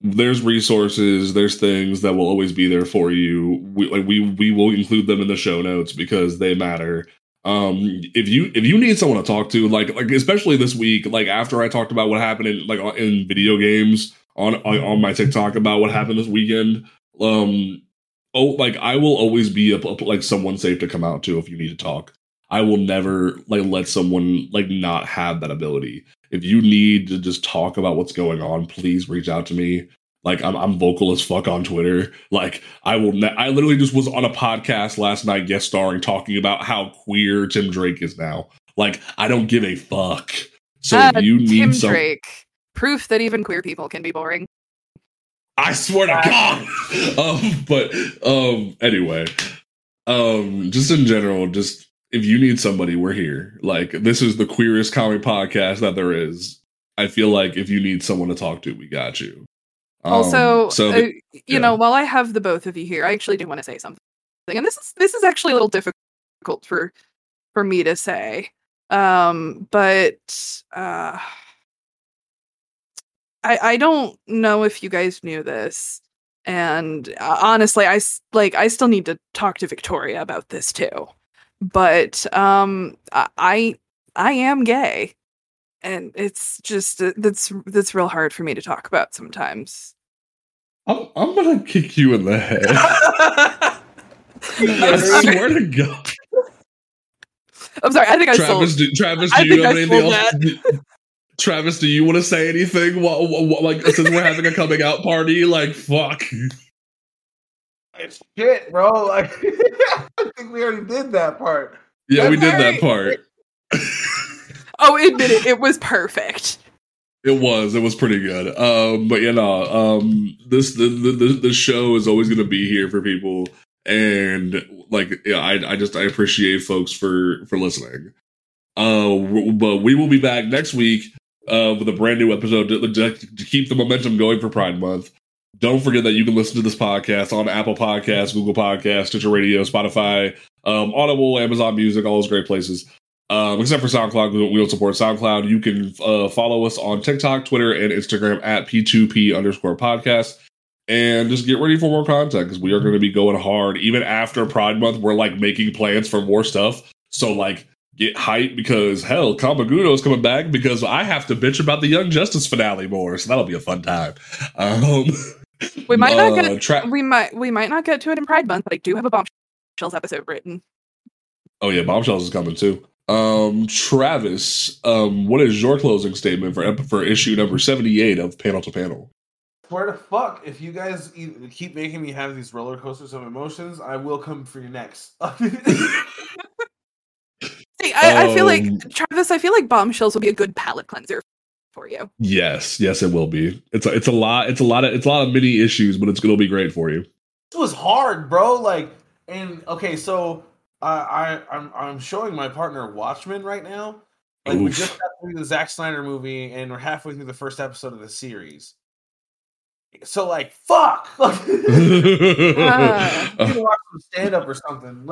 there's resources, there's things that will always be there for you. We like we we will include them in the show notes because they matter. Um, if you if you need someone to talk to, like like especially this week, like after I talked about what happened in like in video games on on my TikTok about what happened this weekend, um, oh like I will always be a, a, like someone safe to come out to if you need to talk. I will never like let someone like not have that ability. If you need to just talk about what's going on, please reach out to me. Like I'm, I'm vocal as fuck on Twitter. Like I will. Ne- I literally just was on a podcast last night, guest starring, talking about how queer Tim Drake is now. Like I don't give a fuck. So uh, you need Tim some- Drake. Proof that even queer people can be boring. I swear to God. um, but um, anyway, um, just in general, just if you need somebody, we're here. Like this is the queerest comedy podcast that there is. I feel like if you need someone to talk to, we got you. Um, also, so uh, you yeah. know, while I have the both of you here, I actually do want to say something, and this is this is actually a little difficult for for me to say, um, but uh, I I don't know if you guys knew this, and uh, honestly, I like I still need to talk to Victoria about this too. But um i i am gay and it's just uh, that's that's real hard for me to talk about sometimes. I'm, I'm gonna kick you in the head. I swear to god. I'm sorry i think i travis sold, do, travis do you have anything else? travis do you want to say anything what, what, what, like since we're having a coming out party like fuck. It's shit, bro. Like I think we already did that part. Yeah, That's we did that part. oh, admit it, it was perfect. It was. It was pretty good. Um, but you know, um, this the, the the show is always going to be here for people, and like, yeah, I I just I appreciate folks for for listening. Uh, but we will be back next week uh, with a brand new episode to, to, keep the momentum going for Pride Month. Don't forget that you can listen to this podcast on Apple Podcasts, Google Podcasts, Stitcher Radio, Spotify, um, Audible, Amazon Music, all those great places. Um, except for SoundCloud, we don't support SoundCloud. You can uh, follow us on TikTok, Twitter, and Instagram at P2P underscore podcast. And just get ready for more content because we are going to be going hard. Even after Pride Month, we're like making plans for more stuff. So, like, get hyped because hell, Kamaguno is coming back because I have to bitch about the Young Justice finale more. So that'll be a fun time. Um, We might not Uh, get tra- we might we might not get to it in Pride Month, but I do have a bombshells episode written. oh yeah, bombshells is coming too. Um, Travis, um, what is your closing statement for for issue number seventy eight of Panel to Panel? Where the fuck, if you guys keep making me have these roller coasters of emotions, I will come for your next. See, I, I feel like Um, Travis, I feel like bombshells will be a good palate cleanser for you. Yes, yes, it will be. It's a, it's a lot. It's a lot of it's a lot of mini issues, but it's gonna be great for you. It was hard, bro. Like, and okay, so uh, I I'm I'm showing my partner Watchmen right now. Like, we just got through the Zack Snyder movie, and we're halfway through the first episode of the series. So, like, fuck. I'm watch some stand up or something.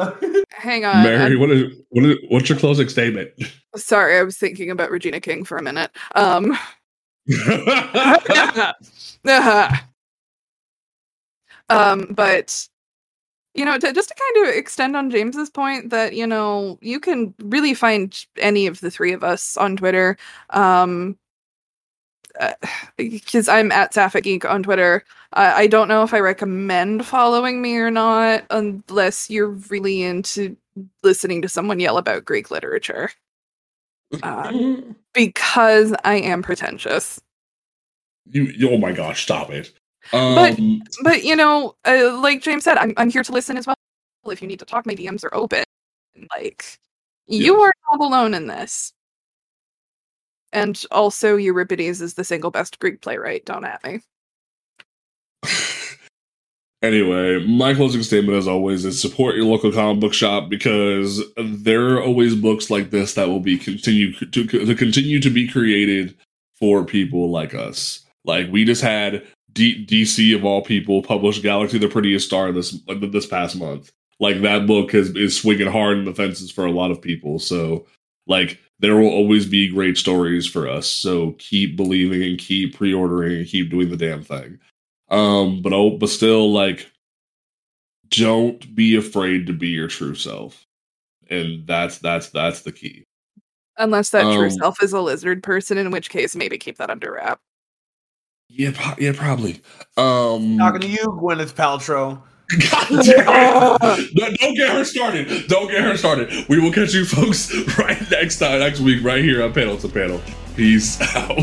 Hang on. Mary, I'm- what is what is what's your closing statement? sorry, I was thinking about Regina King for a minute. Um um, but you know, to, just to kind of extend on James's point that you know you can really find any of the three of us on Twitter, um, because I'm at Sapphic Geek on Twitter. I I don't know if I recommend following me or not, unless you're really into listening to someone yell about Greek literature, uh, because I am pretentious. you, you- oh my gosh, stop it. But- Um, but you know, uh, like James said, I'm I'm here to listen as well. If you need to talk, my DMs are open. Like you are not alone in this. And also, Euripides is the single best Greek playwright. Don't at me. anyway, my closing statement, as always, is support your local comic book shop because there are always books like this that will be continue to, to continue to be created for people like us. Like we just had D- DC of all people published Galaxy the Prettiest Star this this past month. Like that book has is swinging hard in the fences for a lot of people. So like there will always be great stories for us. So keep believing and keep pre-ordering and keep doing the damn thing. Um, but oh, but still, like, don't be afraid to be your true self, and that's that's that's the key. Unless that true Um, self is a lizard person, in which case maybe keep that under wrap. Yeah, pro- yeah, probably. Um, Talking to you, Gwyneth Paltrow. God damn. don't, don't get her started. Don't get her started. We will catch you folks right next time, next week, right here on Panel to Panel. Peace out.